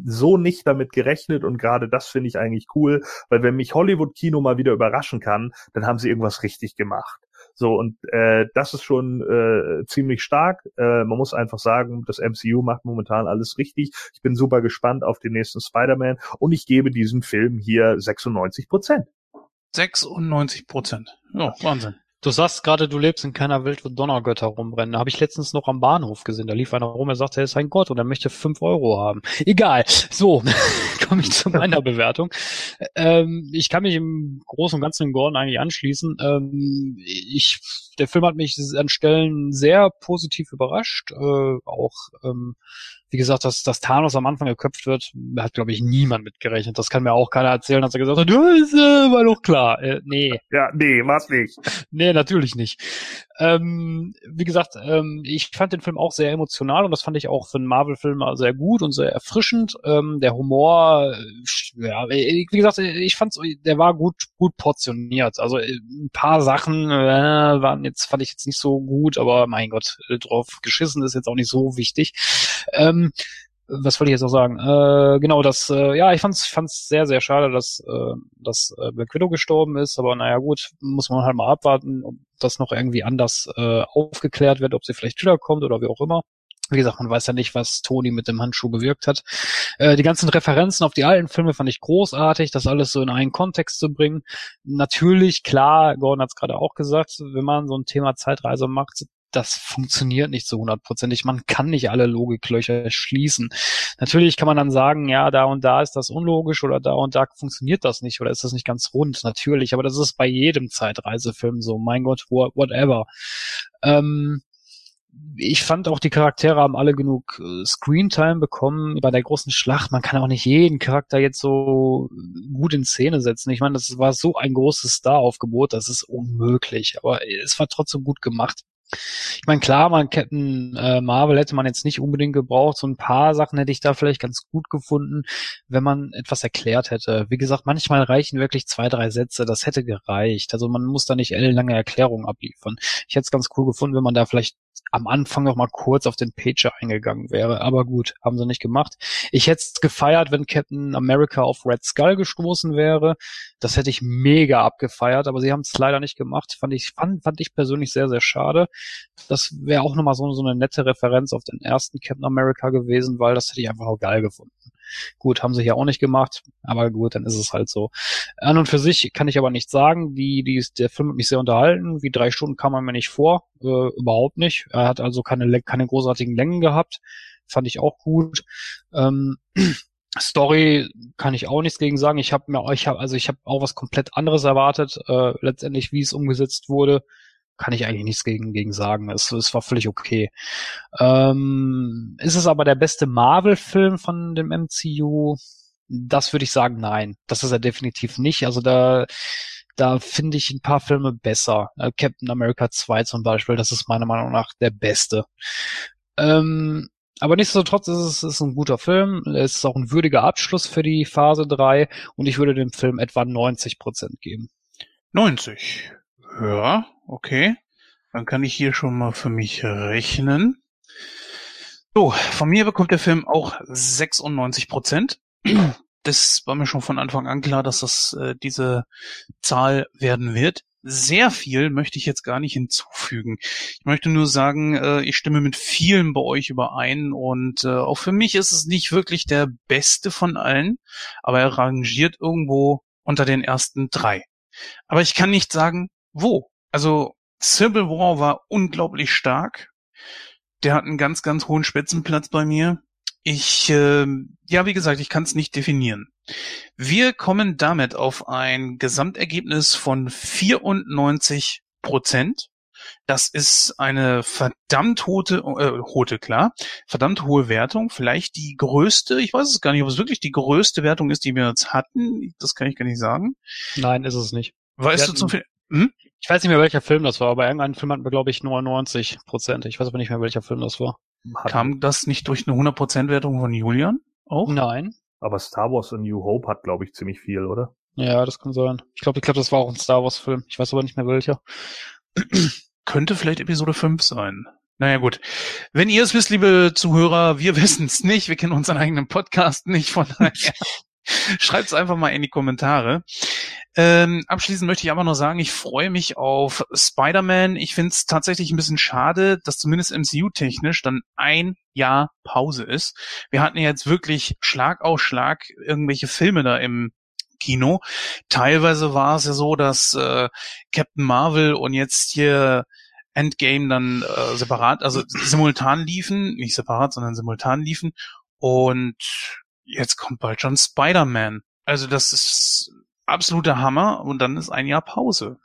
so nicht damit gerechnet und gerade das finde ich eigentlich cool, weil wenn mich Hollywood-Kino mal wieder überraschen kann, dann haben sie irgendwas richtig gemacht. So, und äh, das ist schon äh, ziemlich stark. Äh, man muss einfach sagen, das MCU macht momentan alles richtig. Ich bin super gespannt auf den nächsten Spider-Man und ich gebe diesem Film hier 96 Prozent. 96 Prozent. Ja, Wahnsinn. Du sagst gerade, du lebst in keiner Welt, wo Donnergötter rumrennen. Da habe ich letztens noch am Bahnhof gesehen. Da lief einer rum, er sagte, er ist ein Gott und er möchte fünf Euro haben. Egal. So, komme ich zu meiner Bewertung. Ähm, ich kann mich im Großen und Ganzen in Gordon eigentlich anschließen. Ähm, ich, der Film hat mich an Stellen sehr positiv überrascht. Äh, auch ähm, wie gesagt, dass, dass Thanos am Anfang geköpft wird, hat, glaube ich, niemand mitgerechnet. Das kann mir auch keiner erzählen, dass er gesagt hat, ist, äh, war doch klar. Äh, nee. Ja, nee, was nicht. nee, natürlich nicht. Ähm, wie gesagt, ähm, ich fand den Film auch sehr emotional und das fand ich auch für einen Marvel-Film sehr gut und sehr erfrischend. Ähm, der Humor, äh, ja, wie gesagt, ich fand der war gut, gut portioniert. Also äh, ein paar Sachen äh, waren jetzt, fand ich jetzt nicht so gut, aber mein Gott, drauf geschissen ist jetzt auch nicht so wichtig. Ähm, was wollte ich jetzt noch sagen? Äh, genau, das, äh, ja, ich fand's, fand's sehr, sehr schade, dass, äh, dass äh, Black Widow gestorben ist, aber naja, gut, muss man halt mal abwarten, ob das noch irgendwie anders äh, aufgeklärt wird, ob sie vielleicht wiederkommt oder wie auch immer. Wie gesagt, man weiß ja nicht, was Tony mit dem Handschuh bewirkt hat. Äh, die ganzen Referenzen auf die alten Filme fand ich großartig, das alles so in einen Kontext zu bringen. Natürlich, klar, Gordon hat es gerade auch gesagt, wenn man so ein Thema Zeitreise macht, das funktioniert nicht so hundertprozentig. Man kann nicht alle Logiklöcher schließen. Natürlich kann man dann sagen, ja, da und da ist das unlogisch oder da und da funktioniert das nicht oder ist das nicht ganz rund. Natürlich, aber das ist bei jedem Zeitreisefilm so. Mein Gott, whatever. Ähm, ich fand auch die Charaktere haben alle genug äh, Screentime bekommen bei der großen Schlacht. Man kann auch nicht jeden Charakter jetzt so gut in Szene setzen. Ich meine, das war so ein großes Star-Aufgebot, das ist unmöglich. Aber es war trotzdem gut gemacht. Ich meine, klar, man Captain äh, Marvel hätte man jetzt nicht unbedingt gebraucht. So ein paar Sachen hätte ich da vielleicht ganz gut gefunden, wenn man etwas erklärt hätte. Wie gesagt, manchmal reichen wirklich zwei, drei Sätze. Das hätte gereicht. Also man muss da nicht ellenlange Erklärungen abliefern. Ich hätte es ganz cool gefunden, wenn man da vielleicht am Anfang noch mal kurz auf den Pager eingegangen wäre. Aber gut, haben sie nicht gemacht. Ich hätte es gefeiert, wenn Captain America auf Red Skull gestoßen wäre. Das hätte ich mega abgefeiert, aber sie haben es leider nicht gemacht. Fand ich, fand, fand ich persönlich sehr, sehr schade. Das wäre auch nochmal so, so eine nette Referenz auf den ersten Captain America gewesen, weil das hätte ich einfach auch geil gefunden. Gut, haben sie hier auch nicht gemacht, aber gut, dann ist es halt so. An und für sich kann ich aber nicht sagen, die, die, der Film hat mich sehr unterhalten. Wie drei Stunden kam er mir nicht vor, äh, überhaupt nicht. Er hat also keine, keine großartigen Längen gehabt, fand ich auch gut. Ähm, Story kann ich auch nichts gegen sagen. Ich habe mir, ich habe also ich habe auch was komplett anderes erwartet. Äh, letztendlich, wie es umgesetzt wurde, kann ich eigentlich nichts gegen, gegen sagen. Es, es war völlig okay. Ähm, ist es aber der beste Marvel-Film von dem MCU? Das würde ich sagen, nein. Das ist er definitiv nicht. Also da, da finde ich ein paar Filme besser. Äh, Captain America 2 zum Beispiel, das ist meiner Meinung nach der beste. Ähm, aber nichtsdestotrotz ist es ist ein guter Film. Es ist auch ein würdiger Abschluss für die Phase 3 und ich würde dem Film etwa 90 Prozent geben. 90. Ja, okay. Dann kann ich hier schon mal für mich rechnen. So, von mir bekommt der Film auch 96 Prozent. Das war mir schon von Anfang an klar, dass das äh, diese Zahl werden wird. Sehr viel möchte ich jetzt gar nicht hinzufügen. Ich möchte nur sagen, äh, ich stimme mit vielen bei euch überein und äh, auch für mich ist es nicht wirklich der beste von allen, aber er rangiert irgendwo unter den ersten drei. Aber ich kann nicht sagen, wo. Also Civil War war unglaublich stark. Der hat einen ganz, ganz hohen Spitzenplatz bei mir. Ich, äh, ja, wie gesagt, ich kann es nicht definieren. Wir kommen damit auf ein Gesamtergebnis von 94 Prozent. Das ist eine verdammt hohe, äh, hohe, klar, verdammt hohe Wertung. Vielleicht die größte, ich weiß es gar nicht, ob es wirklich die größte Wertung ist, die wir jetzt hatten. Das kann ich gar nicht sagen. Nein, ist es nicht. Weißt Wir du hatten- zum Film? Hm? Ich weiß nicht mehr, welcher Film das war, aber irgendeinen Film hatten wir, glaube ich, 99 Prozent. Ich weiß aber nicht mehr, welcher Film das war. Hat- Kam das nicht durch eine 100% Wertung von Julian? Auch? Nein. Aber Star Wars A New Hope hat, glaube ich, ziemlich viel, oder? Ja, das kann sein. Ich glaube, ich glaube, das war auch ein Star Wars Film. Ich weiß aber nicht mehr welcher. Könnte vielleicht Episode 5 sein. Naja gut. Wenn ihr es wisst, liebe Zuhörer, wir wissen es nicht. Wir kennen unseren eigenen Podcast nicht. Von daher schreibt es einfach mal in die Kommentare. Ähm, abschließend möchte ich aber noch sagen, ich freue mich auf Spider-Man. Ich finde es tatsächlich ein bisschen schade, dass zumindest MCU-technisch dann ein Jahr Pause ist. Wir hatten jetzt wirklich Schlag auf Schlag irgendwelche Filme da im Kino. Teilweise war es ja so, dass äh, Captain Marvel und jetzt hier Endgame dann äh, separat, also simultan liefen, nicht separat, sondern simultan liefen. Und jetzt kommt bald schon Spider-Man. Also das ist absoluter Hammer und dann ist ein Jahr Pause.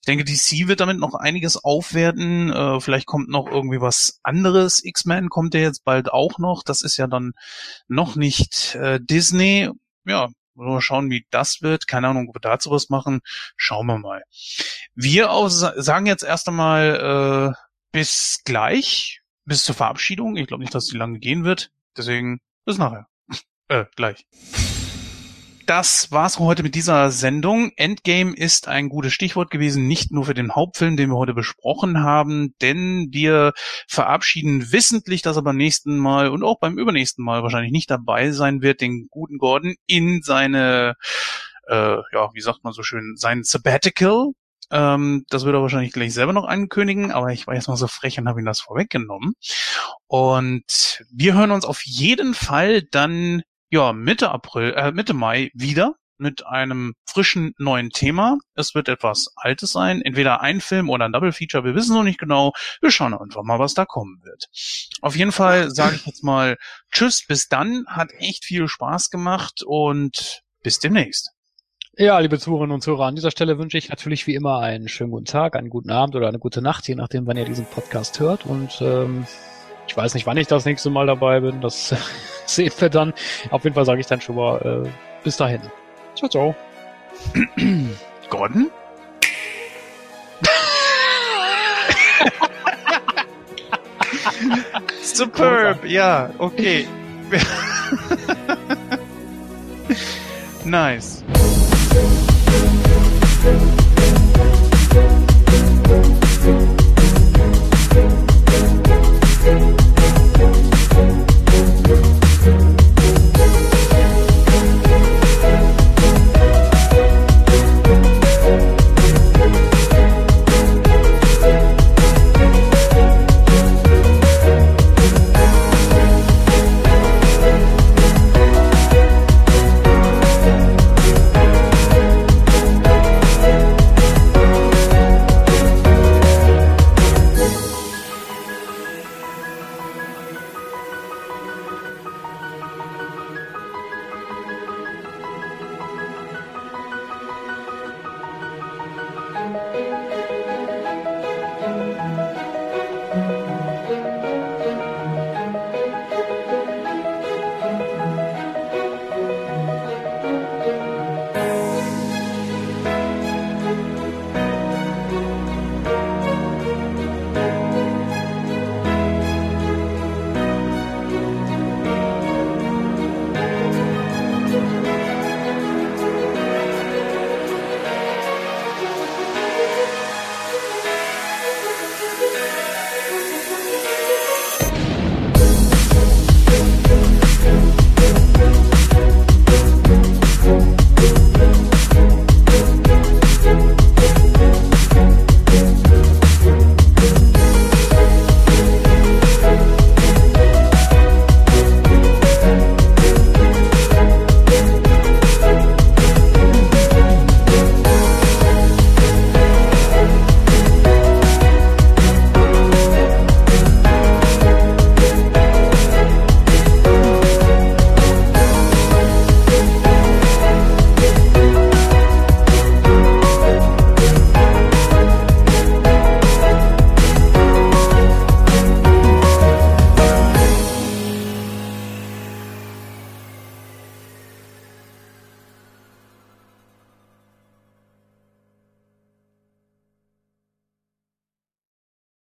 Ich denke, DC wird damit noch einiges aufwerten. Äh, vielleicht kommt noch irgendwie was anderes. X-Men kommt ja jetzt bald auch noch. Das ist ja dann noch nicht äh, Disney. Ja, mal schauen, wie das wird. Keine Ahnung, ob wir dazu was machen. Schauen wir mal. Wir auch sa- sagen jetzt erst einmal äh, bis gleich, bis zur Verabschiedung. Ich glaube nicht, dass die lange gehen wird. Deswegen bis nachher. äh, gleich. Das war's heute mit dieser Sendung. Endgame ist ein gutes Stichwort gewesen, nicht nur für den Hauptfilm, den wir heute besprochen haben, denn wir verabschieden wissentlich, dass er beim nächsten Mal und auch beim übernächsten Mal wahrscheinlich nicht dabei sein wird, den guten Gordon in seine, äh, ja, wie sagt man so schön, sein Sabbatical. Ähm, das wird er wahrscheinlich gleich selber noch ankündigen, aber ich war jetzt mal so frech und habe ihm das vorweggenommen. Und wir hören uns auf jeden Fall dann ja Mitte April, äh, Mitte Mai wieder mit einem frischen neuen Thema. Es wird etwas Altes sein, entweder ein Film oder ein Double Feature. Wir wissen noch nicht genau. Wir schauen einfach mal, was da kommen wird. Auf jeden Fall sage ich jetzt mal Tschüss, bis dann. Hat echt viel Spaß gemacht und bis demnächst. Ja, liebe Zuhörerinnen und Zuhörer, an dieser Stelle wünsche ich natürlich wie immer einen schönen guten Tag, einen guten Abend oder eine gute Nacht, je nachdem, wann ihr diesen Podcast hört. Und ähm, ich weiß nicht, wann ich das nächste Mal dabei bin. Das sehen wir dann. Auf jeden Fall sage ich dann schon mal äh, bis dahin. Ciao, ciao. Gordon? Superb, ja, okay. nice.